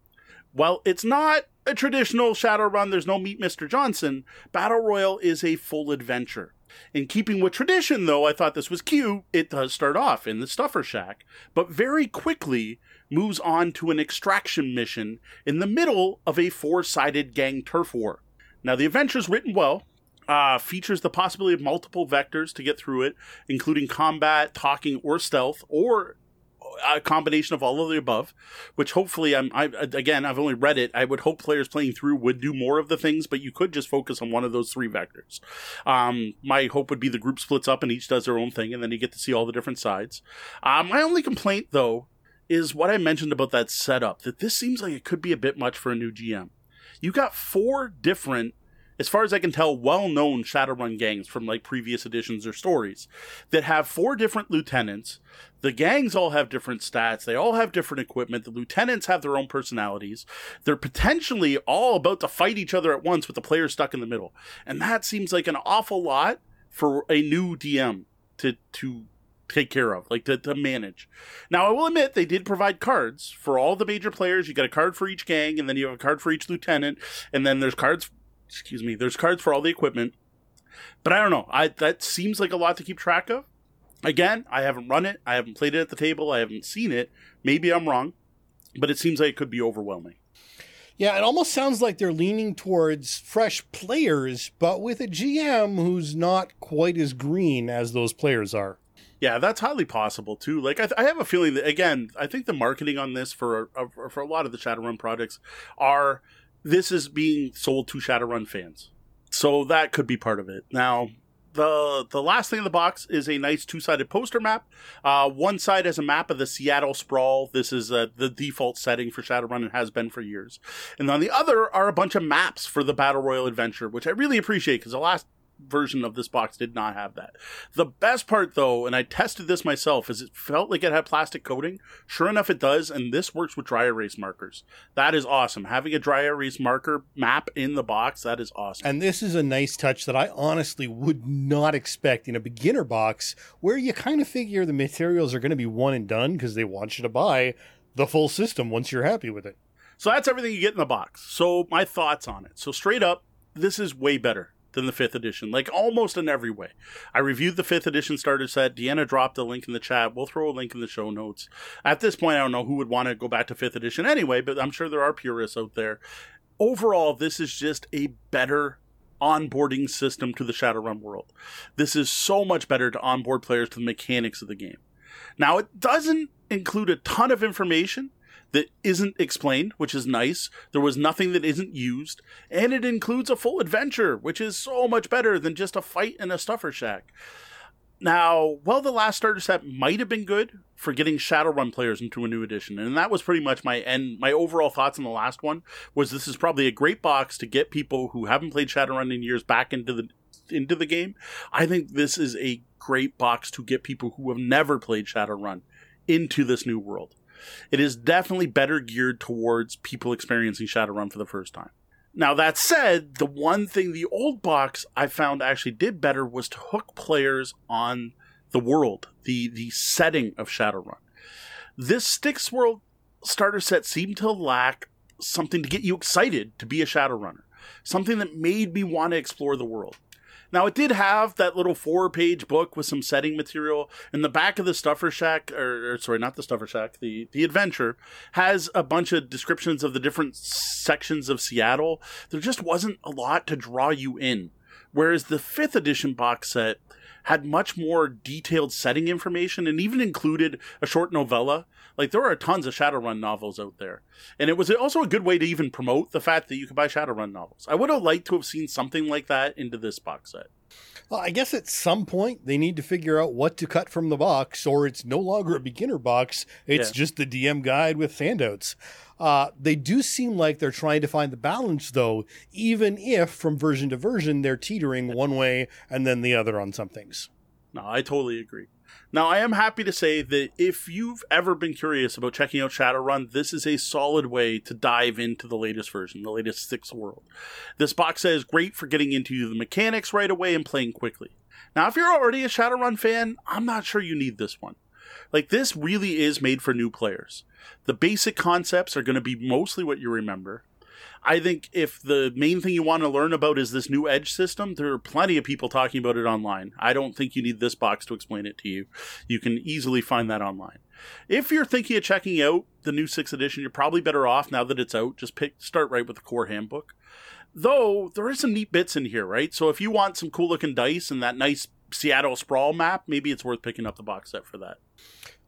While it's not a traditional Shadowrun, there's no Meet Mr. Johnson, Battle Royal is a full adventure. In keeping with tradition, though, I thought this was cute. It does start off in the Stuffer Shack, but very quickly moves on to an extraction mission in the middle of a four sided gang turf war. Now, the adventure's written well, uh, features the possibility of multiple vectors to get through it, including combat, talking, or stealth, or a combination of all of the above, which hopefully I'm I again I've only read it. I would hope players playing through would do more of the things, but you could just focus on one of those three vectors. Um, my hope would be the group splits up and each does their own thing, and then you get to see all the different sides. Uh, my only complaint though is what I mentioned about that setup. That this seems like it could be a bit much for a new GM. You got four different as far as I can tell, well known Shadowrun gangs from like previous editions or stories that have four different lieutenants. The gangs all have different stats. They all have different equipment. The lieutenants have their own personalities. They're potentially all about to fight each other at once with the player stuck in the middle. And that seems like an awful lot for a new DM to, to take care of, like to, to manage. Now, I will admit they did provide cards for all the major players. You got a card for each gang, and then you have a card for each lieutenant, and then there's cards excuse me, there's cards for all the equipment. But I don't know. I that seems like a lot to keep track of. Again, I haven't run it. I haven't played it at the table. I haven't seen it. Maybe I'm wrong, but it seems like it could be overwhelming. Yeah, it almost sounds like they're leaning towards fresh players, but with a GM who's not quite as green as those players are. Yeah, that's highly possible too. Like I, th- I have a feeling that again, I think the marketing on this for a, for a lot of the Shadowrun projects are this is being sold to Shadowrun fans. So that could be part of it. Now, the the last thing in the box is a nice two sided poster map. Uh, one side has a map of the Seattle sprawl. This is uh, the default setting for Shadowrun and has been for years. And on the other are a bunch of maps for the Battle Royal adventure, which I really appreciate because the last version of this box did not have that. The best part though, and I tested this myself, is it felt like it had plastic coating. Sure enough it does, and this works with dry erase markers. That is awesome. Having a dry erase marker map in the box, that is awesome. And this is a nice touch that I honestly would not expect in a beginner box where you kind of figure the materials are going to be one and done because they want you to buy the full system once you're happy with it. So that's everything you get in the box. So my thoughts on it. So straight up, this is way better than the fifth edition, like almost in every way. I reviewed the fifth edition starter set. Deanna dropped a link in the chat. We'll throw a link in the show notes. At this point, I don't know who would want to go back to fifth edition anyway, but I'm sure there are purists out there. Overall, this is just a better onboarding system to the Shadowrun world. This is so much better to onboard players to the mechanics of the game. Now, it doesn't include a ton of information that isn't explained, which is nice. There was nothing that isn't used, and it includes a full adventure, which is so much better than just a fight in a stuffer shack. Now, while the last starter set might have been good for getting Shadowrun players into a new edition, and that was pretty much my end. My overall thoughts on the last one was this is probably a great box to get people who haven't played Shadowrun in years back into the into the game. I think this is a great box to get people who have never played Shadowrun into this new world. It is definitely better geared towards people experiencing Shadowrun for the first time. Now, that said, the one thing the old box I found actually did better was to hook players on the world, the, the setting of Shadowrun. This Sixth World starter set seemed to lack something to get you excited to be a Shadowrunner, something that made me want to explore the world. Now, it did have that little four page book with some setting material. In the back of the Stuffer Shack, or, or, sorry, not the Stuffer Shack, the, the adventure has a bunch of descriptions of the different sections of Seattle. There just wasn't a lot to draw you in. Whereas the fifth edition box set had much more detailed setting information and even included a short novella. Like there are tons of Shadowrun novels out there. And it was also a good way to even promote the fact that you could buy Shadowrun novels. I would have liked to have seen something like that into this box set. Well, I guess at some point they need to figure out what to cut from the box, or it's no longer a beginner box. It's yeah. just the DM guide with handouts. Uh, they do seem like they're trying to find the balance, though, even if from version to version they're teetering one way and then the other on some things. No, I totally agree. Now, I am happy to say that if you've ever been curious about checking out Shadowrun, this is a solid way to dive into the latest version, the latest Sixth World. This box set is great for getting into the mechanics right away and playing quickly. Now, if you're already a Shadowrun fan, I'm not sure you need this one. Like, this really is made for new players. The basic concepts are going to be mostly what you remember. I think if the main thing you want to learn about is this new edge system, there are plenty of people talking about it online. I don't think you need this box to explain it to you. You can easily find that online. If you're thinking of checking out the new 6th edition, you're probably better off now that it's out. Just pick start right with the core handbook. Though there are some neat bits in here, right? So if you want some cool looking dice and that nice Seattle sprawl map, maybe it's worth picking up the box set for that.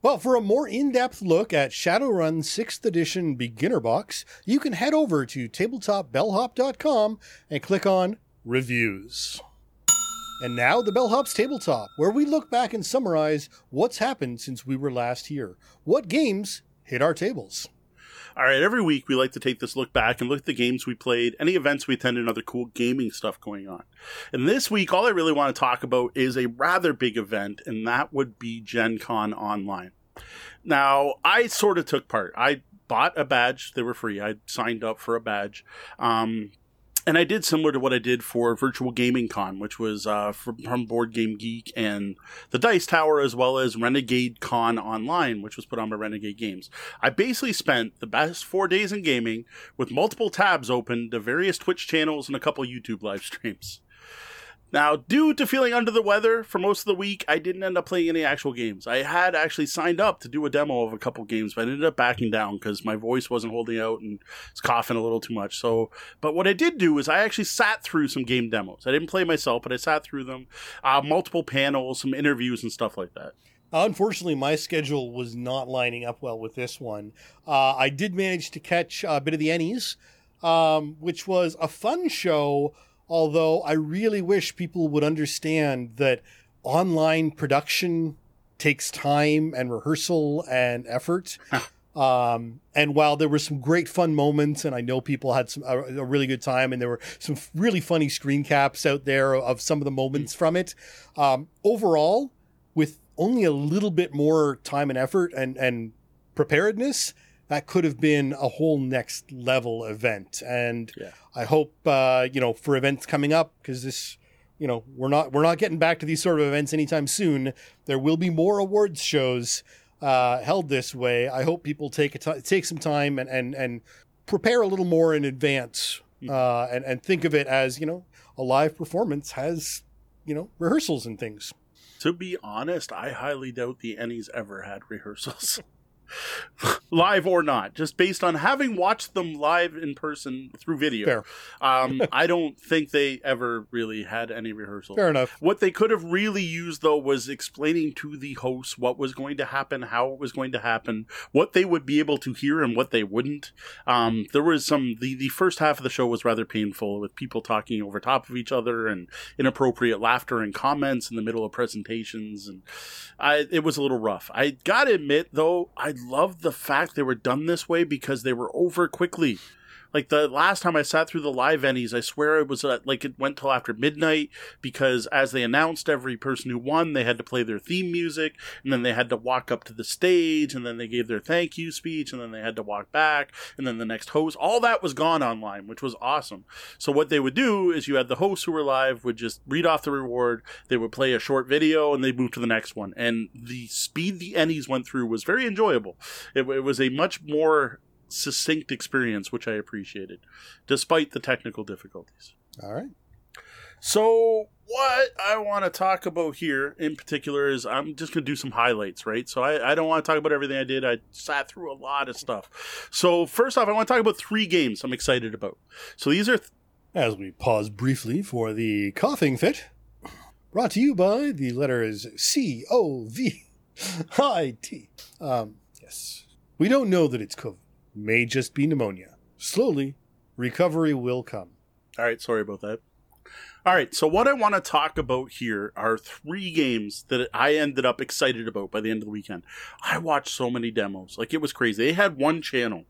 Well, for a more in depth look at Shadowrun 6th Edition Beginner Box, you can head over to tabletopbellhop.com and click on Reviews. And now the Bellhop's Tabletop, where we look back and summarize what's happened since we were last here. What games hit our tables? All right, every week we like to take this look back and look at the games we played, any events we attended, and other cool gaming stuff going on. And this week, all I really want to talk about is a rather big event, and that would be Gen Con Online. Now, I sort of took part. I bought a badge, they were free. I signed up for a badge. Um, and I did similar to what I did for Virtual Gaming Con, which was uh, from, from, Board Game Geek and the Dice Tower, as well as Renegade Con Online, which was put on by Renegade Games. I basically spent the best four days in gaming with multiple tabs open to various Twitch channels and a couple YouTube live streams. Now, due to feeling under the weather for most of the week, I didn't end up playing any actual games. I had actually signed up to do a demo of a couple games, but I ended up backing down because my voice wasn't holding out and was coughing a little too much. So, but what I did do is I actually sat through some game demos. I didn't play myself, but I sat through them, uh, multiple panels, some interviews, and stuff like that. Unfortunately, my schedule was not lining up well with this one. Uh, I did manage to catch a bit of the Ennies, um, which was a fun show Although I really wish people would understand that online production takes time and rehearsal and effort. Um, and while there were some great fun moments, and I know people had some a, a, really good time, and there were some really funny screen caps out there of some of the moments from it. Um, overall, with only a little bit more time and effort and and preparedness, that could have been a whole next level event. And yeah. I hope uh, you know for events coming up because this you know we're not we're not getting back to these sort of events anytime soon. There will be more awards shows uh, held this way. I hope people take a t- take some time and and and prepare a little more in advance uh, and and think of it as you know a live performance has you know rehearsals and things. To be honest, I highly doubt the Ennies ever had rehearsals. live or not, just based on having watched them live in person through video. um, I don't think they ever really had any rehearsal. Fair enough. What they could have really used though was explaining to the hosts what was going to happen, how it was going to happen, what they would be able to hear and what they wouldn't. Um, there was some the the first half of the show was rather painful with people talking over top of each other and inappropriate laughter and comments in the middle of presentations, and I, it was a little rough. I gotta admit though, I loved the fact they were done this way because they were over quickly. Like the last time I sat through the live Ennies, I swear it was uh, like it went till after midnight because as they announced every person who won, they had to play their theme music and then they had to walk up to the stage and then they gave their thank you speech and then they had to walk back and then the next host. All that was gone online, which was awesome. So what they would do is you had the hosts who were live would just read off the reward, they would play a short video and they'd move to the next one. And the speed the Ennies went through was very enjoyable. It, it was a much more succinct experience, which I appreciated, despite the technical difficulties. All right. So, what I want to talk about here in particular is I'm just going to do some highlights, right? So, I, I don't want to talk about everything I did. I sat through a lot of stuff. So, first off, I want to talk about three games I'm excited about. So, these are. Th- As we pause briefly for the coughing fit, brought to you by the letters C O V I T. Um, yes. We don't know that it's COVID may just be pneumonia. Slowly, recovery will come. All right, sorry about that. All right, so what I want to talk about here are three games that I ended up excited about by the end of the weekend. I watched so many demos. Like, it was crazy. They had one channel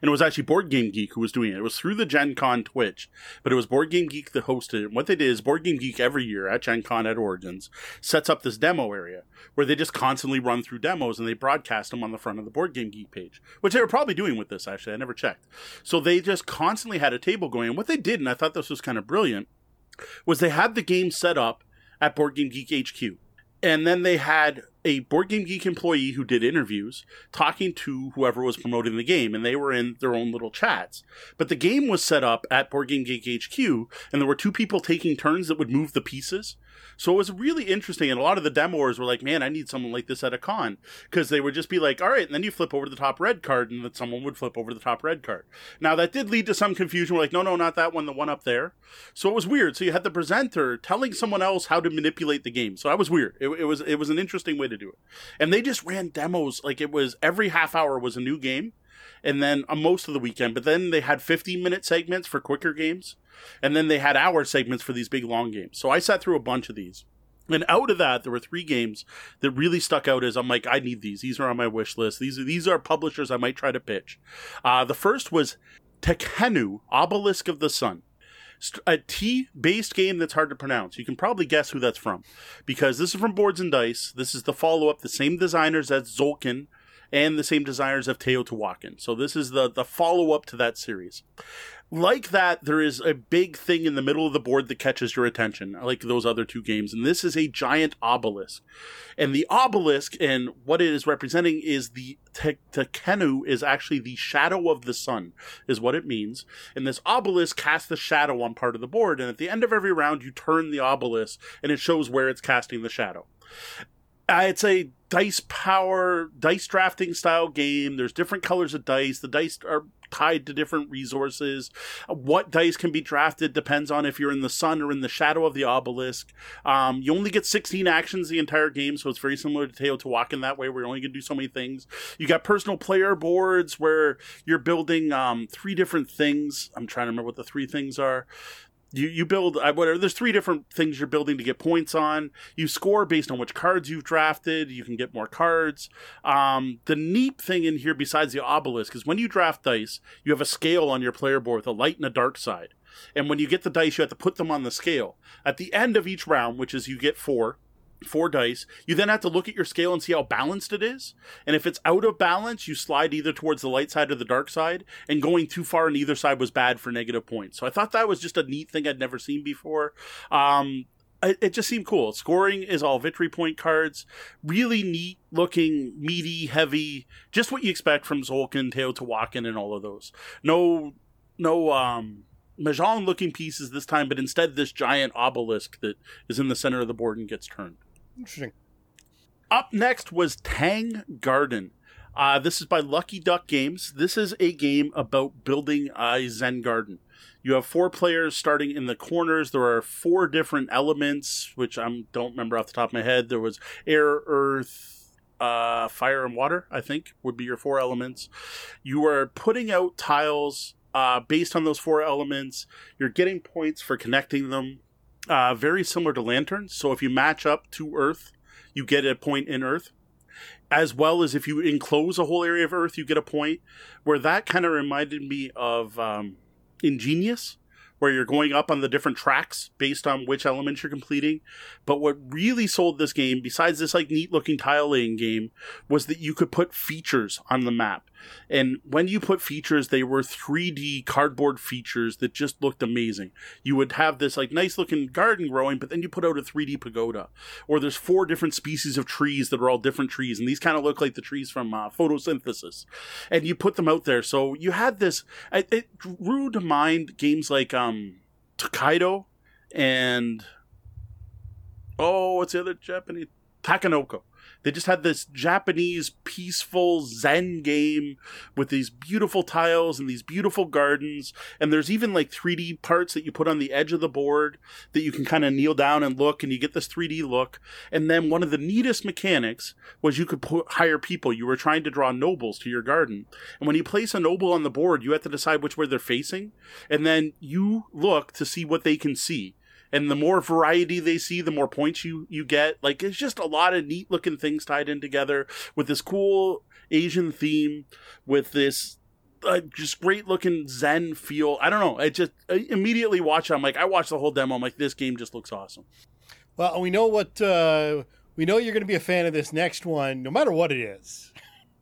and it was actually Board Game Geek who was doing it. It was through the Gen Con Twitch, but it was Board Game Geek that hosted it. And what they did is Board Game Geek every year at Gen Con at Origins sets up this demo area where they just constantly run through demos and they broadcast them on the front of the Board Game Geek page, which they were probably doing with this actually. I never checked. So they just constantly had a table going. And what they did, and I thought this was kind of brilliant, was they had the game set up at Board Game Geek HQ. And then they had a Board Game Geek employee who did interviews talking to whoever was promoting the game, and they were in their own little chats. But the game was set up at Board Game Geek HQ, and there were two people taking turns that would move the pieces. So it was really interesting. And a lot of the demoers were like, man, I need someone like this at a con. Because they would just be like, all right, and then you flip over the top red card, and then someone would flip over the top red card. Now, that did lead to some confusion. We're like, no, no, not that one, the one up there. So it was weird. So you had the presenter telling someone else how to manipulate the game. So that was weird. It, it was it was an interesting way to do it. And they just ran demos like it was every half hour was a new game and then uh, most of the weekend. But then they had 15 minute segments for quicker games, and then they had hour segments for these big long games. So I sat through a bunch of these. And out of that, there were three games that really stuck out as I'm like, I need these. These are on my wish list. These are, these are publishers I might try to pitch. Uh, the first was Tekhenu, Obelisk of the Sun a T based game that's hard to pronounce. You can probably guess who that's from because this is from Boards and Dice. This is the follow up, the same designers as Tzolk'in, and the same desires of Teotihuacan. So this is the the follow up to that series. Like that, there is a big thing in the middle of the board that catches your attention, like those other two games. And this is a giant obelisk. And the obelisk and what it is representing is the Tekhenu is actually the shadow of the sun, is what it means. And this obelisk casts the shadow on part of the board. And at the end of every round, you turn the obelisk and it shows where it's casting the shadow. Uh, it's a dice power, dice drafting style game. There's different colors of dice. The dice are tied to different resources. What dice can be drafted depends on if you're in the sun or in the shadow of the obelisk. Um, you only get 16 actions the entire game, so it's very similar to Teotihuacan that way, where you're only going to do so many things. You got personal player boards where you're building um, three different things. I'm trying to remember what the three things are you you build uh, whatever. There's three different things you're building to get points on. You score based on which cards you've drafted. You can get more cards. Um, the neat thing in here, besides the obelisk, is when you draft dice, you have a scale on your player board with a light and a dark side. And when you get the dice, you have to put them on the scale. At the end of each round, which is you get four, four dice. You then have to look at your scale and see how balanced it is. And if it's out of balance, you slide either towards the light side or the dark side. And going too far on either side was bad for negative points. So I thought that was just a neat thing I'd never seen before. Um, it, it just seemed cool. Scoring is all victory point cards. Really neat looking, meaty, heavy. Just what you expect from Zolkin, Tzolk'in, Teotihuacan, and all of those. No, no, um, Mahjong looking pieces this time, but instead this giant obelisk that is in the center of the board and gets turned. Interesting. Up next was Tang Garden. Uh, this is by Lucky Duck Games. This is a game about building a Zen garden. You have four players starting in the corners. There are four different elements, which I don't remember off the top of my head. There was air, earth, uh, fire, and water. I think would be your four elements. You are putting out tiles uh, based on those four elements. You're getting points for connecting them uh, very similar to lanterns. So if you match up to Earth, you get a point in Earth. As well as if you enclose a whole area of Earth, you get a point. Where that kind of reminded me of um, Ingenious, where you're going up on the different tracks based on which elements you're completing. But what really sold this game, besides this like neat looking tile laying game, was that you could put features on the map. And when you put features, they were 3D cardboard features that just looked amazing. You would have this like nice looking garden growing, but then you put out a 3D pagoda. Or there's four different species of trees that are all different trees, and these kind of look like the trees from uh, photosynthesis. And you put them out there. So you had this, it, it drew to mind games like um, Tokaido and, oh, what's the other Japanese? Takenoko they just had this Japanese peaceful Zen game with these beautiful tiles and these beautiful gardens. And there's even like 3D parts that you put on the edge of the board that you can kind of kneel down and look, and you get this 3D look. And then one of the neatest mechanics was you could put, hire people. You were trying to draw nobles to your garden. And when you place a noble on the board, you have to decide which way they're facing. And then you look to see what they can see and the more variety they see, the more points you you get. Like it's just a lot of neat looking things tied in together with this cool Asian theme, with this uh, just great looking Zen feel. I don't know. I just I immediately watch. It, I'm like, I watched the whole demo. I'm like, this game just looks awesome. Well, we know what uh, we know. You're going to be a fan of this next one, no matter what it is.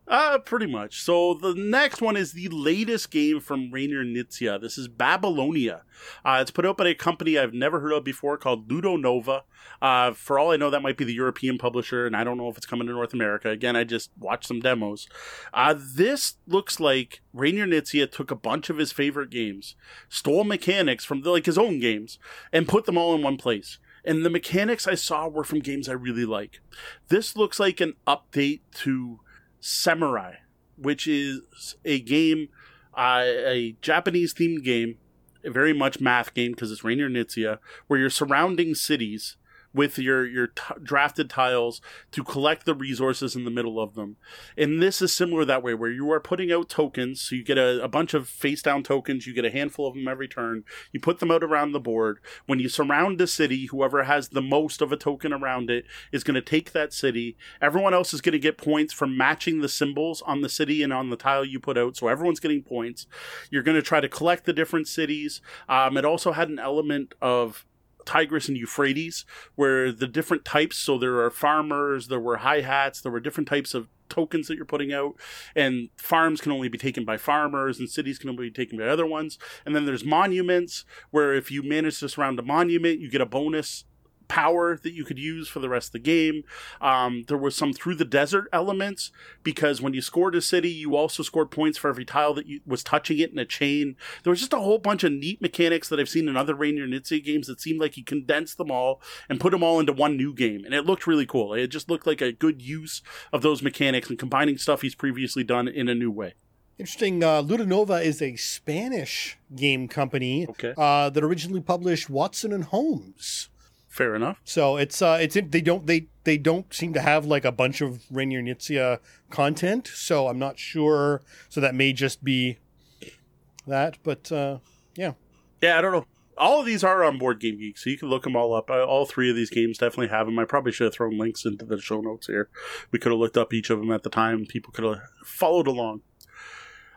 Uh, pretty much. So the next one is the latest game from Reiner Knizia. This is Babylonia. Uh, it's put out by a company I've never heard of before called Ludonova. Uh, for all I know, that might be the European publisher, and I don't know if it's coming to North America. Again, I just watched some demos. Uh, this looks like Reiner Knizia took a bunch of his favorite games, stole mechanics from the, like his own games, and put them all in one place and the mechanics I saw were from games I really like. This looks like an update to Samurai, which is a game, uh, a Japanese themed game, very much math game because it's Reiner Knizia, where you're surrounding cities with your your t- drafted tiles to collect the resources in the middle of them. And this is similar that way, where you are putting out tokens. So you get a, a bunch of face down tokens. You get a handful of them every turn. You put them out around the board. When you surround a city, whoever has the most of a token around it is going to take that city. Everyone else is going to get points for matching the symbols on the city and on the tile you put out. So everyone's getting points. You're going to try to collect the different cities. Um, it also had an element of Tigris and Euphrates, where the different types, so there are farmers, there were hi hats, there were different types of tokens that you're putting out, and farms can only be taken by farmers, and cities can only be taken by other ones. And then there's monuments, where if you manage to surround a monument, you get a bonus power that you could use for the rest of the game. Um, there was some through the desert elements because when you scored a city, you also scored points for every tile that you, was touching it in a chain. There was just a whole bunch of neat mechanics that I've seen in other Reiner Knizia games that seemed like he condensed them all and put them all into one new game, and it looked really cool. It just looked like a good use of those mechanics and combining stuff he's previously done in a new way. Interesting. Uh, Ludonova is a Spanish game company Okay. uh, that originally published Watson and Holmes. Fair enough. So it's uh, it's they don't they they don't seem to have like a bunch of Reiner Knizia content. So I'm not sure. So that may just be that. But uh, yeah, Yeah, I don't know. All of these are on Board Game Geek, so you can look them all up. Uh, All three of these games definitely have them. I probably should have thrown links into the show notes here. We could have looked up each of them at the time. People could have followed along.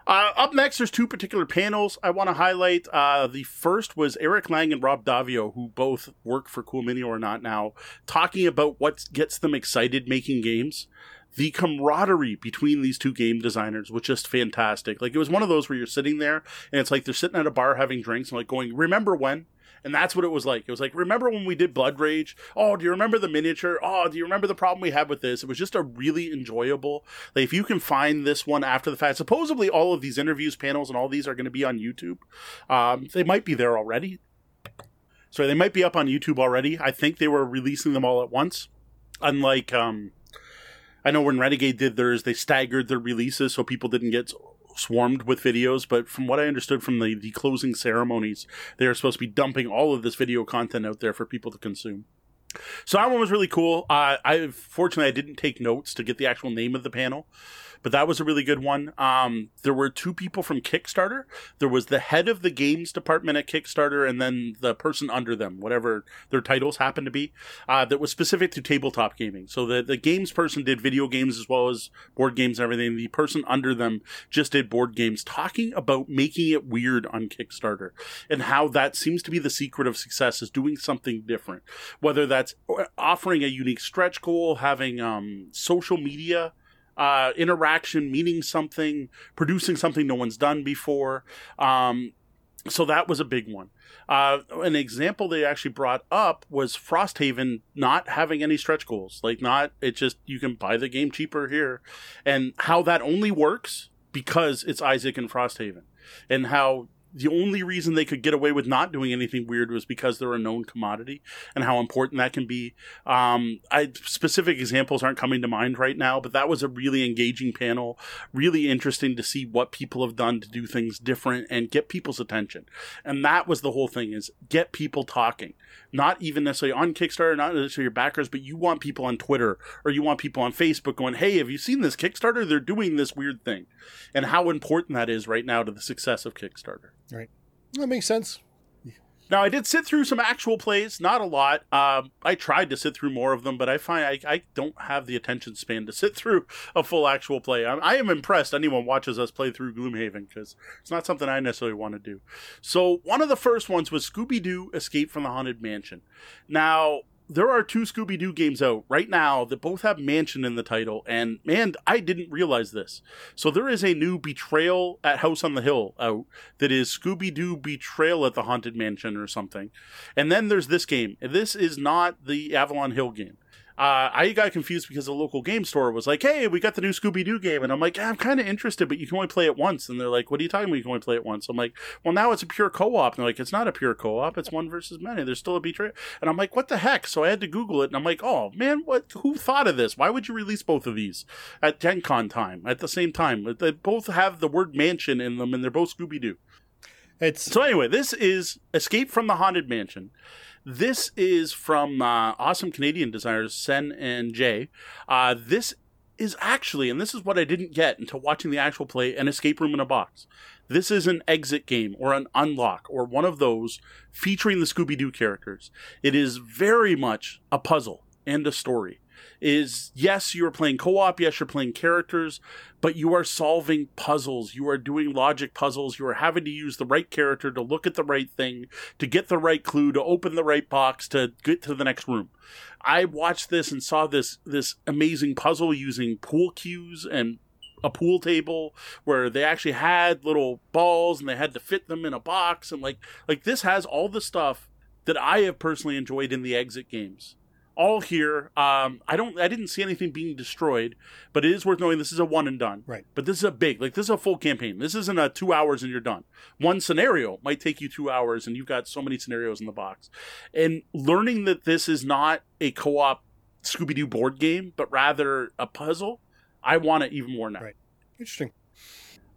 Uh, up next, there's two particular panels I want to highlight. Uh, the first was Eric Lang and Rob Daviau, who both work for Cool Mini or Not now, talking about what gets them excited making games. The camaraderie between these two game designers was just fantastic. Like, it was one of those where you're sitting there and it's like they're sitting at a bar having drinks and like going, Remember when? And that's what it was like. It was like, remember when we did Blood Rage? Oh, do you remember the miniature? Oh, do you remember the problem we had with this? It was just a really enjoyable. Like, if you can find this one after the fact, supposedly all of these interviews, panels, and all these are going to be on YouTube. Um, they might be there already. Sorry, they might be up on YouTube already. I think they were releasing them all at once. Unlike, um, I know when Renegade did theirs, they staggered their releases so people didn't get swarmed with videos. But from what I understood from the, the closing ceremonies, they are supposed to be dumping all of this video content out there for people to consume. So that one was really cool. Uh, I fortunately I didn't take notes to get the actual name of the panel, but that was a really good one. Um, there were two people from Kickstarter. There was the head of the games department at Kickstarter, and then the person under them, whatever their titles happened to be, uh, that was specific to tabletop gaming. So the the games person did video games as well as board games and everything. The person under them just did board games, talking about making it weird on Kickstarter and how that seems to be the secret of success is doing something different. Whether that's offering a unique stretch goal, having um, social media uh, interaction, meaning something, producing something no one's done before. Um, so that was a big one. Uh, an example they actually brought up was Frosthaven not having any stretch goals. Like, not, it just, you can buy the game cheaper here. And how that only works because it's Isaac and Frosthaven. And how the only reason they could get away with not doing anything weird was because they're a known commodity and how important that can be. Um, I, specific examples aren't coming to mind right now, but that was a really engaging panel, really interesting to see what people have done to do things different and get people's attention. And that was the whole thing is get people talking, not even necessarily on Kickstarter, not necessarily your backers, but you want people on Twitter or you want people on Facebook going, Hey, have you seen this Kickstarter? They're doing this weird thing and how important that is right now to the success of Kickstarter. Right. That makes sense. Now, I did sit through some actual plays, not a lot. Um, I tried to sit through more of them, but I find I, I don't have the attention span to sit through a full actual play. I'm, I am impressed anyone watches us play through Gloomhaven because it's not something I necessarily want to do. So, one of the first ones was Scooby Doo Escape from the Haunted Mansion. Now, there are two Scooby Doo games out right now that both have mansion in the title, and man, I didn't realize this. So there is a new Betrayal at House on the Hill out that is Scooby Doo Betrayal at the Haunted Mansion or something. And then there's this game. This is not the Avalon Hill game. Uh, I got confused because the local game store was like, "Hey, we got the new Scooby Doo game," and I'm like, "I'm kind of interested, but you can only play it once." And they're like, "What are you talking about? You can only play it once?" I'm like, "Well, now it's a pure co-op." And they're like, "It's not a pure co-op. It's one versus many. There's still a betrayal." And I'm like, "What the heck?" So I had to Google it, and I'm like, "Oh man, what? Who thought of this? Why would you release both of these at Gen Con time at the same time? They both have the word mansion in them, and they're both Scooby Doo." It's So anyway, this is Escape from the Haunted Mansion. This is from uh, awesome Canadian designers Sen and Jay. Uh, this is actually, and this is what I didn't get until watching the actual play, an escape room in a box. This is an exit game or an unlock or one of those featuring the Scooby Doo characters. It is very much a puzzle and a story. Is yes, you are playing co op, yes, you're playing characters, but you are solving puzzles. You are doing logic puzzles. You are having to use the right character to look at the right thing, to get the right clue, to open the right box, to get to the next room. I watched this and saw this this amazing puzzle using pool cues and a pool table where they actually had little balls and they had to fit them in a box and like like this has all the stuff that I have personally enjoyed in the exit games all here. Um, I don't, I didn't see anything being destroyed, but it is worth knowing this is a one and done. Right. But this is a big, like this is a full campaign. This isn't a two hours and you're done. One scenario might take you two hours, and you've got so many scenarios in the box. And learning that this is not a co-op Scooby Doo board game, but rather a puzzle, I want it even more now. Right. interesting.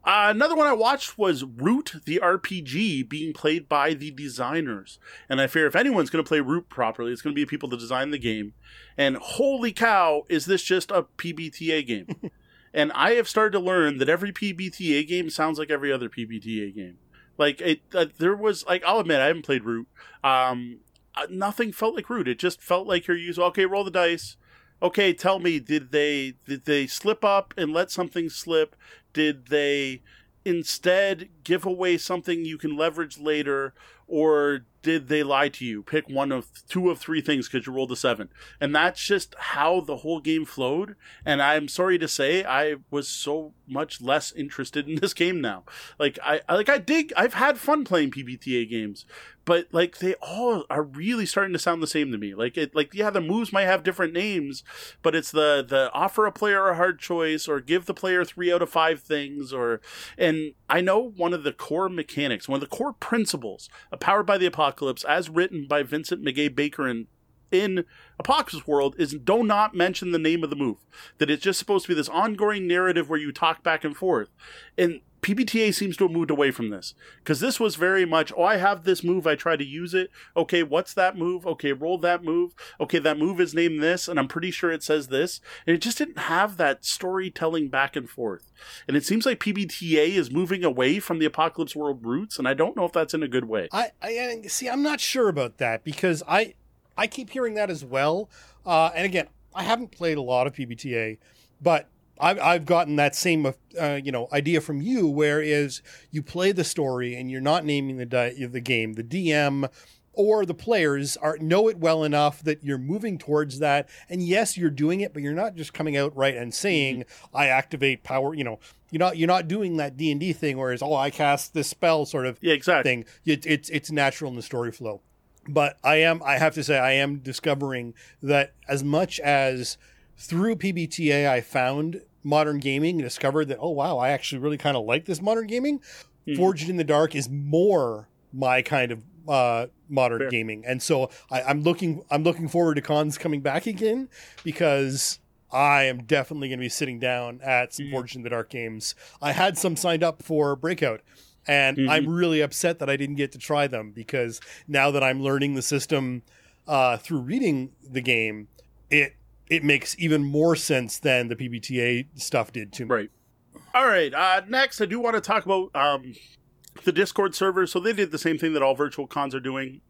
Uh, another one I watched was Root the RPG being played by the designers. And I fear if anyone's going to play Root properly, it's going to be people that design the game. And holy cow, is this just a PBTA game? and I have started to learn that every PBTA game sounds like every other PBTA game. Like it, uh, there was like I'll admit I haven't played Root. Um, uh, nothing felt like Root. It just felt like you're using okay, roll the dice. Okay, tell me, did they did they slip up and let something slip? Did they instead give away something you can leverage later, or did they lie to you? Pick one of two of three things because you rolled a seven, and that's just how the whole game flowed. And I'm sorry to say, I was so much less interested in this game now. Like I like I dig. I've had fun playing PBTA games, but like they all are really starting to sound the same to me. Like it, like yeah, the moves might have different names, but it's the the offer a player a hard choice or give the player three out of five things or and I know one of the core mechanics, one of the core principles of Powered by the Apocalypse, as written by Vincent Meguey Baker and in Apocalypse World is do not mention the name of the move. That it's just supposed to be this ongoing narrative where you talk back and forth. And PBTA seems to have moved away from this because this was very much, oh, I have this move, I try to use it. Okay, what's that move? Okay, roll that move. Okay, that move is named this, and I'm pretty sure it says this. And it just didn't have that storytelling back and forth. And it seems like PBTA is moving away from the Apocalypse World roots, and I don't know if that's in a good way. I, I see. I'm not sure about that because I I keep hearing that as well. Uh, and again, I haven't played a lot of PBTA, but I've, I've gotten that same uh, you know idea from you, where is you play the story and you're not naming the di- the game. The DM or the players are know it well enough that you're moving towards that. And yes, you're doing it, but you're not just coming out right and saying, mm-hmm. "I activate power." You know, you're not you're not doing that D and D thing, whereas oh, I cast this spell sort of yeah, exactly. thing. It, it's it's natural in the story flow but I am I have to say I am discovering that as much as through PBTA I found modern gaming and discovered that oh wow I actually really kind of like this modern gaming. Mm-hmm. Forged in the Dark is more my kind of uh, modern Fair. gaming, and so I, I'm looking I'm looking forward to cons coming back again because I am definitely going to be sitting down at some mm-hmm. Forged in the Dark games. I had some signed up for Breakout and mm-hmm. I'm really upset that I didn't get to try them because now that I'm learning the system uh, through reading the game, it it makes even more sense than the PBTA stuff did to me. Right. All right. Uh, next, I do want to talk about um, the Discord server. So they did the same thing that all virtual cons are doing.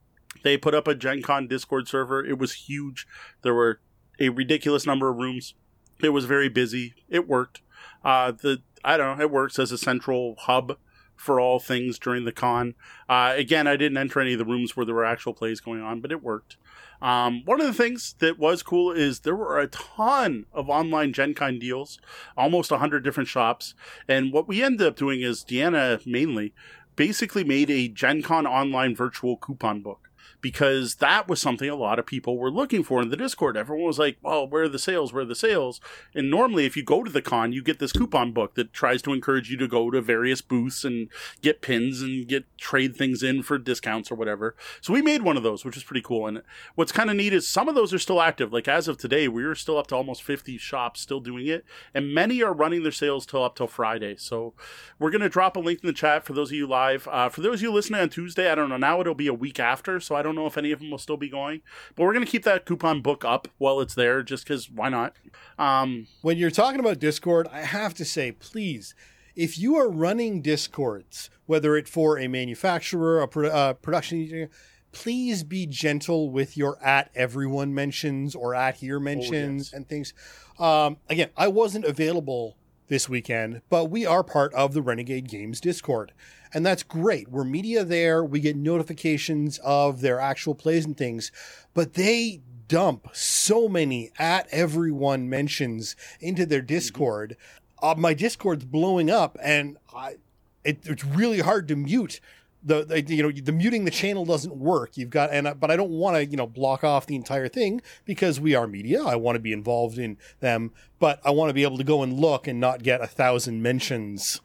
They put up a Gen Con Discord server. It was huge. There were a ridiculous number of rooms. It was very busy. It worked. Uh, the I don't know. It works as a central hub for all things during the con. Uh, again, I didn't enter any of the rooms where there were actual plays going on, but it worked. Um, one of the things that was cool is there were a ton of online Gen Con deals, almost 100 different shops. And what we ended up doing is Deanna mainly basically made a Gen Con online virtual coupon book. Because that was something a lot of people were looking for in the Discord. Everyone was like, "Well, where are the sales? Where are the sales?" And normally, if you go to the con, you get this coupon book that tries to encourage you to go to various booths and get pins and get trade things in for discounts or whatever. So we made one of those, which is pretty cool. And what's kind of neat is some of those are still active. Like as of today, we are still up to almost 50 shops still doing it, and many are running their sales till up till Friday. So we're gonna drop a link in the chat for those of you live. Uh, for those of you listening on Tuesday, I don't know. Now it'll be a week after, so I don't know if any of them will still be going. But we're gonna keep that coupon book up while it's there, just because why not? Um, when you're talking about Discord, I have to say, please, if you are running Discords, whether it for a manufacturer, a pro- uh, production engineer, please be gentle with your at everyone mentions or at here mentions yes. and things. Um, again, I wasn't available this weekend, but we are part of the Renegade Games Discord. And that's great. We're media there. We get notifications of their actual plays and things, but they dump so many at everyone mentions into their Discord. Uh, my Discord's blowing up, and I, it, it's really hard to mute. The, the you know the muting the channel doesn't work. You've got and I- but I don't want to you know block off the entire thing because we are media. I want to be involved in them, but I want to be able to go and look and not get a thousand mentions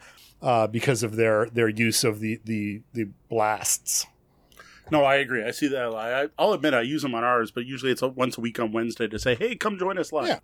uh, because of their their use of the the the blasts. no, I agree. I see that. a lot. I, I'll admit I use them on ours, but usually it's once a week on Wednesday to say, "Hey, come join us live." Yeah.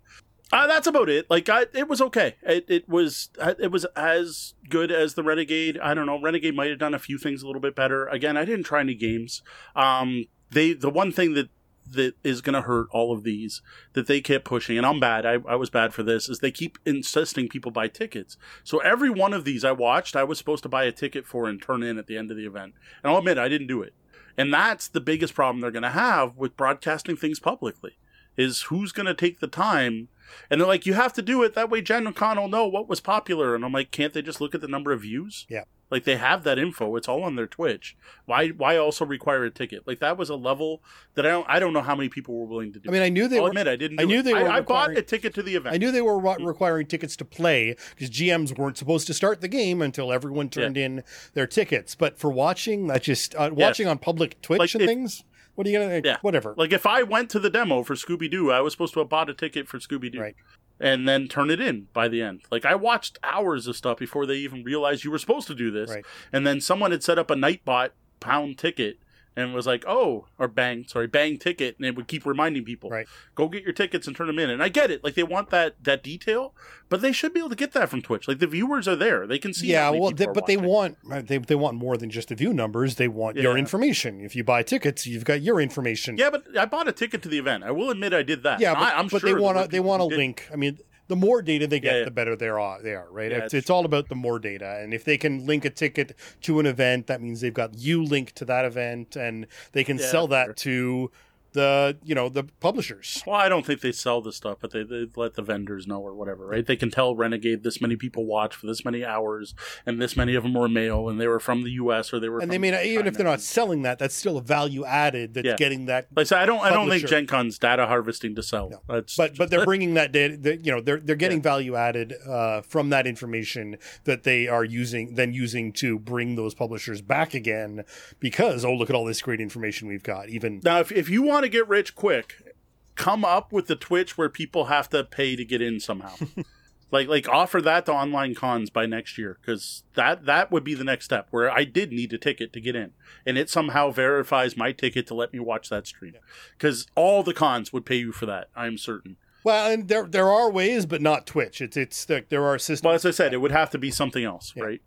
Uh, that's about it. Like, I, it was okay. It, it was uh, it was as good as the Renegade. I don't know. Renegade might have done a few things a little bit better. Again, I didn't try any games. Um, they the one thing that that is going to hurt all of these that they kept pushing, and I'm bad. I, I was bad for this. Is they keep insisting people buy tickets. So every one of these I watched, I was supposed to buy a ticket for and turn in at the end of the event. And I'll admit I didn't do it. And that's the biggest problem they're going to have with broadcasting things publicly is who's going to take the time. And they're like, you have to do it. That way Gen Con will know what was popular. And I'm like, can't they just look at the number of views? Yeah. Like they have that info. It's all on their Twitch. Why why also require a ticket? Like that was a level that I don't I don't know how many people were willing to do. I mean, I knew they I'll were admit I didn't. I knew it. they were I, I bought a ticket to the event. I knew they were requiring tickets to play because GMs weren't supposed to start the game until everyone turned in their tickets. But for watching, that just uh, watching on public Twitch Like, and things. What are you gonna? Yeah. Whatever. Like if I went to the demo for Scooby Doo, I was supposed to have bought a ticket for Scooby Doo. Right. And then turn it in by the end. Like I watched hours of stuff before they even realized you were supposed to do this. Right. And then someone had set up a Nightbot pound ticket and was like, "Oh," or bang, sorry, bang ticket, and it would keep reminding people, Right. "Go get your tickets and turn them in." And I get it, like they want that that detail, but they should be able to get that from Twitch. Like the viewers are there; they can see. yeah, well, they, but they want they they want more than just the view numbers. They want your information. If you buy tickets, you've got your information. Yeah, but I bought a ticket to the event. I will admit I did that. yeah, but, I, am but sure they want to they want a link. I mean, the more data they get, Yeah, yeah. the better they are. They are right. Yeah, it's, it's all about the more data, and if they can link a ticket to an event, that means they've got you linked to that event, and they can sell that sure. to the you know the publishers. Well, I don't think they sell the stuff, but they, they let the vendors know or whatever, right? They can tell Renegade this many people watch for this many hours, and this many of them were male, and they were from the U.S. or they were. And from they may not, even if they're not selling that, that's still a value added that's Yeah. getting that Like I I don't. I don't think Publisher. Gen Con's data harvesting to sell. No. That's but but they're bringing that data that you know they're they're getting value added uh, from that information that they are using then using to bring those publishers back again because oh look at all this great information we've got even now if if you want to get rich quick, come up with the Twitch where people have to pay to get in somehow. like like offer that to online cons by next year because that that would be the next step where I did need a ticket to get in and it somehow verifies my ticket to let me watch that stream because all the cons would pay you for that I'm certain. well and there there are ways but not Twitch it's it's like there are systems Well, as I said, it would have to be something else, Yeah. right?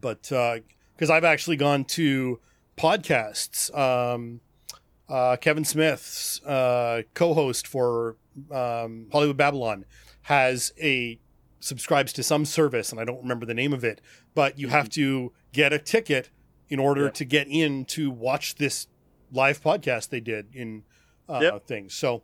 but because I've actually gone to podcasts. Um, uh, Kevin Smith's uh, co-host for um, Hollywood Babylon has a subscribes to some service, and I don't remember the name of it. But you have to get a ticket in order Yeah. to get in to watch this live podcast they did in uh, Yep. things. So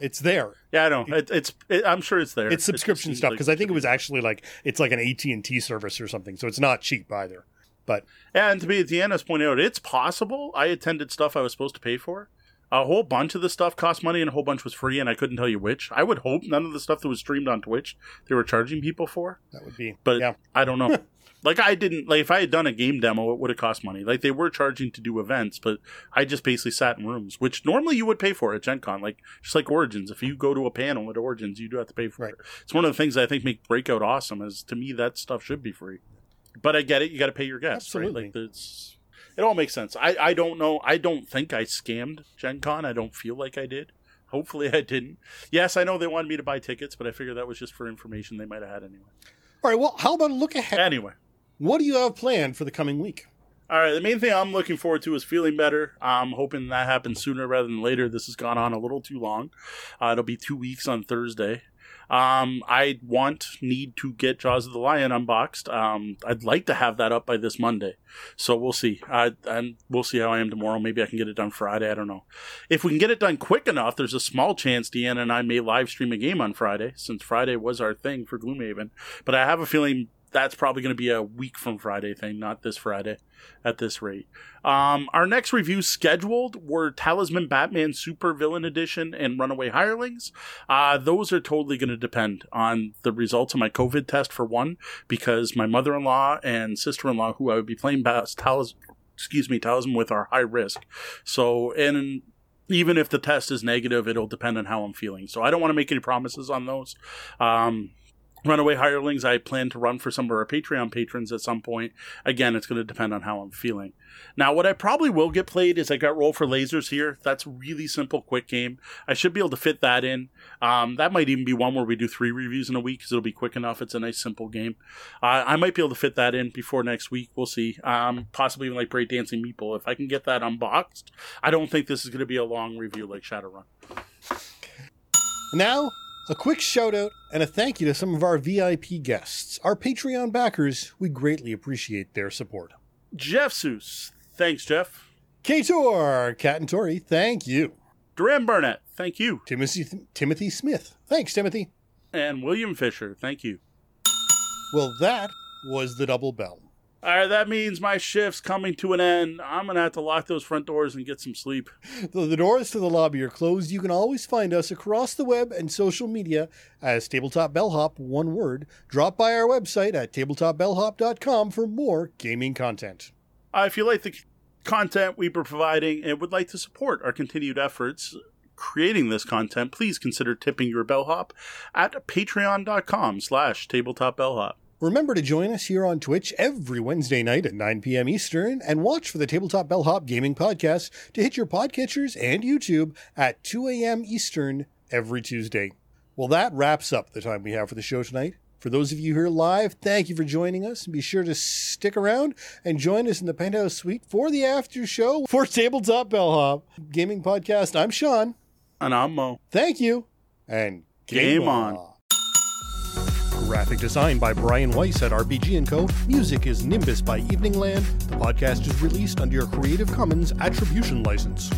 it's there. Yeah, I know. It, it's. It, I'm sure it's there. It's subscription seems stuff like because I think it was actually like it's like an AT and T service or something. So it's not cheap either. But Yeah, and to be at Deanna's point out, it's possible I attended stuff I was supposed to pay for. A whole bunch of the stuff cost money and a whole bunch was free, and I couldn't tell you which. I would hope none of the stuff that was streamed on Twitch they were charging people for, That would be. but yeah. I don't know. like I didn't like if I had done a game demo, it would have cost money. Like they were charging to do events, but I just basically sat in rooms, which normally you would pay for at Gen Con. Like just like Origins, if you go to a panel at Origins, you do have to pay for Right. it. It's one of the things I think make Breakout awesome. Is to me that stuff should be free, but I get it. You got to pay your guests, Absolutely. right? Like it's it all makes sense. I I don't know. I don't think I scammed Gen Con. I don't feel like I did. Hopefully I didn't. Yes, I know they wanted me to buy tickets, but I figured that was just for information they might have had anyway. All right. Well, how about a look ahead? Anyway. What do you have planned for the coming week? All right, the main thing I'm looking forward to is feeling better. I'm hoping that happens sooner rather than later. This has gone on a little too long. Uh, it'll be two weeks on Thursday. Um, I want, need to get Jaws of the Lion unboxed. Um, I'd like to have that up by this Monday. So we'll see. Uh, and we'll see how I am tomorrow. Maybe I can get it done Friday. I don't know. If we can get it done quick enough, there's a small chance Deanna and I may live stream a game on Friday, since Friday was our thing for Gloomhaven. But I have a feeling that's probably going to be a week from Friday thing, not this Friday at this rate. Um, our next review scheduled were Talisman Batman Super Villain Edition and Runaway Hirelings. Uh, those are totally going to depend on the results of my COVID test for one, because my mother-in-law and sister-in-law, who I would be playing best, Talis- excuse me, Talisman with, are high risk. So, and even if the test is negative, it'll depend on how I'm feeling. So I don't want to make any promises on those. Um, Runaway Hirelings, I plan to run for some of our Patreon patrons at some point. Again, it's going to depend on how I'm feeling. Now, what I probably will get played is I got Roll for Lasers here. That's really simple, quick game. I should be able to fit that in. Um, that might even be one where we do three reviews in a week because it'll be quick enough. It's a nice, simple game. Uh, I might be able to fit that in before next week. We'll see. Um, possibly even like Break Dancing Meeple. If I can get that unboxed, I don't think this is going to be a long review like Shadowrun. Now, a quick shout out and a thank you to some of our VIP guests, our Patreon backers. We greatly appreciate their support. Jeff Seuss. Thanks, Jeff. Kator, Cat and Tori, thank you. Duran Burnett. Thank you. Timothy Timothy Smith, thanks, Timothy. And William Fisher. Thank you. Well, that was the double bell. All right, that means my shift's coming to an end. I'm going to have to lock those front doors and get some sleep. Though the doors to the lobby are closed, you can always find us across the web and social media as Tabletop Bellhop, one word. Drop by our website at tabletopbellhop.com for more gaming content. Uh, if you like the content we were providing and would like to support our continued efforts creating this content, please consider tipping your bellhop at patreon.com slash tabletopbellhop. Remember to join us here on Twitch every Wednesday night at 9 p.m. Eastern and watch for the Tabletop Bellhop Gaming Podcast to hit your podcatchers and YouTube at 2 a.m. Eastern every Tuesday. Well, that wraps up the time we have for the show tonight. For those of you here live, thank you for joining us and be sure to stick around and join us in the Penthouse Suite for the after show for Tabletop Bellhop Gaming Podcast. I'm Sean. And I'm Mo. Thank you and game, Game on. on. Graphic design by Brian Weiss at RPG & Co. Music is Nimbus by Eveningland. The podcast is released under your Creative Commons Attribution License.